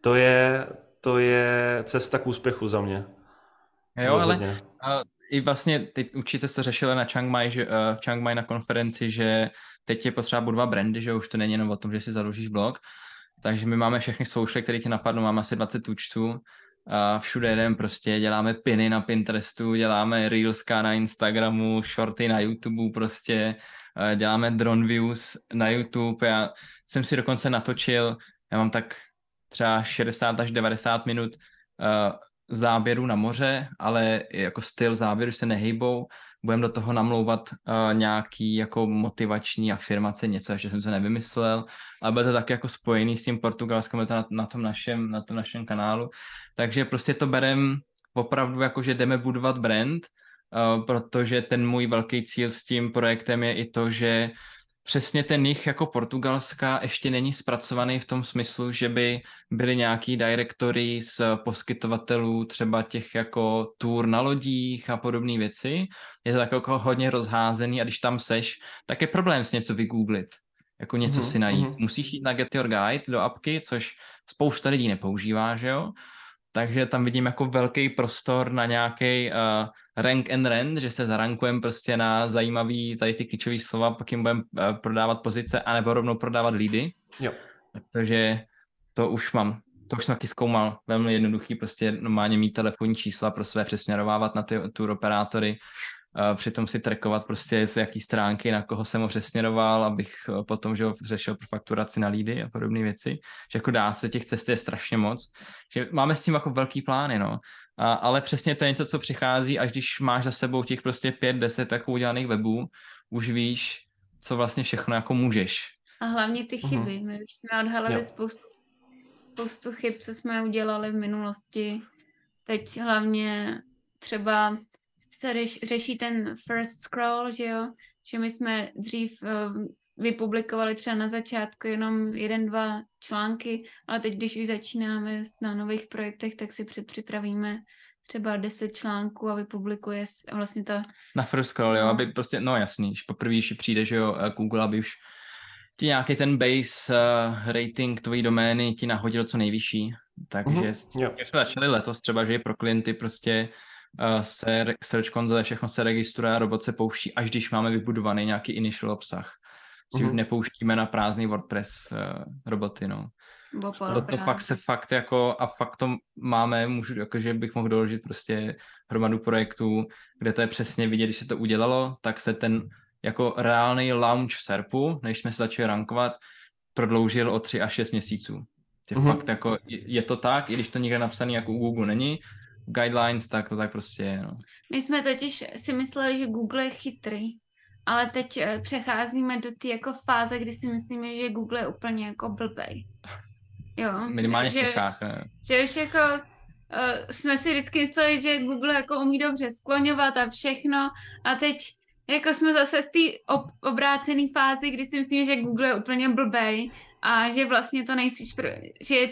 To je, to je cesta k úspěchu za mě. Jo, ale Rozhodně. A i vlastně teď určitě se řešilo na Chiang Mai, že, uh, v Chiang Mai na konferenci, že teď je potřeba budovat brandy, že už to není jenom o tom, že si založíš blog. Takže my máme všechny social, které ti napadnou, máme asi 20 účtů. A všude jeden prostě děláme piny na Pinterestu, děláme reelska na Instagramu, shorty na YouTube prostě, děláme drone views na YouTube. Já jsem si dokonce natočil, já mám tak třeba 60 až 90 minut uh, záběru na moře, ale jako styl záběru se nehejbou. Budeme do toho namlouvat uh, nějaký jako motivační afirmace, něco, ještě jsem to nevymyslel, ale bude to tak jako spojený s tím Portugalskem, bude to na, na, tom našem, na tom našem kanálu. Takže prostě to berem opravdu jako, že jdeme budovat brand, uh, protože ten můj velký cíl s tím projektem je i to, že přesně ten jich jako Portugalska ještě není zpracovaný v tom smyslu, že by byly nějaký directory z poskytovatelů třeba těch jako tour na lodích a podobné věci. Je to tak jako hodně rozházený a když tam seš, tak je problém s něco vygooglit. jako něco Mhm, si najít. mhm. Musíš jít na Get Your Guide do apky, což spousta lidí nepoužívá, že jo? Takže tam vidím jako velký prostor na nějaký uh, rank and rent, že se zarankujeme prostě na zajímavý tady ty klíčové slova, pak jim budeme uh, prodávat pozice, anebo rovnou prodávat lídy. Jo. Takže to už mám, to už jsem taky zkoumal, velmi jednoduchý, prostě normálně mít telefonní čísla pro své přesměrovávat na ty tour operátory, přitom si trackovat prostě z jaký stránky, na koho jsem ho přesměroval, abych uh, potom že ho řešil pro fakturaci na lídy a podobné věci. Že jako dá se, těch cest je strašně moc. Že máme s tím jako velký plány, no. A, ale přesně to je něco, co přichází, až když máš za sebou těch prostě pět, deset jako udělaných webů, už víš, co vlastně všechno jako můžeš. A hlavně ty Mhm. chyby. My už jsme odhalili Jo. spoustu, spoustu chyb, co jsme udělali v minulosti. Teď hlavně třeba se řeš, řeší ten first scroll, že jo? Že my jsme dřív um, vypublikovali třeba na začátku jenom jeden, dva články, ale teď, když už začínáme s- na nových projektech, tak si předpřipravíme třeba 10 článků a vypublikuje s- vlastně ta Na first scroll, jo, No. aby prostě, no jasný, že poprvé, když přijde, že jo, eh, Google, aby už ti nějaký ten base uh, rating tvojí domény ti nahodil co nejvyšší. Takže Mhm, mm-hmm. jo. jsme začali letos třeba, že i pro klienty prostě uh, se re- Search Console, všechno se registruje a robot se pouští, až když máme vybudovaný nějaký initial obsah. Že už Mhm. nepouštíme na prázdný WordPress uh, roboty, no. nebo To, pak se fakt jako, a fakt to máme, můžu, jakože bych mohl doložit prostě hromadu projektů, kde to je přesně vidět, když se to udělalo, tak se ten jako reálný launch SERPu, než jsme se začali rankovat, prodloužil o 3 až 6 měsíců. Je Mhm. fakt jako, je je to tak, i když to nikde napsaný jako u Google není, guidelines, tak to tak prostě je, no. My jsme totiž si mysleli, že Google je chytrý, ale teď eh, přecházíme do té jako fáze, kdy si myslíme, že Google je úplně jako blbej. Jo. Minimálně v že, Čechách. ne. Že už jako uh, jsme si vždycky mysleli, že Google jako umí dobře skloňovat a všechno a teď jako jsme zase v té ob- obrácené fázi, kdy si myslíme, že Google je úplně blbej a že vlastně to nejspíš, pro, že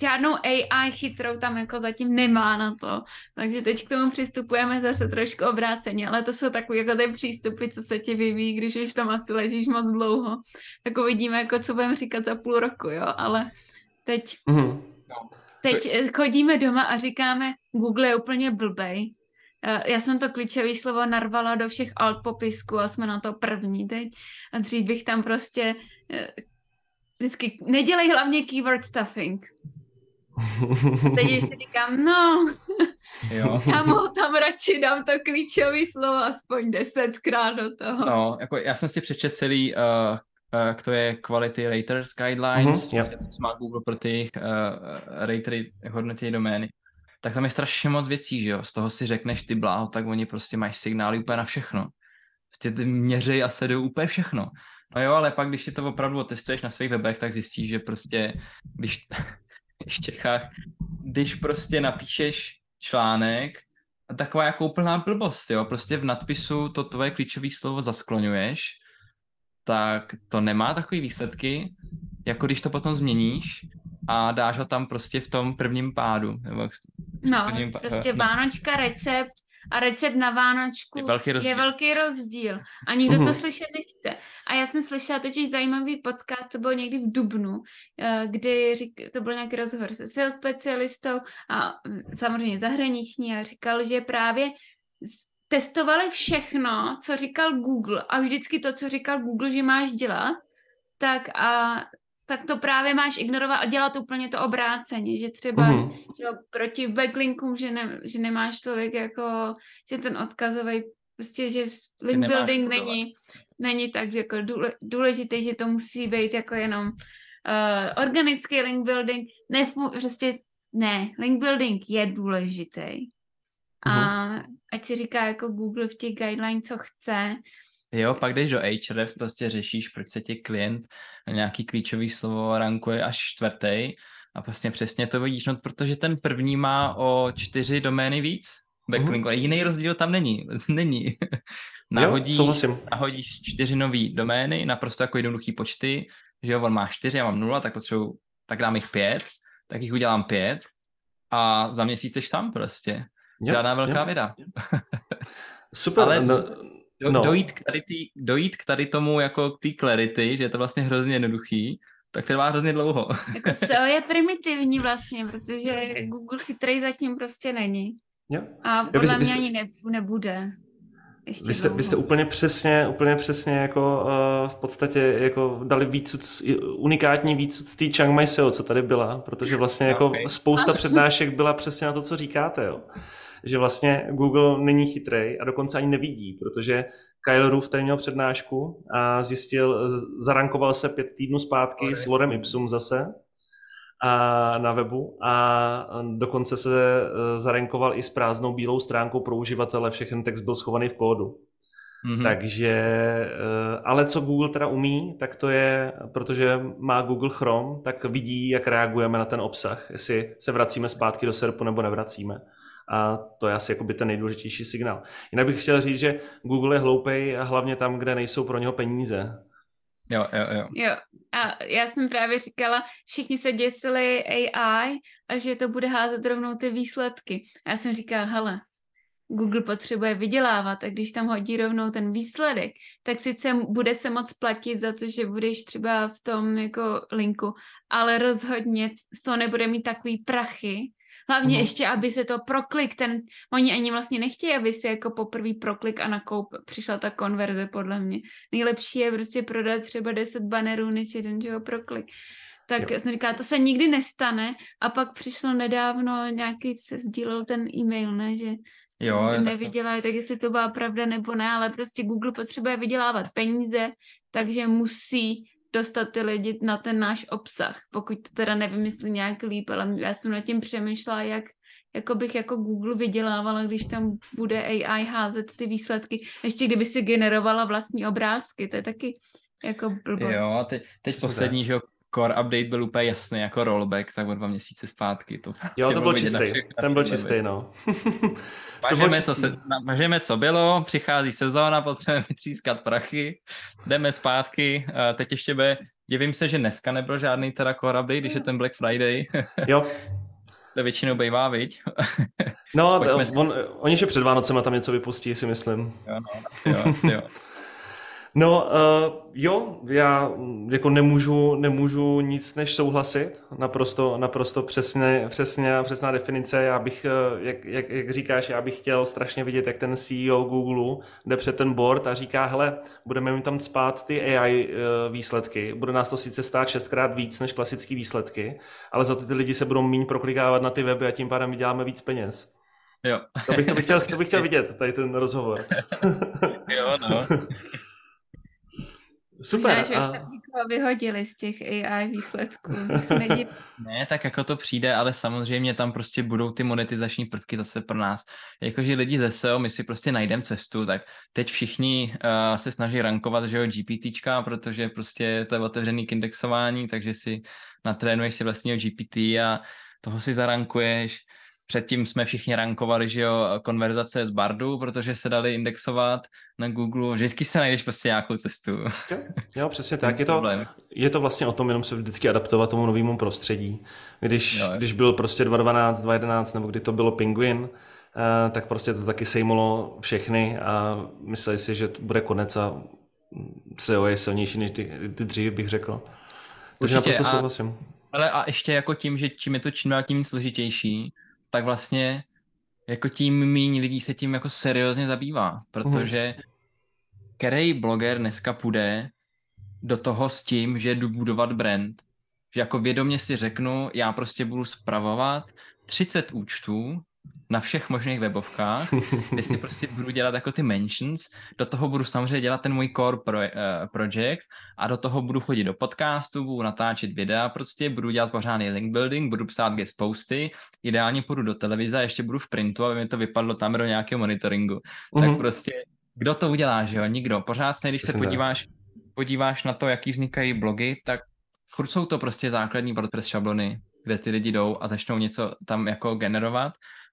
žádnou AI chytrou tam jako zatím nemá na to. Takže teď k tomu přistupujeme zase trošku obráceně, ale to jsou takové jako ty přístupy, co se ti vyvíjí, když už tam asi ležíš moc dlouho. Tak uvidíme, jako co budeme říkat za půl roku, jo, ale teď, Mhm. teď eh, chodíme doma a říkáme, Google je úplně blbej. Eh, Já jsem to klíčové slovo narvala do všech alt popisků a jsme na to první teď. A dřív bych tam prostě eh, vždycky, nedělej hlavně keyword stuffing. Teď už si říkám, no, Jo. já mu tam radši dám to klíčové slovo aspoň desetkrát do toho. No, jako já jsem si přečetl celý, uh, uh, to je Quality Raters Guidelines, Mhm, jo. vlastně to, má Google pro ty uh, ratery, hodnotí domény. Tak tam je strašně moc věcí, že jo, z toho si řekneš ty bláho, tak oni prostě mají signály úplně na všechno. Prostě ty měří a sledují úplně všechno. No jo, ale pak, když si to opravdu otestuješ na svých webech, tak zjistíš, že prostě, když v Čechách, když prostě napíšeš článek, taková jako úplná blbost, jo, prostě v nadpisu to tvoje klíčové slovo zaskloňuješ, tak to nemá takový výsledky, jako když to potom změníš a dáš ho tam prostě v tom prvním pádu. Nebo No, prvním pa- prostě no. Vánočka, recept a recept na Vánočku Je velký rozdíl. je velký rozdíl. A nikdo Mhm. to slyšet nechce. A já jsem slyšela totiž zajímavý podcast, to bylo někdy v Dubnu, eh, kdy řík, to byl nějaký rozhovor se SEO specialistou a mm, samozřejmě zahraniční a říkal, že právě testovali všechno, co říkal Google a vždycky to, co říkal Google, že máš dělat, tak a tak to právě máš ignorovat a dělat úplně to obráceně, že třeba Mhm. že proti backlinkům, že, ne, že nemáš tolik jako, že ten odkazový, prostě, že link nemáš building není, není tak jako důle, důležitý, že to musí být jako jenom uh, organický link building, ne, prostě ne, link building je důležitý. A ať si říká jako Google v těch guidelines, co chce, Jo, pak jdeš do Ahrefs, prostě řešíš, proč se ti klient na nějaký klíčový slovo rankuje až čtvrtý a prostě přesně to vidíš, no, protože ten první má o čtyři domény víc backlinku, a jiný rozdíl tam není, není. Jo, Nahodíš, souhlasím. nahodíš čtyři nový domény, naprosto jako jednoduchý počty, že jo, on má čtyři, já mám nula, tak potřebuji, tak dám jich pět, tak jich udělám pět a za měsíc jsi tam prostě. Jo, Žádná velká jo. věda. Super. Ale... No, do, no. dojít, k tady tý, dojít k tady tomu jako k té clarity, že je to vlastně hrozně jednoduchý, tak trvá hrozně dlouho. Jako SEO je primitivní vlastně, protože Google chytrý zatím prostě není. Jo. A podle jo, vy, mě vy, ani ne, nebude. Ještě vy, jste, vy jste úplně přesně, úplně přesně jako uh, v podstatě jako dali výcud, unikátní výcud z té Chiang Mai SEO, co tady byla, protože vlastně jako okay. spousta přednášek byla přesně na to, co říkáte, jo. Že vlastně Google není chytrý a dokonce ani nevidí, protože Kyle Roof tady měl přednášku a zjistil, zarankoval se pět týdnů zpátky okay. s Lorem Ipsum zase a na webu a dokonce se e, zarankoval i s prázdnou bílou stránkou pro uživatele, všechen text byl schovaný v kódu. Mm-hmm. Takže, e, ale co Google teda umí, tak to je, protože má Google Chrome, tak vidí, jak reagujeme na ten obsah, jestli se vracíme zpátky do SERPu nebo nevracíme. A to je asi jakoby ten nejdůležitější signál. Jinak bych chtěl říct, že Google je hloupej a hlavně tam, kde nejsou pro něho peníze. Jo, jo, jo. Jo, a já jsem právě říkala, všichni se děsili AI a že to bude házet rovnou ty výsledky. A já jsem říkala, hele, Google potřebuje vydělávat a když tam hodí rovnou ten výsledek, tak sice bude se moc platit za to, že budeš třeba v tom jako linku, ale rozhodně z toho nebude mít takový prachy, Hlavně mm. ještě, aby se to proklik, ten, oni ani vlastně nechtějí, aby si jako poprvý proklik a nakoup přišla ta konverze, podle mě. Nejlepší je prostě prodat třeba 10 banerů, než jeden, že ho proklik. Tak jo. jsem říkala, to se nikdy nestane a pak přišlo nedávno nějaký, se sdílel ten e-mail, ne, že jo, nevydělají, tak jestli to byla pravda nebo ne, ale prostě Google potřebuje vydělávat peníze, takže musí dostat ty lidi na ten náš obsah, pokud to teda nevymyslí nějak líp, ale já jsem nad tím přemýšlela, jak jako bych jako Google vydělávala, když tam bude AI házet ty výsledky, ještě kdyby si generovala vlastní obrázky, to je taky jako blbo. Jo, a teď, teď poslední, že core update byl úplně jasný jako rollback, tak o dva měsíce zpátky. To jo, to byl čistý, ten byl čistý, no. Mažeme, co se, mažeme, co bylo, přichází sezóna, potřebujeme vytřískat prachy, jdeme zpátky, teď ještě bude, divím se, že dneska nebyl žádný teda core update, když je ten Black Friday. Jo. to většinou bývá, viď? no, on, oni, že před Vánocema tam něco vypustí, si myslím. Jo, no, asi jo, asi jo. No uh, jo, já jako nemůžu, nemůžu nic než souhlasit, naprosto, naprosto přesně, přesně, přesná definice, já bych, eh, jak, jak, jak říkáš, já bych chtěl strašně vidět, jak ten CEO Google jde před ten board a říká, hele, budeme mi tam spát ty AI eh, výsledky, bude nás to sice stát šestkrát víc než klasické výsledky, ale za to ty lidi se budou méně proklikávat na ty weby a tím pádem vyděláme víc peněz. Jo. To bych, to bych, chtěl, to bych chtěl vidět, tady ten rozhovor. jo, no. Super. Já, že a... vyhodili z těch AI výsledků. ne, tak jako to přijde, ale samozřejmě tam prostě budou ty monetizační prvky zase pro nás. Jakože lidi ze SEO, my si prostě najdeme cestu, tak teď všichni uh, se snaží rankovat, že jo, GPTčka, protože prostě to je otevřený k indexování, takže si natrénuješ si vlastního GPT a toho si zarankuješ Předtím jsme všichni rankovali, že jo, konverzace z Bardu, protože se dali indexovat na Google. Vždycky se najdeš prostě nějakou cestu. Jo, jo přesně tak. Je to, je to vlastně o tom jenom se vždycky adaptovat tomu novému prostředí. Když, jo, když byl prostě 2012, 2011, nebo kdy to bylo Penguin, uh, tak prostě to taky sejmulo všechny a mysleli si, že to bude konec a SEO je silnější než ty, ty dřív, bych řekl. Takže naprosto souhlasím. Ale a ještě jako tím, že čím je to čím dál tím složitější, tak vlastně jako tím méně lidí se tím jako seriózně zabývá, protože mm. který bloger dneska půjde do toho s tím, že jdu budovat brand, že jako vědomě si řeknu, já prostě budu spravovat 30 účtů na všech možných webovkách, kde si prostě budu dělat jako ty mentions, do toho budu samozřejmě dělat ten můj core pro, uh, project a do toho budu chodit do podcastu, budu natáčet videa, prostě budu dělat pořádný link building, budu psát guest posty, ideálně půjdu do televize a ještě budu v printu, aby mi to vypadlo tam do nějakého monitoringu. Uh-huh. Tak mhm. prostě, kdo to udělá, že jo? Nikdo. Pořád když se podíváš, podíváš na to, jaký vznikají blogy, tak furt jsou to prostě základní WordPress šablony, kde ty lidi jdou a začnou něco tam jako generovat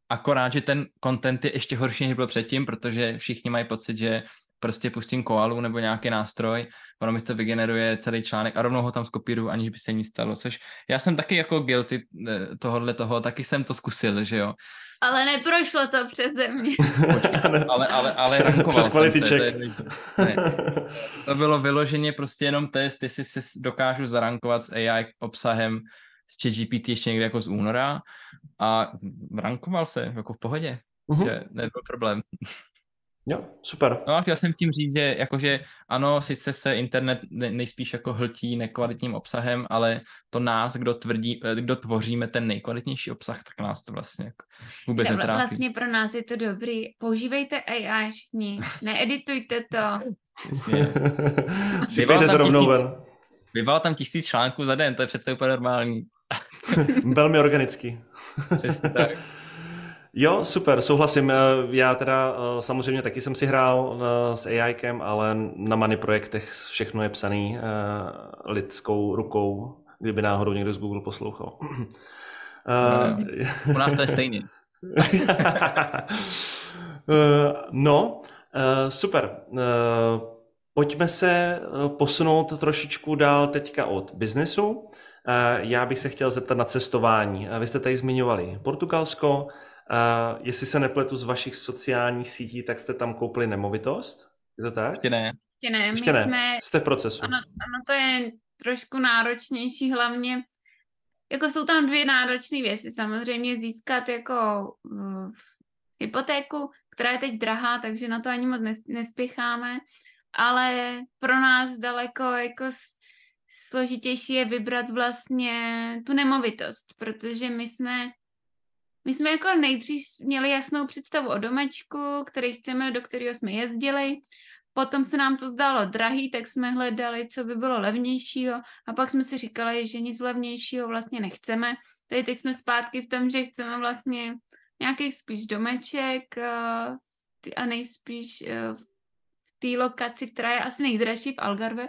Akorát, že ten content je ještě horší, než byl předtím, protože všichni mají pocit, že prostě pustím koalu nebo nějaký nástroj, ono mi to vygeneruje celý článek a rovnou ho tam skopíruju, aniž by se nic stalo, což já jsem taky jako guilty eh, tohohle toho, taky jsem to zkusil, že jo. Ale neprošlo to přeze mě. Počkej, ale, ale, ale Přes quality jsem se, check. to, je, ne, to bylo vyloženě prostě jenom test, jestli si dokážu zarankovat s AI obsahem z ChatGPT ještě někde jako z února a rankoval se jako v pohodě, Mhm. že nebyl problém. Jo, super. No a chtěl jsem tím říct, že jakože ano, sice se internet ne- nejspíš jako hltí nekvalitním obsahem, ale to nás, kdo, tvrdí, eh, kdo tvoříme ten nejkvalitnější obsah, tak nás to vlastně jako vůbec Ne, netrápí. Vlastně pro nás je to dobrý. Používejte AI všichni. Needitujte to. Sypejte to tam rovnou tisíc. ven. Vyval tam tisíc článků za den, to je přece úplně normální. Velmi organický. Přesně tak. Jo, super, souhlasím. Eh, Já teda eh, samozřejmě taky jsem si hrál eh, s AIkem, ale na Money projektech všechno je psaný lidskou rukou, kdyby náhodou někdo z Google poslouchal. Eh, U nás to je stejně. No, super. Pojďme se posunout trošičku dál teďka od biznesu. Eh, Já bych se chtěl zeptat na cestování. Eh, Vy jste tady zmiňovali Portugalsko. Eh, Jestli se nepletu z vašich sociálních sítí, tak jste tam koupili nemovitost? Je to tak? Ještě ne. Ještě ne, Ještě my ne. jsme Jste v procesu. Ano, ano, to je trošku náročnější, hlavně jako jsou tam dvě náročné věci. Samozřejmě získat jako uh, hypotéku, která je teď drahá, takže na to ani moc nes, nespěcháme, ale pro nás daleko jako s- složitější je vybrat vlastně tu nemovitost, protože my jsme my jsme jako nejdřív měli jasnou představu o domečku, který chceme, do kterého jsme jezdili, Potom se nám to zdálo drahý, tak jsme hledali, co by bylo levnějšího a pak jsme si říkali, že nic levnějšího vlastně nechceme. Tady teď jsme zpátky v tom, že chceme vlastně nějaký spíš domeček eh, a nejspíš eh, v té lokaci, která je asi nejdražší v Algarve.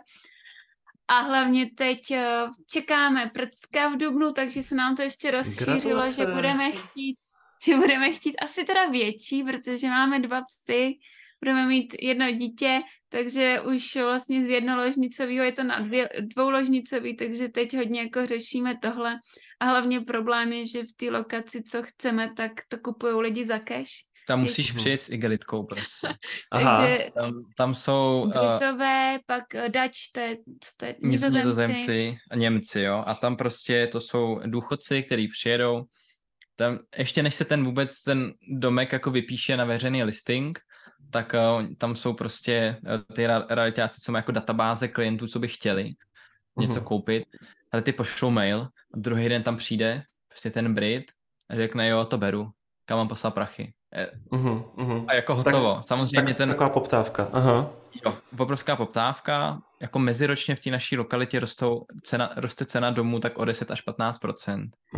A hlavně teď eh, čekáme prcka v Dubnu, takže se nám to ještě rozšířilo, Gratulace. že budeme chtít, že budeme chtít asi teda větší, protože máme dva psy, budeme mít jedno dítě, takže už vlastně z jednoložnicového je to na dvě, dvouložnicový, takže teď hodně jako řešíme tohle. A hlavně problém je, že v té lokaci, co chceme, tak to kupují lidi za cash. Tam musíš Mhm. přijet s igelitkou prostě. Aha. Takže Tam, tam jsou uh, Britové, pak eh, Dutch, to je, co to je Nizozemci. nizozemci a Němci, jo. A tam prostě to jsou důchodci, kteří přijedou. Tam ještě než se ten vůbec ten domek jako vypíše na veřejný listing, tak uh, tam jsou prostě uh, ty realitáci, co mají jako databáze klientů, co by chtěli něco Mhm. koupit, ale ty pošlou mail a druhý den tam přijde prostě ten Brit a řekne, jo, to beru, kam mám poslat prachy. E, Mhm, mhm. A jako hotovo. Tak- Samozřejmě Tak, ten, Taková poptávka. Aha. jo, obrovská poptávka, jako meziročně v té naší lokalitě rostou cena, roste cena domů tak o 10 až 15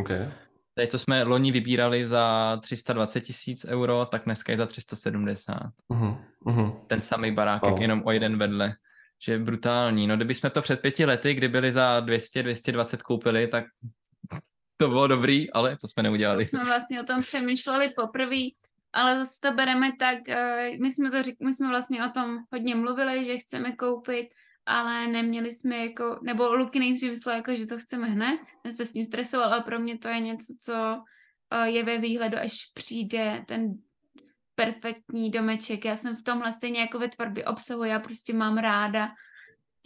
Okay. Teď, co jsme loni vybírali za 320 tisíc euro, tak dneska je za 370. Mhm, mhm. Ten samý barákek, Wow. jenom o jeden vedle. Že je brutální. No kdyby jsme to před pěti lety, kdy byli za 200-220 koupili, tak to bylo dobrý, ale to jsme neudělali. jsme vlastně o tom přemýšleli poprvé, ale zase to bereme tak, eh, my jsme, to, my jsme vlastně o tom hodně mluvili, že chceme koupit, ale neměli jsme jako, nebo Luky nejdřív myslel jako, že to chceme hned, ten se s ním stresoval, ale pro mě to je něco, co eh, je ve výhledu, až přijde ten perfektní domeček. Já jsem v tomhle stejně jako ve tvorbě obsahu, já prostě mám ráda,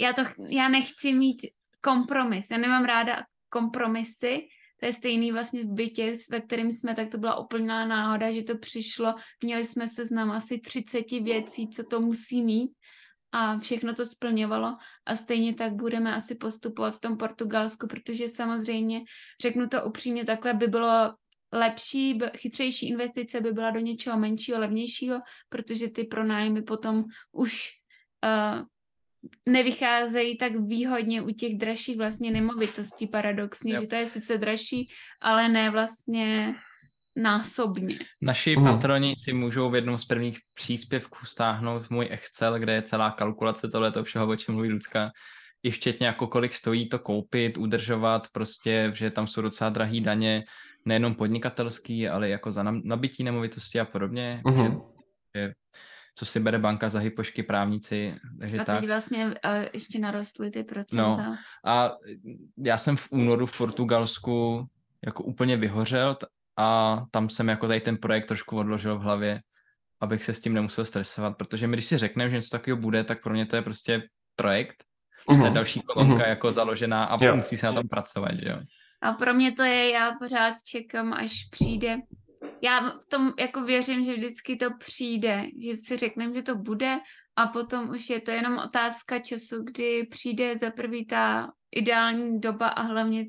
já, to, já nechci mít kompromis, já nemám ráda kompromisy, to je stejný vlastně v bytě, ve kterém jsme, tak to byla úplná náhoda, že to přišlo. Měli jsme seznam asi 30 věcí, co to musí mít a všechno to splňovalo a stejně tak budeme asi postupovat v tom Portugalsku, protože samozřejmě, řeknu to upřímně, takhle by bylo lepší, chytřejší investice by byla do něčeho menšího, levnějšího, protože ty pronájmy potom už uh, nevycházejí tak výhodně u těch dražších vlastně nemovitostí paradoxně, Yep. že to je sice dražší, ale ne vlastně násobně. Naši Mhm. patroni si můžou v jednom z prvních příspěvků stáhnout můj Excel, kde je celá kalkulace tohle všeho, o čem mluví Lucka. I včetně jako kolik stojí to koupit, udržovat, prostě, že tam jsou docela drahý daně, nejenom podnikatelský, ale jako za nabití nemovitosti a podobně. Mhm. Že, že co si bere banka za hypošky právníci, takže a tak. teď vlastně uh, ještě narostly ty procenta. No. A já jsem v únoru v Portugalsku jako úplně vyhořel a tam jsem jako tady ten projekt trošku odložil v hlavě, abych se s tím nemusel stresovat, protože my když si řekneme, že něco takového bude, tak pro mě to je prostě projekt, uh-huh. to je další kolonka uh-huh. jako založená a jo. musí se na tom pracovat, že jo. A pro mě to je, já pořád čekám, až přijde. Já v tom jako věřím, že vždycky to přijde, že si řekneme, že to bude a potom už je to jenom otázka času, kdy přijde za prvý ta ideální doba a hlavně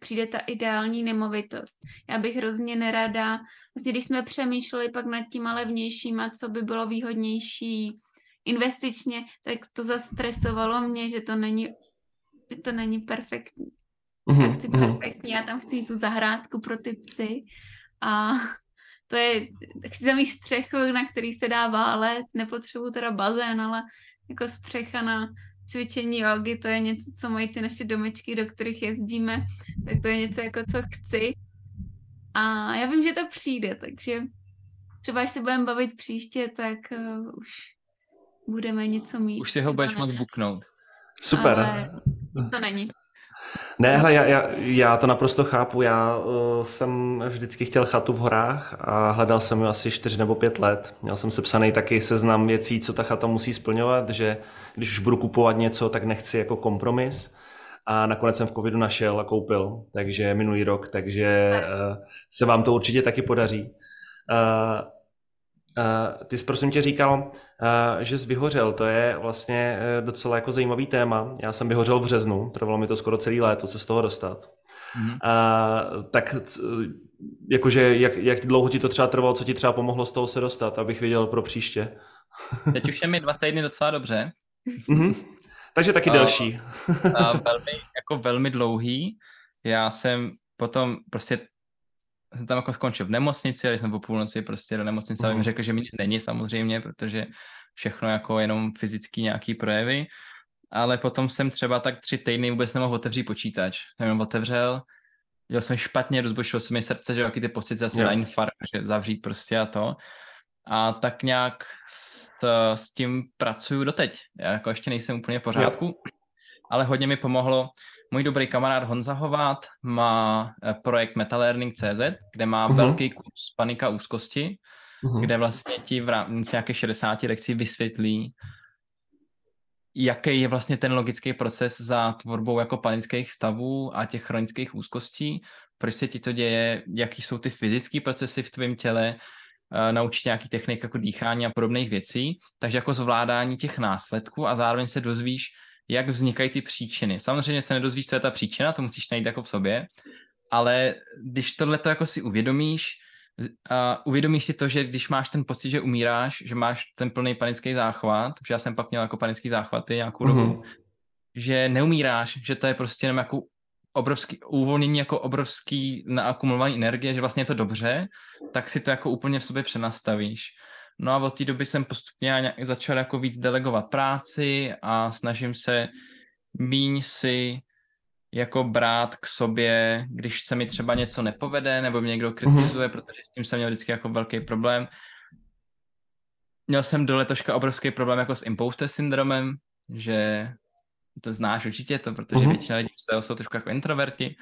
přijde ta ideální nemovitost. Já bych hrozně nerada, vlastně když jsme přemýšleli pak nad tím levnějším a co by bylo výhodnější investičně, tak to zastresovalo mě, že to není, to není perfektní. Mm-hmm. Já chci mhm. perfektní, já tam chci tu zahrádku pro ty psy a to je, chci tam mít střechu, na který se dá válet, nepotřebuji teda bazén, ale jako střecha na cvičení jogy, to je něco, co mají ty naše domečky, do kterých jezdíme, tak to je něco jako, co chci. A já vím, že to přijde, takže třeba až se budeme bavit příště, tak uh, už budeme něco mít. Už si ho budeš moct buknout. Super. Ale to není. Ne, hele, já, já, já to naprosto chápu. Já uh, jsem vždycky chtěl chatu v horách a hledal jsem ji asi 4 nebo 5 let. Měl jsem sepsaný taky seznam věcí, co ta chata musí splňovat, že když už budu kupovat něco, tak nechci jako kompromis. A nakonec jsem v covidu našel a koupil, takže minulý rok, takže uh, se vám to určitě taky podaří. Uh, Uh, ty jsi prosím tě říkal, uh, že jsi vyhořel, to je vlastně uh, docela jako zajímavý téma. Já jsem vyhořel v březnu, trvalo mi to skoro celý léto se z toho dostat. Mm-hmm. Uh, tak jakože jak, jak dlouho ti to třeba trvalo, co ti třeba pomohlo z toho se dostat, abych věděl pro příště. Teď už je mi dva týdny docela dobře. Mm-hmm. Takže taky uh, delší. uh, velmi, jako velmi dlouhý. Já jsem potom prostě jsem tam jako skončil v nemocnici, ale jsem po půlnoci prostě do nemocnice, mm. mi řekl, že mi nic není samozřejmě, protože všechno jako jenom fyzický nějaký projevy, ale potom jsem třeba tak tři týdny vůbec nemohl otevřít počítač. Jsem jenom otevřel, dělal jsem špatně, rozbočilo se mi srdce, že jaký ty pocity asi na infarkt, že zavřít prostě a to. A tak nějak s, s tím pracuju doteď. Já jako ještě nejsem úplně v pořádku, jo. ale hodně mi pomohlo můj dobrý kamarád Honza Hovát má eh, projekt MetaLearning.cz, kde má uh-huh. velký kurz panika úzkosti, uh-huh. kde vlastně ti v rámci nějaké 60 lekcí vysvětlí, jaký je vlastně ten logický proces za tvorbou jako panických stavů a těch chronických úzkostí, proč se ti to děje, jaký jsou ty fyzické procesy v tvém těle, uh, naučit nějaký technik jako dýchání a podobných věcí, takže jako zvládání těch následků a zároveň se dozvíš, jak vznikají ty příčiny. Samozřejmě se nedozvíš, co je ta příčina, to musíš najít jako v sobě, ale když tohle to jako si uvědomíš, a uvědomíš si to, že když máš ten pocit, že umíráš, že máš ten plný panický záchvat, protože já jsem pak měl jako panický záchvaty nějakou mm-hmm. dobu, že neumíráš, že to je prostě jenom jako obrovský uvolnění jako obrovský naakumulovaný energie, že vlastně je to dobře, tak si to jako úplně v sobě přenastavíš. No a od té doby jsem postupně začal jako víc delegovat práci a snažím se míň si jako brát k sobě, když se mi třeba něco nepovede, nebo mě někdo kritizuje, mm-hmm. protože s tím jsem měl vždycky jako velký problém. Měl jsem do letoška obrovský problém jako s imposter syndromem, že to znáš určitě to, protože mm-hmm. většina lidí jsou trošku jako introverti,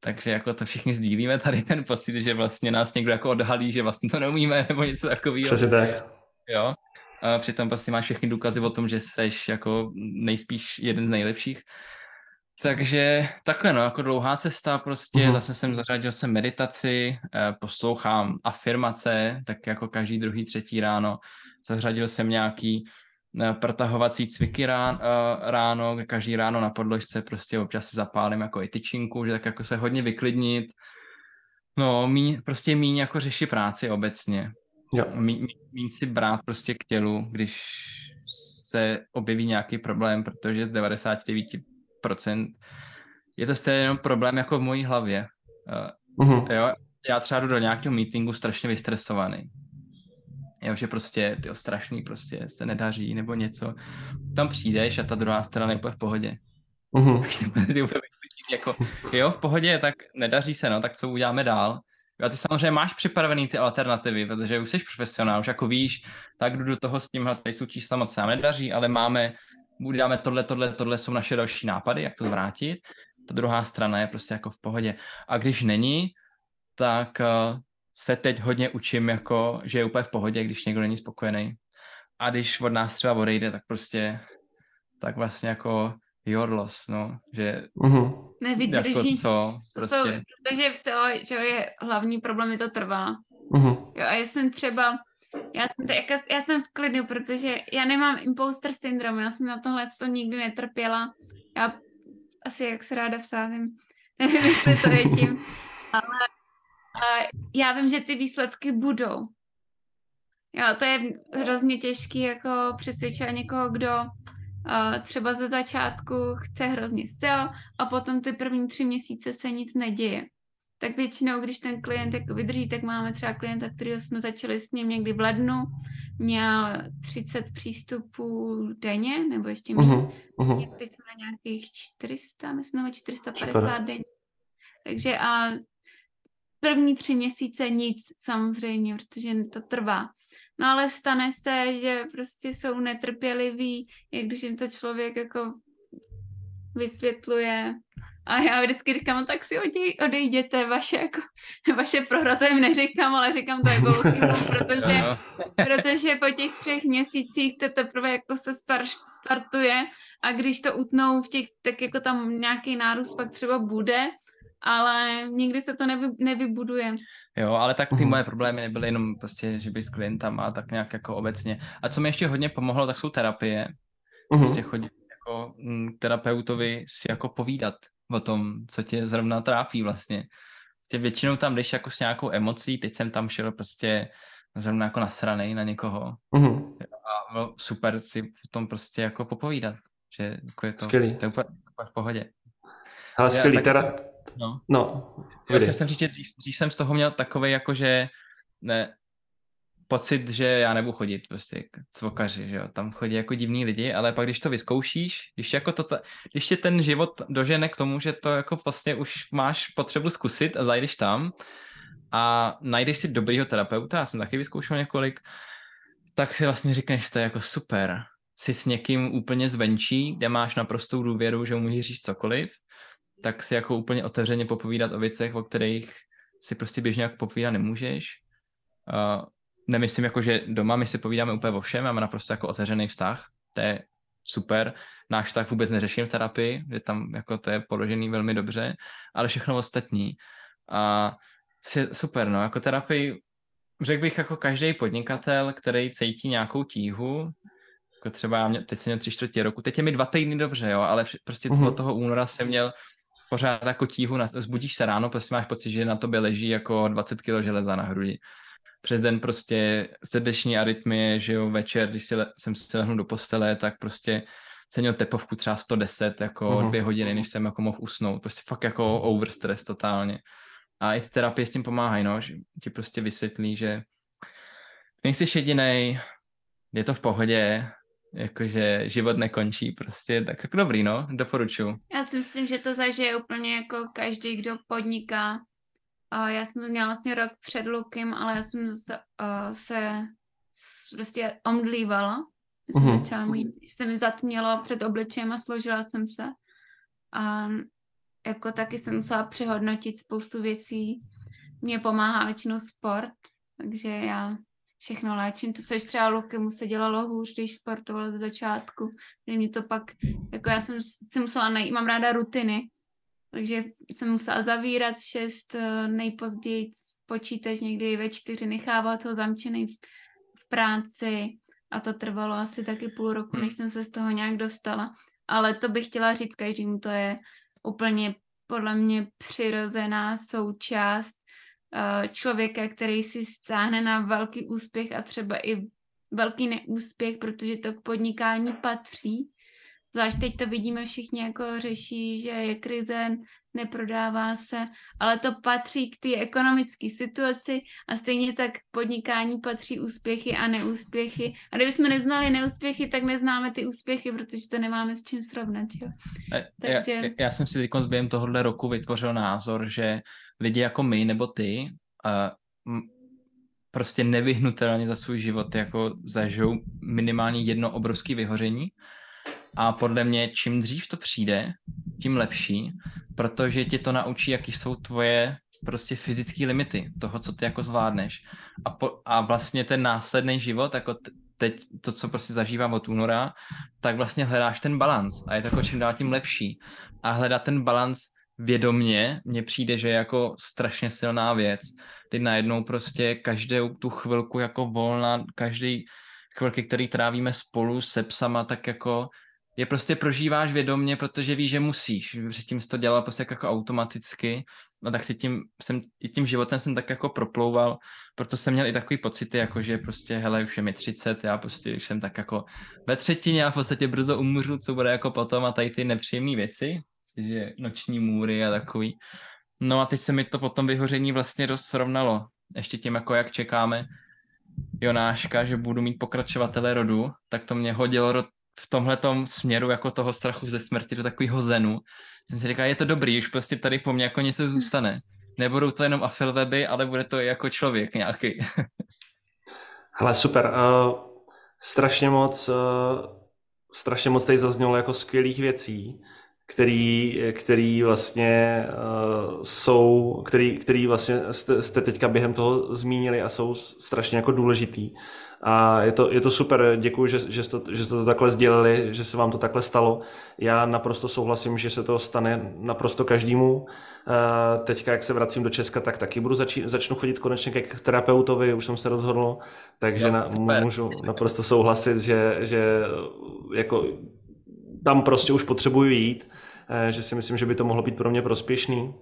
takže jako to všichni sdílíme tady ten pocit, že vlastně nás někdo jako odhalí, že vlastně to neumíme nebo něco takového. Přesně tak. Jo. A přitom prostě máš všechny důkazy o tom, že jsi jako nejspíš jeden z nejlepších. Takže takhle no, jako dlouhá cesta prostě, uh-huh. zase jsem zařadil jsem meditaci, eh, poslouchám afirmace, tak jako každý druhý, třetí ráno. Zařadil jsem nějaký protahovací cviky rán, eh, ráno, každý ráno na podložce prostě občas si zapálím jako i tyčinku, že tak jako se hodně vyklidnit. No, míň, prostě míň jako řeší práci obecně. Jo. Míň, míň si brát prostě k tělu, když se objeví nějaký problém, protože z 99% je to stejně jenom problém jako v mojí hlavě. Uh, uh-huh. jo, já třeba jdu do nějakého meetingu strašně vystresovaný jo, že prostě ty strašný prostě se nedaří nebo něco. Tam přijdeš a ta druhá strana je úplně v pohodě. Uh-huh. jako, jo, v pohodě, tak nedaří se, no, tak co uděláme dál? A ty samozřejmě máš připravený ty alternativy, protože už jsi profesionál, už jako víš, tak jdu do toho s tímhle, tady jsou čísla moc se nám nedaří, ale máme, uděláme tohle, tohle, tohle jsou naše další nápady, jak to zvrátit. Ta druhá strana je prostě jako v pohodě. A když není, tak uh, se teď hodně učím, jako, že je úplně v pohodě, když někdo není spokojený. A když od nás třeba odejde, tak prostě, tak vlastně jako your loss, no, že uh-huh. nevydrží. Jako co, prostě. To jsou, protože vse, že je hlavní problém, je to trvá. Uh-huh. Jo, a já jsem třeba, já jsem, to, jak, já jsem v klidu, protože já nemám imposter syndrom, já jsem na tohle to nikdy netrpěla. Já asi jak se ráda vsázím, nevím, jestli to je tím, ale já vím, že ty výsledky budou. Jo, to je hrozně těžký jako přesvědčovat někoho, kdo uh, třeba ze začátku chce hrozně sil a potom ty první tři měsíce se nic neděje. Tak většinou, když ten klient jako vydrží, tak máme třeba klienta, kterého jsme začali s ním někdy v lednu, měl 30 přístupů denně, nebo ještě méně. Uh-huh, uh-huh. Teď jsme na nějakých 400, myslím, nebo 450 denně. Takže a první tři měsíce nic samozřejmě, protože to trvá. No ale stane se, že prostě jsou netrpěliví, jak když jim to člověk jako vysvětluje. A já vždycky říkám, no tak si odej, odejděte, vaše, jako, vaše prohra, to jim neříkám, ale říkám to jako protože, protože po těch třech měsících to teprve jako se star, startuje a když to utnou v těch, tak jako tam nějaký nárůst pak třeba bude, ale nikdy se to nevy, nevybuduje. Jo, ale tak ty uh-huh. moje problémy nebyly jenom prostě, že by s klientama, tak nějak jako obecně. A co mi ještě hodně pomohlo, tak jsou terapie. Uh-huh. Prostě chodit jako m, terapeutovi si jako povídat o tom, co tě zrovna trápí vlastně. Tě většinou tam jdeš jako s nějakou emocí, teď jsem tam šel prostě zrovna jako nasranej na někoho. Uh-huh. A bylo super si o tom prostě jako popovídat. Že jako je to, Skvělý. to je úplně, v pohodě. Ale skvělý, teda, No. No, Já chtěl jsem říct, že dřív, dřív jsem z toho měl takový jako, že ne, pocit, že já nebudu chodit prostě k cvokaři, že jo, tam chodí jako divní lidi, ale pak když to vyzkoušíš, když jako to, když tě ten život dožene k tomu, že to jako vlastně už máš potřebu zkusit a zajdeš tam a najdeš si dobrýho terapeuta, já jsem taky vyzkoušel několik, tak si vlastně řekneš, to je jako super, jsi s někým úplně zvenčí, kde máš naprostou důvěru, že mu můžeš říct cokoliv tak si jako úplně otevřeně popovídat o věcech, o kterých si prostě běžně jako popovídat nemůžeš. Uh, nemyslím jako, že doma my si povídáme úplně o všem, máme naprosto jako otevřený vztah, to je super. Náš vztah vůbec neřeším v terapii, že tam jako to je položený velmi dobře, ale všechno ostatní. A si, super, no, jako terapii řekl bych jako každý podnikatel, který cítí nějakou tíhu, jako třeba já mě, teď jsem měl tři čtvrtě roku, teď je mi dva týdny dobře, jo, ale prostě uh-huh. od toho února jsem měl pořád jako tíhu, na, zbudíš se ráno, prostě máš pocit, že na tobě leží jako 20 kg železa na hrudi. Přes den prostě srdeční arytmie, že jo, večer, když si le, jsem se lehnul do postele, tak prostě jsem měl tepovku třeba 110, jako uh-huh. dvě hodiny, než jsem jako mohl usnout. Prostě fakt jako overstress totálně. A i terapie s tím pomáhají, no, že ti prostě vysvětlí, že nejsi jedinej, je to v pohodě, jakože život nekončí prostě, tak jako dobrý, no, doporučuji. Já si myslím, že to zažije úplně jako každý, kdo podniká. A já jsem to měla vlastně rok před Lukem, ale já jsem se, uh, se prostě omdlívala. Jsem uh-huh. začala mít, se mi zatmělo před obličejem a složila jsem se. A jako taky jsem musela přehodnotit spoustu věcí. Mě pomáhá většinou sport, takže já všechno léčím. To, což třeba Luky mu se dělalo hůř, když sportoval ze začátku. Takže mě to pak, jako já jsem si musela najít, mám ráda rutiny, takže jsem musela zavírat v šest, eh, nejpozději počítač někdy ve čtyři, nechávat ho zamčený v, v práci a to trvalo asi taky půl roku, než jsem se z toho nějak dostala. Ale to bych chtěla říct každému, to je úplně podle mě přirozená součást člověka, který si stáhne na velký úspěch a třeba i velký neúspěch, protože to k podnikání patří. Zvlášť teď to vidíme všichni jako řeší, že je krize, neprodává se, ale to patří k té ekonomické situaci a stejně tak k podnikání patří úspěchy a neúspěchy. A kdybychom neznali neúspěchy, tak neznáme ty úspěchy, protože to nemáme s čím srovnat. Jo? Takže... Já, já jsem si teď během tohohle roku vytvořil názor, že lidi jako my nebo ty uh, prostě nevyhnutelně za svůj život jako zažijou minimálně jedno obrovské vyhoření a podle mě čím dřív to přijde, tím lepší, protože ti to naučí, jaký jsou tvoje prostě fyzické limity toho, co ty jako zvládneš. A, po, a vlastně ten následný život, jako teď to, co prostě zažívám od února, tak vlastně hledáš ten balans a je to jako čím dál tím lepší. A hledat ten balans vědomně mně přijde, že je jako strašně silná věc, kdy najednou prostě každou tu chvilku jako volna, každý chvilky, který trávíme spolu se psama, tak jako je prostě prožíváš vědomně, protože víš, že musíš. Předtím jsi to dělal prostě jako automaticky, no tak si tím, jsem, i tím životem jsem tak jako proplouval, proto jsem měl i takový pocity, jako že prostě, hele, už je mi 30, já prostě, když jsem tak jako ve třetině a v podstatě brzo umřu, co bude jako potom a tady ty nepříjemné věci, že noční můry a takový. No a teď se mi to potom vyhoření vlastně dost srovnalo. Ještě tím, jako jak čekáme Jonáška, že budu mít pokračovatele rodu, tak to mě hodilo v tomhle směru jako toho strachu ze smrti do takového zenu. Jsem si říkal, je to dobrý, už prostě tady po mně jako něco zůstane. Nebudou to jenom afilweby, ale bude to i jako člověk nějaký. Hele, super. Uh, strašně moc, uh, strašně moc tady zaznělo jako skvělých věcí který, který vlastně uh, jsou, který, který vlastně jste, jste teďka během toho zmínili a jsou strašně jako důležitý. A je to, je to super, děkuji, že, že, jste, že jste to takhle sdělili, že se vám to takhle stalo. Já naprosto souhlasím, že se to stane naprosto každému. Uh, teďka, jak se vracím do Česka, tak taky budu začít, začnu chodit konečně k terapeutovi, už jsem se rozhodl, takže jo, na, můžu naprosto souhlasit, že, že jako tam prostě už potřebuji jít, eh, že si myslím, že by to mohlo být pro mě prospěšný.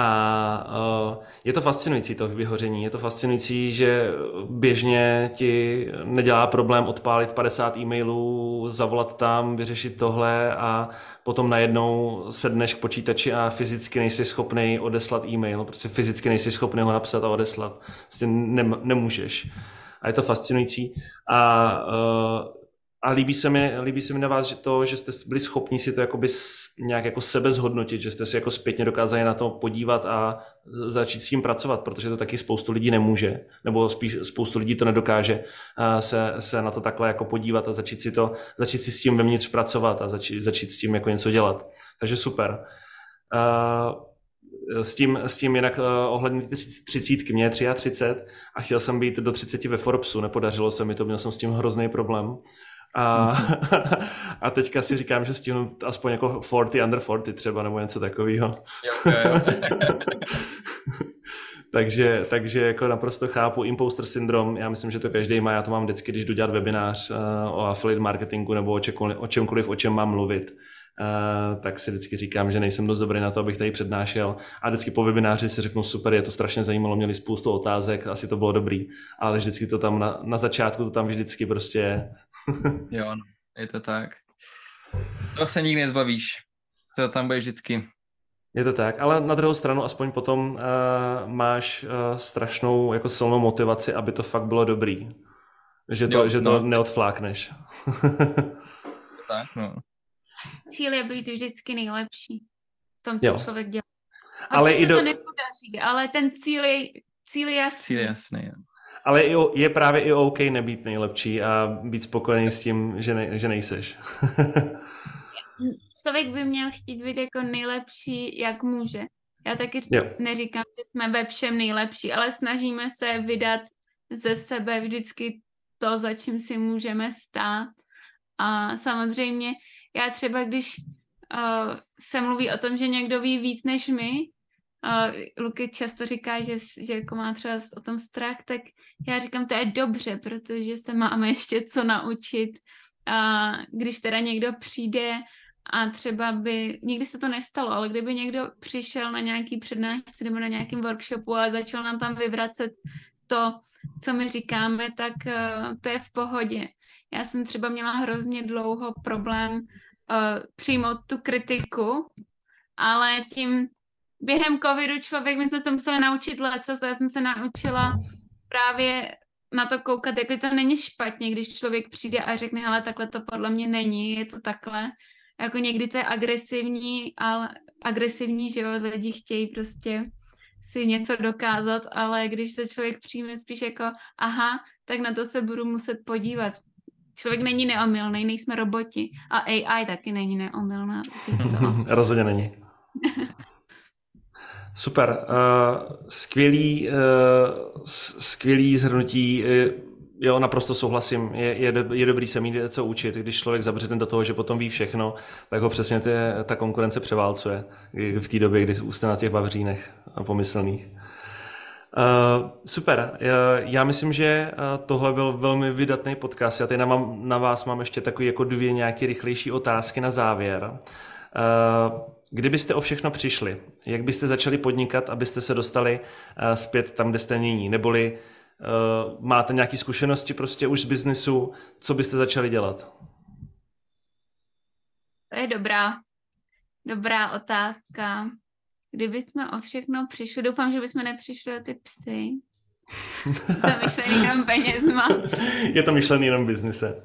A je to fascinující to vyhoření, je to fascinující, že běžně ti nedělá problém odpálit 50 e-mailů, zavolat tam, vyřešit tohle a potom najednou sedneš k počítači a fyzicky nejsi schopný odeslat e-mail, prostě fyzicky nejsi schopný ho napsat a odeslat. Prostě nemůžeš. A je to fascinující. A a líbí se, mi, líbí se mi na vás že to, že jste byli schopni si to jakoby nějak jako sebe zhodnotit, že jste si jako zpětně dokázali na to podívat a začít s tím pracovat, protože to taky spoustu lidí nemůže, nebo spíš spoustu lidí to nedokáže se, se na to takhle jako podívat a začít si, to, začít si s tím vevnitř pracovat a začít, začít s tím jako něco dělat. Takže super. s tím, s tím jinak uh, ohledně třicítky, mě je 33 a chtěl jsem být do 30 ve Forbesu, nepodařilo se mi to, měl jsem s tím hrozný problém. A, a teďka si říkám, že stihnu aspoň jako 40 under 40 třeba, nebo něco takového. takže, takže jako naprosto chápu imposter syndrom, já myslím, že to každý má, já to mám vždycky, když jdu dělat webinář uh, o affiliate marketingu nebo o, čekoliv, o čemkoliv, o čem mám mluvit, Uh, tak si vždycky říkám, že nejsem dost dobrý na to, abych tady přednášel. A vždycky po webináři si řeknu, super, je to strašně zajímalo, měli spoustu otázek, asi to bylo dobrý. Ale vždycky to tam na, na začátku, to tam vždycky prostě je. jo, no, je to tak. To se nikdy nezbavíš. To tam bude vždycky. Je to tak, ale na druhou stranu aspoň potom uh, máš uh, strašnou jako silnou motivaci, aby to fakt bylo dobrý. Že to, jo, že to no. neodflákneš. tak, no. Cíl je být vždycky nejlepší v tom, co jo. člověk dělá. A ale i do... to nepodaří, ale ten cíl je, cíl je jasný. Cíl je jasný, jo. Ale je právě i OK nebýt nejlepší a být spokojený s tím, že, ne, že nejseš. Člověk by měl chtít být jako nejlepší, jak může. Já taky jo. neříkám, že jsme ve všem nejlepší, ale snažíme se vydat ze sebe vždycky to, za čím si můžeme stát. A samozřejmě já třeba, když uh, se mluví o tom, že někdo ví víc než my, uh, Luky často říká, že, že jako má třeba o tom strach, tak já říkám, to je dobře, protože se máme ještě co naučit. A když teda někdo přijde a třeba by, nikdy se to nestalo, ale kdyby někdo přišel na nějaký přednášce nebo na nějakém workshopu a začal nám tam vyvracet to, co my říkáme, tak uh, to je v pohodě. Já jsem třeba měla hrozně dlouho problém uh, přijmout tu kritiku, ale tím během covidu člověk, my jsme se museli naučit leco, já jsem se naučila právě na to koukat, jako to není špatně, když člověk přijde a řekne, hele, takhle to podle mě není, je to takhle. Jako někdy to je agresivní, ale agresivní, že jo, lidi chtějí prostě si něco dokázat, ale když se člověk přijme spíš jako aha, tak na to se budu muset podívat. Člověk není neomylný, nejsme roboti. A AI taky není neomylná. Rozhodně není. Super. Uh, skvělý, uh, skvělý zhrnutí. Uh, Jo, naprosto souhlasím. Je, je, je dobrý se mít co učit. Když člověk zabředne do toho, že potom ví všechno, tak ho přesně ty, ta konkurence převálcuje v té době, kdy jste na těch vavřínech pomyslných. Uh, super. Já myslím, že tohle byl velmi vydatný podcast. Já tady mám, na vás mám ještě takový jako dvě nějaké rychlejší otázky na závěr. Uh, kdybyste o všechno přišli, jak byste začali podnikat, abyste se dostali uh, zpět tam, kde jste nyní? Neboli uh, máte nějaké zkušenosti prostě už z biznesu, co byste začali dělat? To je dobrá, dobrá otázka. Kdyby jsme o všechno přišli, doufám, že bychom nepřišli o ty psy. to myšlený jenom penězma. Je to myšlený jenom biznise.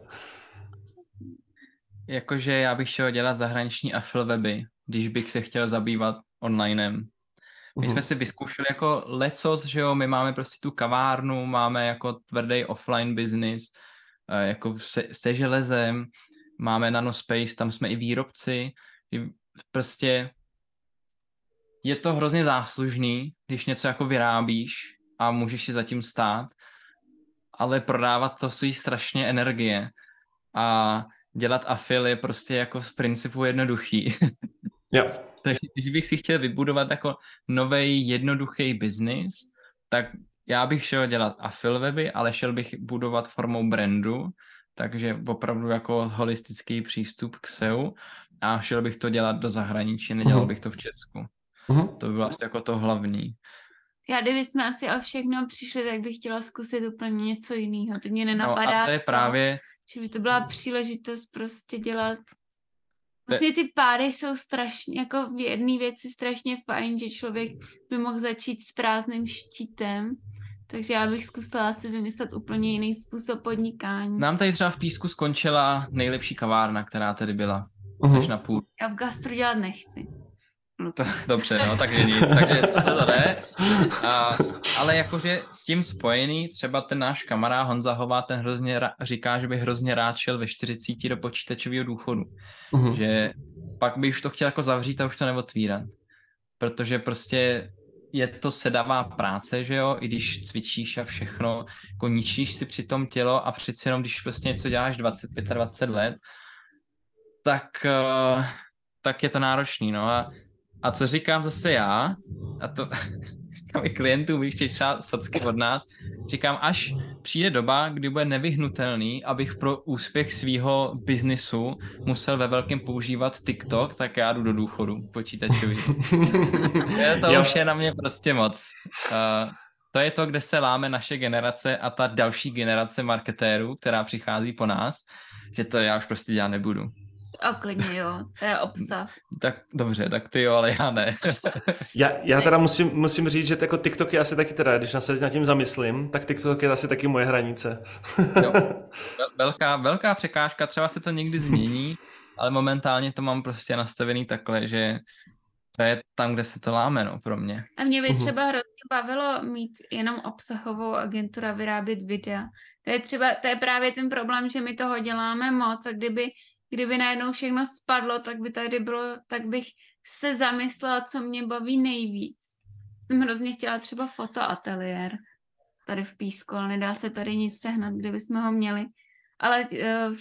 Jakože já bych chtěl dělat zahraniční affil weby, když bych se chtěl zabývat onlinem. My jsme mhm. si vyzkoušeli jako lecos, že jo, my máme prostě tu kavárnu, máme jako tvrdý offline business, eh, jako se, se železem, máme nanospace, tam jsme i výrobci, prostě je to hrozně záslužný, když něco jako vyrábíš a můžeš si zatím stát, ale prodávat to stojí strašně energie a dělat afil je prostě jako z principu jednoduchý. Jo. Takže když bych si chtěl vybudovat jako nový jednoduchý biznis, tak já bych šel dělat afil weby, ale šel bych budovat formou brandu, takže opravdu jako holistický přístup k SEO a šel bych to dělat do zahraničí, nedělal uh-huh. bych to v Česku. Uh-huh. To by bylo asi jako to hlavní. Já kdybychom asi o všechno přišli, tak bych chtěla zkusit úplně něco jiného. To mě nenapadá. No a to je co, právě... Že by to byla příležitost prostě dělat Vlastně ty páry jsou strašně, jako v jedné věci strašně fajn, že člověk by mohl začít s prázdným štítem, takže já bych zkusila asi vymyslet úplně jiný způsob podnikání. Nám tady třeba v Písku skončila nejlepší kavárna, která tady byla. Uh-huh. Až na půl. Já v gastru dělat nechci. No to, dobře, no, takže nic, takže to jde. A, ale jakože s tím spojený, třeba ten náš kamarád Honza Hová, ten hrozně ra- říká, že by hrozně rád šel ve 40 do počítačového důchodu. Uh-huh. Že pak by už to chtěl jako zavřít a už to neotvírat. Protože prostě je to sedavá práce, že jo, i když cvičíš a všechno, jako ničíš si při tom tělo a přeci jenom, když prostě něco děláš 25 a 20 let, tak, uh, tak je to náročný, no a a co říkám zase já, a to říkám i klientům, když třeba socky od nás, říkám, až přijde doba, kdy bude nevyhnutelný, abych pro úspěch svého biznisu musel ve velkém používat TikTok, tak já jdu do důchodu počítačový. je to jo. už je na mě prostě moc. Uh, to je to, kde se láme naše generace a ta další generace marketérů, která přichází po nás, že to já už prostě dělat nebudu. A klidně jo, to je obsah. Tak dobře, tak ty jo, ale já ne. já, já teda musím, musím říct, že jako TikTok je asi taky teda, když se nad tím zamyslím, tak TikTok je asi taky moje hranice. jo. Velká, velká překážka, třeba se to někdy změní, ale momentálně to mám prostě nastavený takhle, že to je tam, kde se to láme, no, pro mě. A mě by mhm. třeba hrozně bavilo mít jenom obsahovou agenturu a vyrábět videa. To je třeba, to je právě ten problém, že my toho děláme moc a kdyby kdyby najednou všechno spadlo, tak by tady bylo, tak bych se zamyslela, co mě baví nejvíc. Jsem hrozně chtěla třeba fotoateliér tady v Písku, ale nedá se tady nic sehnat, kdyby jsme ho měli. Ale uh,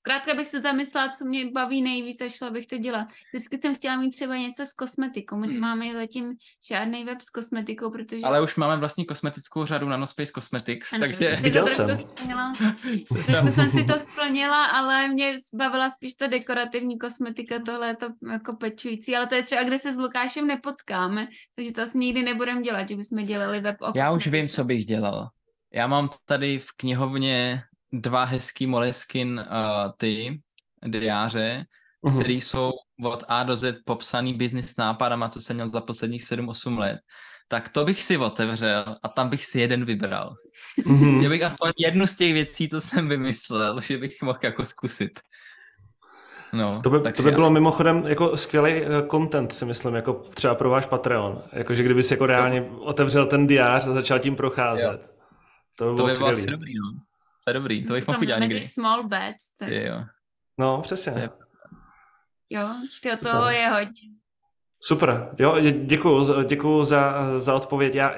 Zkrátka bych se zamyslela, co mě baví nejvíc a šla bych to dělat. Vždycky jsem chtěla mít třeba něco s kosmetikou. My hmm. máme zatím žádný web s kosmetikou, protože... Ale už máme vlastní kosmetickou řadu Nanospace Cosmetics, ano, takže... Viděl jsem. Trošku jsem si to splnila, ale mě bavila spíš ta dekorativní kosmetika, tohle je to jako pečující, ale to je třeba, kde se s Lukášem nepotkáme, takže to asi nikdy nebudeme dělat, že bychom dělali web o Já už vím, co bych dělal. Já mám tady v knihovně dva hezký Moleskin uh, ty diáře, uh-huh. které jsou od A do Z popsaný business nápadama, co jsem měl za posledních 7-8 let, tak to bych si otevřel a tam bych si jeden vybral. Uh-huh. Že bych aspoň jednu z těch věcí, co jsem vymyslel, že bych mohl jako zkusit. No, To by, to by bylo asi- mimochodem jako skvělý eh, content, si myslím, jako třeba pro váš Patreon. Jakože kdyby si jako reálně otevřel ten diář a začal tím procházet. To by To bylo by bylo asi dobrý, no. To je dobrý, to bych mohl udělat někdy. small bets, tak Je, jo. No, To přesně. je- jo, tyjo, Super. toho je hodně. Super. Jo, dě- děkuju, za- děkuju za, za odpověď. Já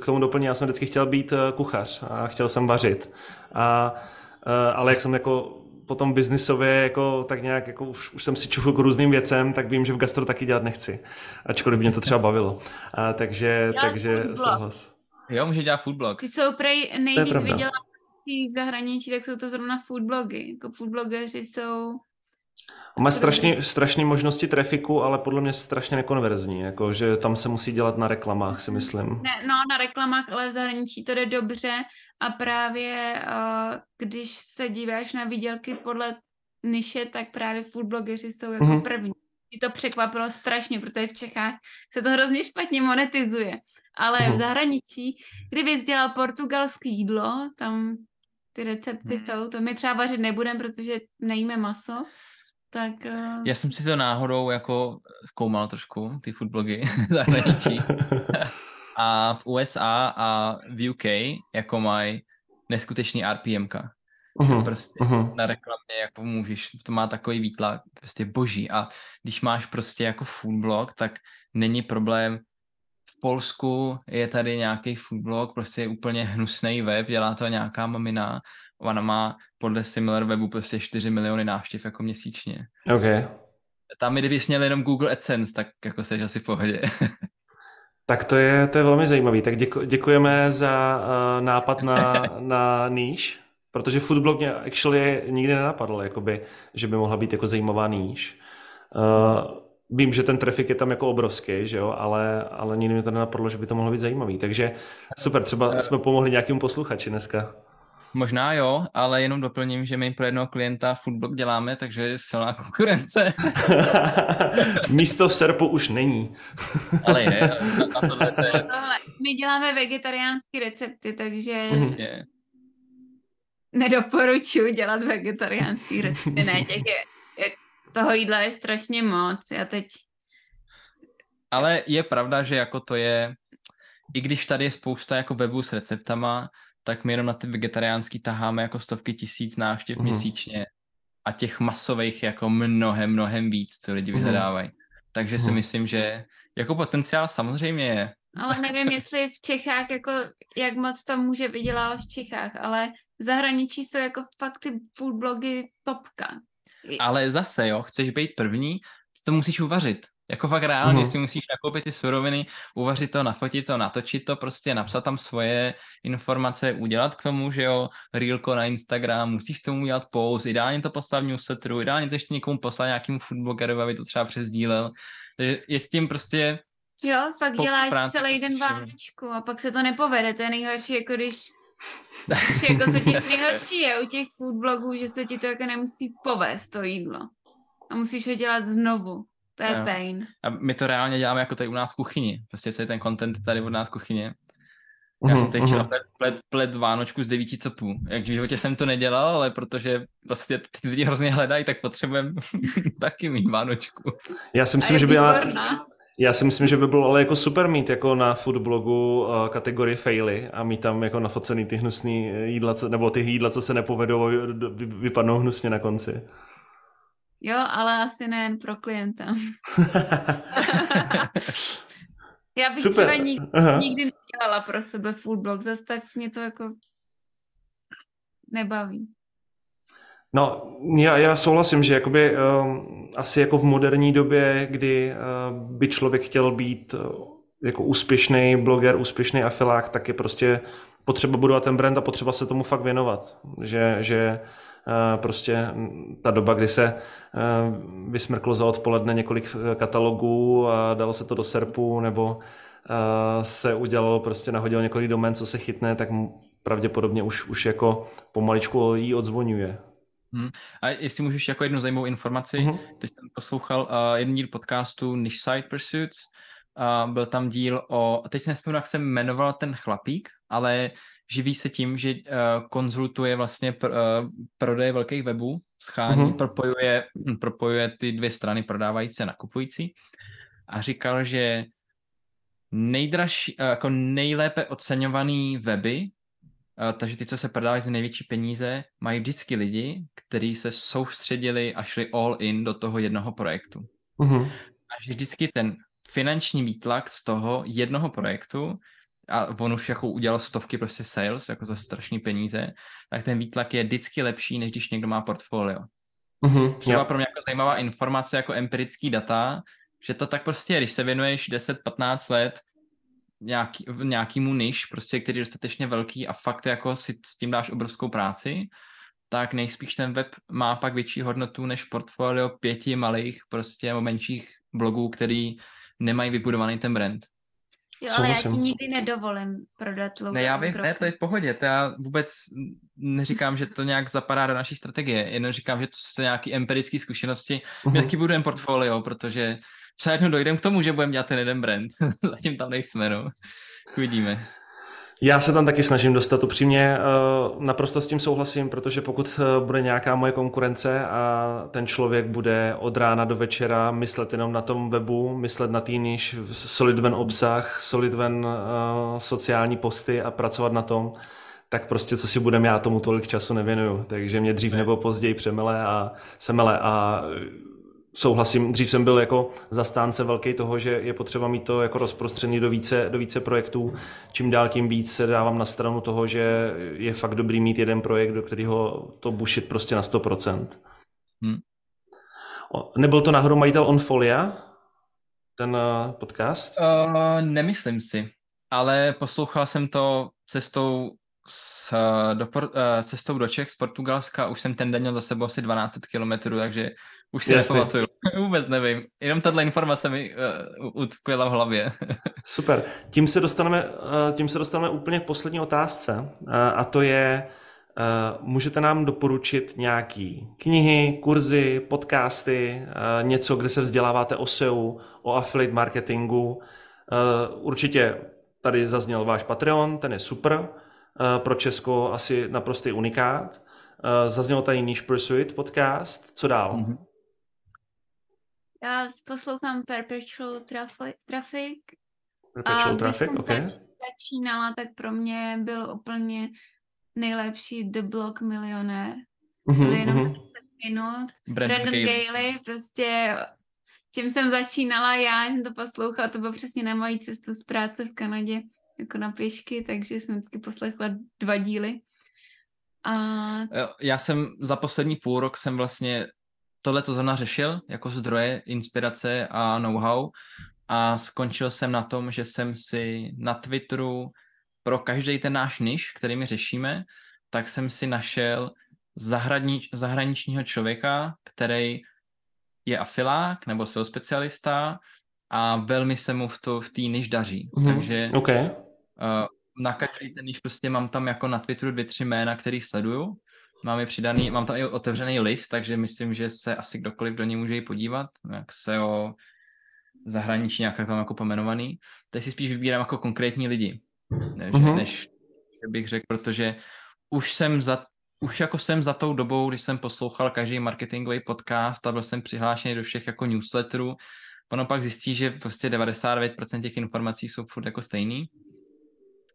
k tomu doplním, já jsem vždycky chtěl být eh, kuchař a chtěl jsem vařit. A, eh, ale jak jsem jako potom biznisově jako tak nějak jako už, už jsem si čuchl k různým věcem, tak vím, že v gastro taky dělat nechci. Ačkoliv by mě to třeba bavilo. A, takže, Děláš takže souhlas. Jo, může dělat food blog. Ty jsou prej nejvíc pravda. V zahraničí, tak jsou to zrovna food blogy. Jako food blogeři jsou Má strašně, strašné možnosti trafiku, ale podle mě strašně nekonverzní, jako, že tam se musí dělat na reklamách, si myslím. Ne, no, na reklamách, ale v zahraničí to jde dobře a právě uh, když se díváš na výdělky podle niše, tak právě food blogeři jsou jako Mhm. mm-hmm. první. Mě to překvapilo strašně, protože v Čechách se to hrozně špatně monetizuje. Ale Mhm. v zahraničí, kdyby dělal portugalský jídlo, tam ty recepty Mhm. jsou, to my třeba vařit nebudeme, protože nejíme maso, tak uh, Já jsem si to náhodou jako zkoumal trošku, ty food blogy zahraničí. A v USA a v UK jako mají neskutečný RPMka. Mhm, Prostě mhm. na reklamě jako můžeš, to má takový výtlak, prostě boží. A když máš prostě jako food blog, tak není problém v Polsku je tady nějaký food blog, prostě je úplně hnusný web, dělá to nějaká mamina, ona má podle Similar webu prostě 4 miliony návštěv jako měsíčně. OK. Tam, kdybys měl jenom Google AdSense, tak jako jsi asi v pohodě. Tak to je, to je velmi zajímavý. Tak děku, děkujeme za uh, nápad na, na níž, protože foodblog mě actually nikdy nenapadl, jakoby, že by mohla být jako zajímavá níž. Uh, vím, že ten trafik je tam jako obrovský, že jo, ale, ale nikdy mi to nenapadlo, že by to mohlo být zajímavý. Takže super, třeba jsme pomohli nějakému posluchači dneska. Možná jo, ale jenom doplním, že my pro jednoho klienta foodblog děláme, takže je silná konkurence. Místo v Serpu už není. ale je. a na tohle to je tohle, my děláme vegetariánské recepty, takže Mhm. vlastně, nedoporučuji dělat vegetariánský recepty. Ne, těch je, toho jídla je strašně moc. Já teď, Ale je pravda, že jako to je, i když tady je spousta jako webů s receptama, tak my jenom na ty vegetariánský taháme jako stovky tisíc návštěv Mhm. měsíčně a těch masových jako mnohem, mnohem víc, co lidi Mhm. vyhledávají. Takže si Mhm. myslím, že jako potenciál samozřejmě je. ale nevím, jestli v Čechách, jako, jak moc to může vydělávat v Čechách, ale v zahraničí jsou jako fakt ty food blogy topka. Ale zase, jo, chceš být první, to musíš uvařit. Jako fakt reálně Mhm. si musíš nakoupit ty suroviny, uvařit to, nafotit to, natočit to, prostě napsat tam svoje informace, udělat k tomu, že jo, reelko na Instagram, musíš k tomu udělat post, ideálně to poslat v newsletteru, ideálně to ještě někomu poslat nějakému foodblogerovi, aby to třeba přesdílel. Takže je s tím prostě Jo, pak děláš celý jako den vánočku a pak se to nepovede. To je nejhorší, jako když, když jako se ti, nejhorší je u těch food blogů, že se ti to jako nemusí povést, to jídlo. A musíš ho dělat znovu. To je Jo. pain. A my to reálně děláme jako tady u nás v kuchyni. Prostě celý ten content tady od nás v kuchyni. Já Mhm, jsem teď včera mhm. plet, plet, plet Vánočku z devíti cepů. Jak v životě jsem to nedělal, ale protože prostě ty lidi hrozně hledají, tak potřebujeme taky mít Vánočku. Já si myslím, že by já, výborná. Já si myslím, že by bylo ale jako super mít jako na foodblogu uh, kategorii faily a mít tam jako nafocený ty hnusný jídla, co, nebo ty jídla, co se nepovedou a vypadnou hnusně na konci. Jo, ale asi nejen pro klienta. Já bych Super. třeba nikdy, Aha. nikdy nedělala pro sebe full blog, zase tak mě to jako nebaví. No, já, já souhlasím, že jakoby, um, asi jako v moderní době, kdy uh, by člověk chtěl být uh, jako úspěšný bloger, úspěšný afilák, tak je prostě potřeba budovat ten brand a potřeba se tomu fakt věnovat. Že, že prostě ta doba, kdy se vysmrklo za odpoledne několik katalogů a dalo se to do serpu, nebo se udělalo, prostě nahodil několik domén, co se chytne, tak pravděpodobně už, už jako pomaličku jí odzvonuje. A jestli můžu ještě jako jednu zajímavou informaci, Mhm. teď jsem poslouchal uh, jeden díl podcastu Niche Side Pursuits, uh, byl tam díl o, teď si nespomínám, jak se jmenoval ten chlapík, ale živí se tím, že uh, konzultuje vlastně pr, uh, prodej velkých webů, schání, uh-huh. propojuje, propojuje ty dvě strany prodávající a nakupující a říkal, že nejdražší, uh, jako nejlépe oceňovaný weby, takže ty, co se prodávají za největší peníze, mají vždycky lidi, kteří se soustředili a šli all in do toho jednoho projektu. Uh-huh. A že vždycky ten finanční výtlak z toho jednoho projektu a on už jako udělal stovky prostě sales, jako za strašný peníze, tak ten výtlak je vždycky lepší, než když někdo má portfolio. Mm-hmm, Třeba pro mě jako zajímavá informace, jako empirický data, že to tak prostě, když se věnuješ 10-15 let nějaký, nějakýmu niž, prostě, který je dostatečně velký a fakt jako si s tím dáš obrovskou práci, tak nejspíš ten web má pak větší hodnotu než portfolio pěti malých prostě menších blogů, který nemají vybudovaný ten brand. Jo, ale já ti nikdy nedovolím prodat logo. Ne, já vím, ne, to je v pohodě, to já vůbec neříkám, že to nějak zapadá do naší strategie, jenom říkám, že to jsou nějaké empirické zkušenosti. Uh-huh. My taky budeme portfolio, protože třeba jednou dojdeme k tomu, že budeme dělat ten jeden brand. Zatím tam nejsme, no. Uvidíme. Já se tam taky snažím dostat upřímně, eh, naprosto s tím souhlasím, protože pokud eh, bude nějaká moje konkurence a ten člověk bude od rána do večera myslet jenom na tom webu, myslet na týniž, solid ven obsah, solid ven eh, sociální posty a pracovat na tom, tak prostě co si budem, já tomu tolik času nevěnuju. Takže mě dřív nebo později přemele a semele a souhlasím, dřív jsem byl jako zastánce velký toho, že je potřeba mít to jako rozprostřený do více, do více projektů. Čím dál tím víc se dávám na stranu toho, že je fakt dobrý mít jeden projekt, do kterého to bušit prostě na 100%. Hmm. Nebyl to náhodou majitel Onfolia, ten eh, podcast? Uh, nemyslím si, ale poslouchal jsem to cestou s, do, uh, cestou do Čech z Portugalska. Už jsem ten den měl za sebou asi 12 kilometrů, takže už si Jasný. nepamatuju. Vůbec nevím. Jenom tahle informace mi uh, utkvěla v hlavě. Super. Tím se, dostaneme, uh, tím se dostaneme úplně k poslední otázce. Uh, a to je, uh, můžete nám doporučit nějaký knihy, kurzy, podcasty, uh, něco, kde se vzděláváte o SEO, o affiliate marketingu. Uh, určitě tady zazněl váš Patreon, ten je super. Pro Česko asi naprostý unikát. Zaznělo tady Niche Pursuit podcast. Co dál? Mm-hmm. Já poslouchám Perpetual Traffic. Perpetual a Traffic, ok. začínala, tak pro mě byl úplně nejlepší The Block Milionér. Mm-hmm, byl jenom mm-hmm. 10 minut. Brandon, Brandon Gailey, prostě tím jsem začínala já, jsem to poslouchala, to bylo přesně na mojí cestu z práce v Kanadě, jako na pěšky, takže jsem vždycky poslechla dva díly. A... Já jsem za poslední půl rok jsem vlastně tohle to zrovna řešil jako zdroje inspirace a know-how a skončil jsem na tom, že jsem si na Twitteru pro každý ten náš niž, který my řešíme, tak jsem si našel zahranič, zahraničního člověka, který je afilák nebo SEO specialista a velmi se mu v, to, v té niž daří. Mm-hmm. Takže okay. uh, na každý ten niž prostě mám tam jako na Twitteru dvě, tři jména, který sleduju Mám je přidaný, mám tam i otevřený list, takže myslím, že se asi kdokoliv do něj může i podívat, jak se o zahraničí nějak tam jako pomenovaný. Teď si spíš vybírám jako konkrétní lidi, než, uh-huh. než bych řekl, protože už jsem za už jako jsem za tou dobou, když jsem poslouchal každý marketingový podcast a byl jsem přihlášený do všech jako newsletterů, ono pak zjistí, že prostě 99% těch informací jsou furt jako stejný.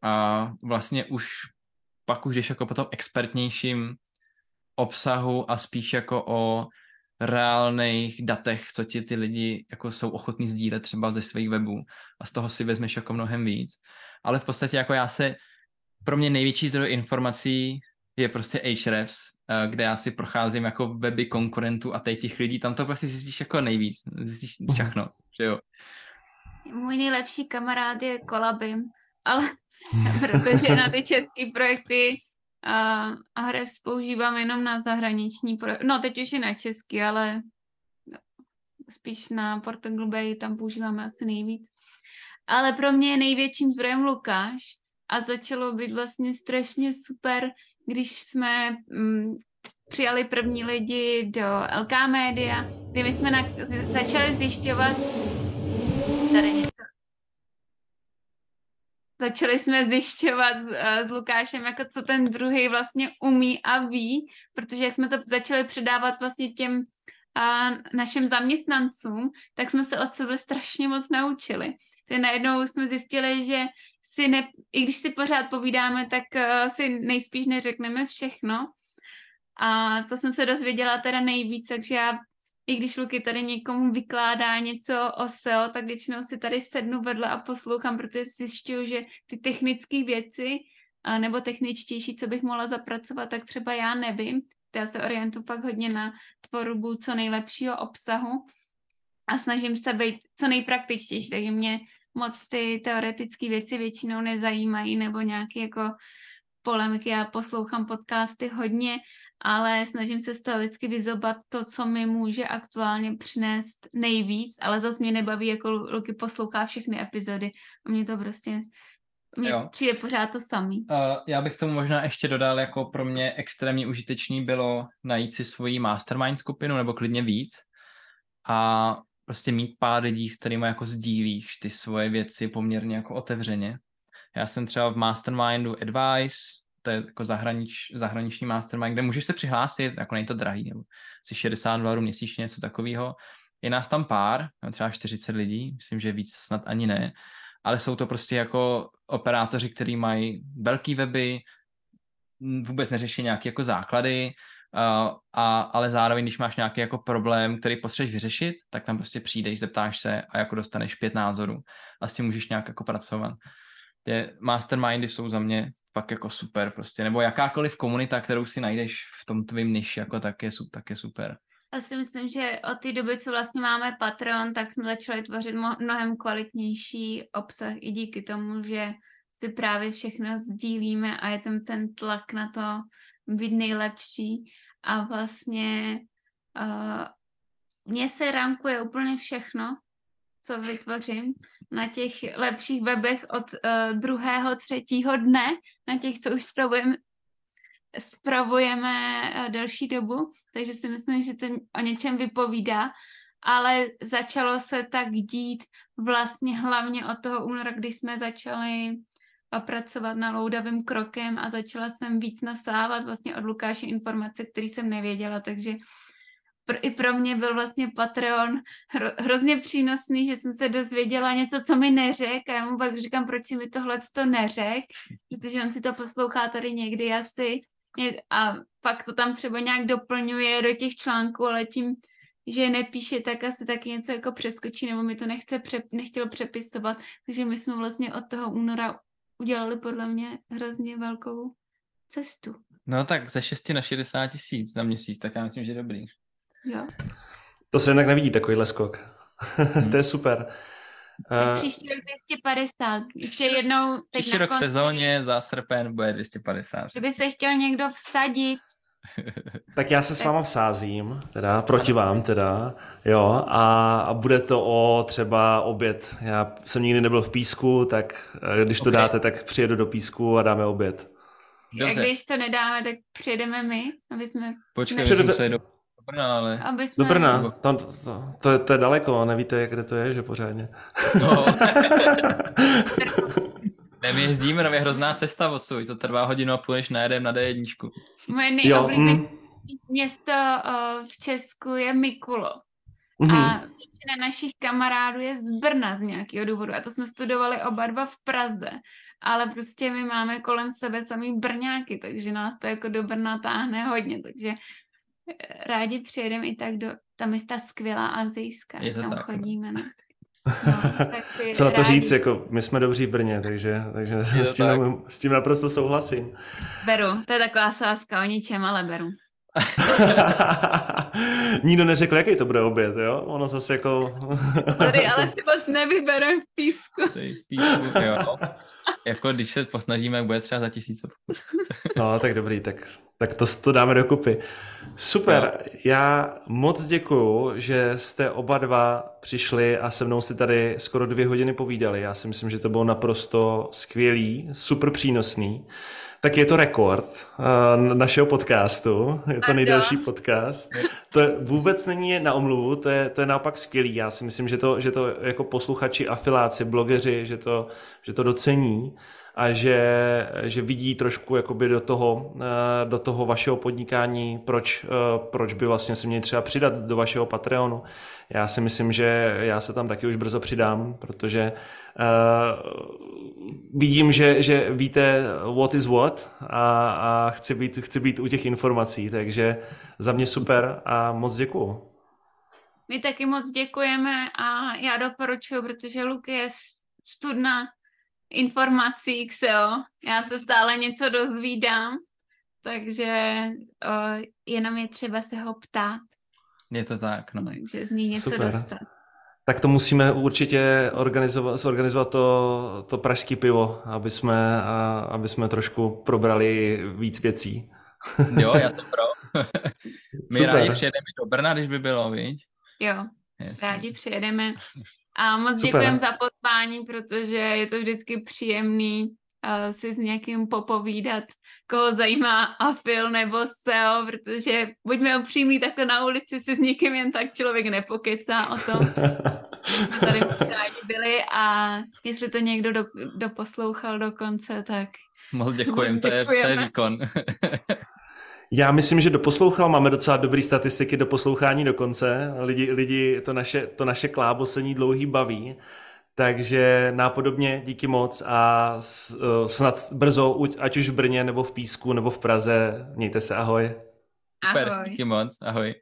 A vlastně už pak už jdeš jako po tom expertnějším obsahu a spíš jako o reálných datech, co ti ty lidi jako jsou ochotní sdílet třeba ze svých webů a z toho si vezmeš jako mnohem víc. Ale v podstatě jako já se, pro mě největší zdroj informací je prostě Ahrefs, eh, kde já si procházím jako weby konkurentů a teď těch lidí, tam to prostě zjistíš jako nejvíc, zjistíš mhm. všechno, že jo. Můj nejlepší kamarád je Kolabim, ale protože na ty české projekty a, a Hrevs používám jenom na zahraniční pro... No, teď už je na česky, ale spíš na Portugal Bay tam používáme asi nejvíc. Ale pro mě je největším zdrojem Lukáš a začalo být vlastně strašně super, když jsme mm, přijali první lidi do LK Media, kdy my jsme na, začali zjišťovat tady. Začali jsme zjišťovat s, s Lukášem, jako co ten druhý vlastně umí a ví, protože jak jsme to začali předávat vlastně těm a našim zaměstnancům, tak jsme se od sebe strašně moc naučili. Tak najednou jsme zjistili, že si ne, i když si pořád povídáme, tak uh, si nejspíš neřekneme všechno. A to jsem se dozvěděla teda nejvíc, takže já, i když Luky tady někomu vykládá něco o SEO, tak většinou si tady sednu vedle a poslouchám, protože zjišťuju, že ty technické věci nebo techničtější, co bych mohla zapracovat, tak třeba já nevím. Já se orientuji fakt hodně na tvorbu co nejlepšího obsahu a snažím se být co nejpraktičtější, takže mě moc ty teoretické věci většinou nezajímají nebo nějaké jako polemiky. Já poslouchám podcasty hodně, ale snažím se z toho vždycky vyzobat to, co mi může aktuálně přinést nejvíc, ale zase mě nebaví, jako Luky poslouchá všechny epizody a mě to prostě mně jo. přijde pořád to samý. Uh, já bych tomu možná ještě dodal, jako pro mě extrémně užitečný bylo najít si svoji mastermind skupinu, nebo klidně víc. A prostě mít pár lidí, s kterými jako sdílíš ty svoje věci poměrně jako otevřeně. Já jsem třeba v mastermindu Advice, to je jako zahranič, zahraniční mastermind, kde můžeš se přihlásit, jako není to drahý, nebo asi 60 dolarů měsíčně, něco takového. Je nás tam pár, třeba 40 lidí, myslím, že víc snad ani ne, ale jsou to prostě jako operátoři, kteří mají velký weby, vůbec neřeší nějaké jako základy, Uh, a, ale zároveň, když máš nějaký jako problém, který potřebuješ vyřešit, tak tam prostě přijdeš, zeptáš se a jako dostaneš pět názorů a s tím můžeš nějak jako pracovat. Ty mastermindy jsou za mě pak jako super prostě, nebo jakákoliv komunita, kterou si najdeš v tom tvým niši, jako tak je, tak je super. Já si myslím, že od té doby, co vlastně máme Patreon, tak jsme začali tvořit mnohem kvalitnější obsah i díky tomu, že si právě všechno sdílíme a je tam ten tlak na to být nejlepší. A vlastně uh, mně se rankuje úplně všechno, co vytvořím na těch lepších webech od uh, druhého, třetího dne, na těch, co už spravujeme, spravujeme uh, delší dobu, takže si myslím, že to o něčem vypovídá, ale začalo se tak dít vlastně hlavně od toho února, kdy jsme začali pracovat na loudavým krokem a začala jsem víc nasávat vlastně od Lukáše informace, které jsem nevěděla, takže pro, i pro mě byl vlastně Patreon hro, hrozně přínosný, že jsem se dozvěděla něco, co mi neřek a já mu pak říkám, proč si mi tohle to neřek, protože on si to poslouchá tady někdy asi a pak to tam třeba nějak doplňuje do těch článků, ale tím, že nepíše, tak asi taky něco jako přeskočí, nebo mi to nechce pře- nechtěl přepisovat, takže my jsme vlastně od toho února udělali podle mě hrozně velkou cestu. No tak ze 6 na 60 tisíc za měsíc, tak já myslím, že dobrý. Jo. To se jinak nevidí, takovýhle skok. Hmm. to je super. Tak příští rok 250. Ještě jednou... Příští rok v sezóně za srpen bude 250. Kdyby se chtěl někdo vsadit tak já se s váma vsázím, teda proti vám teda, jo, a, a bude to o třeba oběd. Já jsem nikdy nebyl v písku, tak eh, když to okay. dáte, tak přijedu do písku a dáme oběd. Dobře. A když to nedáme, tak přijedeme my, aby jsme... Počkej, Přijedete... se do Brna, ale... Aby jsme... Do Brna, tam, to, to, to, je, to je daleko, nevíte, kde to je, že pořádně. No. Ne, my jezdíme, no je hrozná cesta odsud, to trvá hodinu a půl, než najedeme na D1. Moje nejoblíbenější mm. město o, v Česku je Mikulo. Mm. A většina našich kamarádů je z Brna z nějakého důvodu. A to jsme studovali oba dva v Praze. Ale prostě my máme kolem sebe samý Brňáky, takže nás to jako do Brna táhne hodně. Takže eh, rádi přijedeme i tak do ta města skvělá azijská, tam tak, no. chodíme. No. No, Co na to říct, jako my jsme dobří v Brně, takže, takže s, tím, tak. s tím naprosto souhlasím. Beru, to je taková sázka o ničem, ale beru. Nikdo neřekl, jaký to bude oběd, jo? Ono zase jako... Tady ale si moc nevyberem v písku. v písku, jo. Jako když se posnažíme, bude třeba za tisícovku. no, tak dobrý, tak, tak to, to dáme dokupy. Super, jo. já moc děkuju, že jste oba dva přišli a se mnou si tady skoro dvě hodiny povídali. Já si myslím, že to bylo naprosto skvělý, super přínosný tak je to rekord uh, našeho podcastu. Je to nejdelší podcast. To vůbec není na omluvu, to je, to je naopak skvělý. Já si myslím, že to, že to jako posluchači, afiláci, blogeři, že to, že to docení, a že, že vidí trošku jakoby do toho, eh, do toho vašeho podnikání, proč, eh, proč by vlastně se měli třeba přidat do vašeho Patreonu. Já si myslím, že já se tam taky už brzo přidám, protože uh, vidím, že, že víte what is what a, a chci, být, chci být u těch informací, takže za mě super a moc děkuju. My taky moc děkujeme a já doporučuji, protože Luky je studna informací XEO. Já se stále něco dozvídám, takže uh, jenom je třeba se ho ptát. Je to tak, no. Takže z ní něco Super. dostat. Tak to musíme určitě organizovat, zorganizovat to, to pražský pivo, aby jsme, a, aby jsme trošku probrali víc věcí. Jo, já jsem pro. My Super. rádi přijedeme do Brna, když by bylo, víš? Jo, Jasně. rádi přijedeme. A moc děkujeme za pozvání, protože je to vždycky příjemný uh, si s někým popovídat, koho zajímá AFIL nebo SEO, protože buďme upřímní, takhle na ulici si s někým jen tak člověk nepokecá o tom. Tady rádi byli a jestli to někdo do, doposlouchal do konce, tak Moc děkujem, to je, to je výkon. Já myslím, že doposlouchal, máme docela dobrý statistiky do poslouchání do konce. Lidi, lidi to, naše, to naše klábosení dlouhý baví. Takže nápodobně díky moc a eh, snad brzo, ať už v Brně, nebo v Písku, nebo v Praze. Mějte se, ahoj. Ahoj. Super, díky moc, ahoj.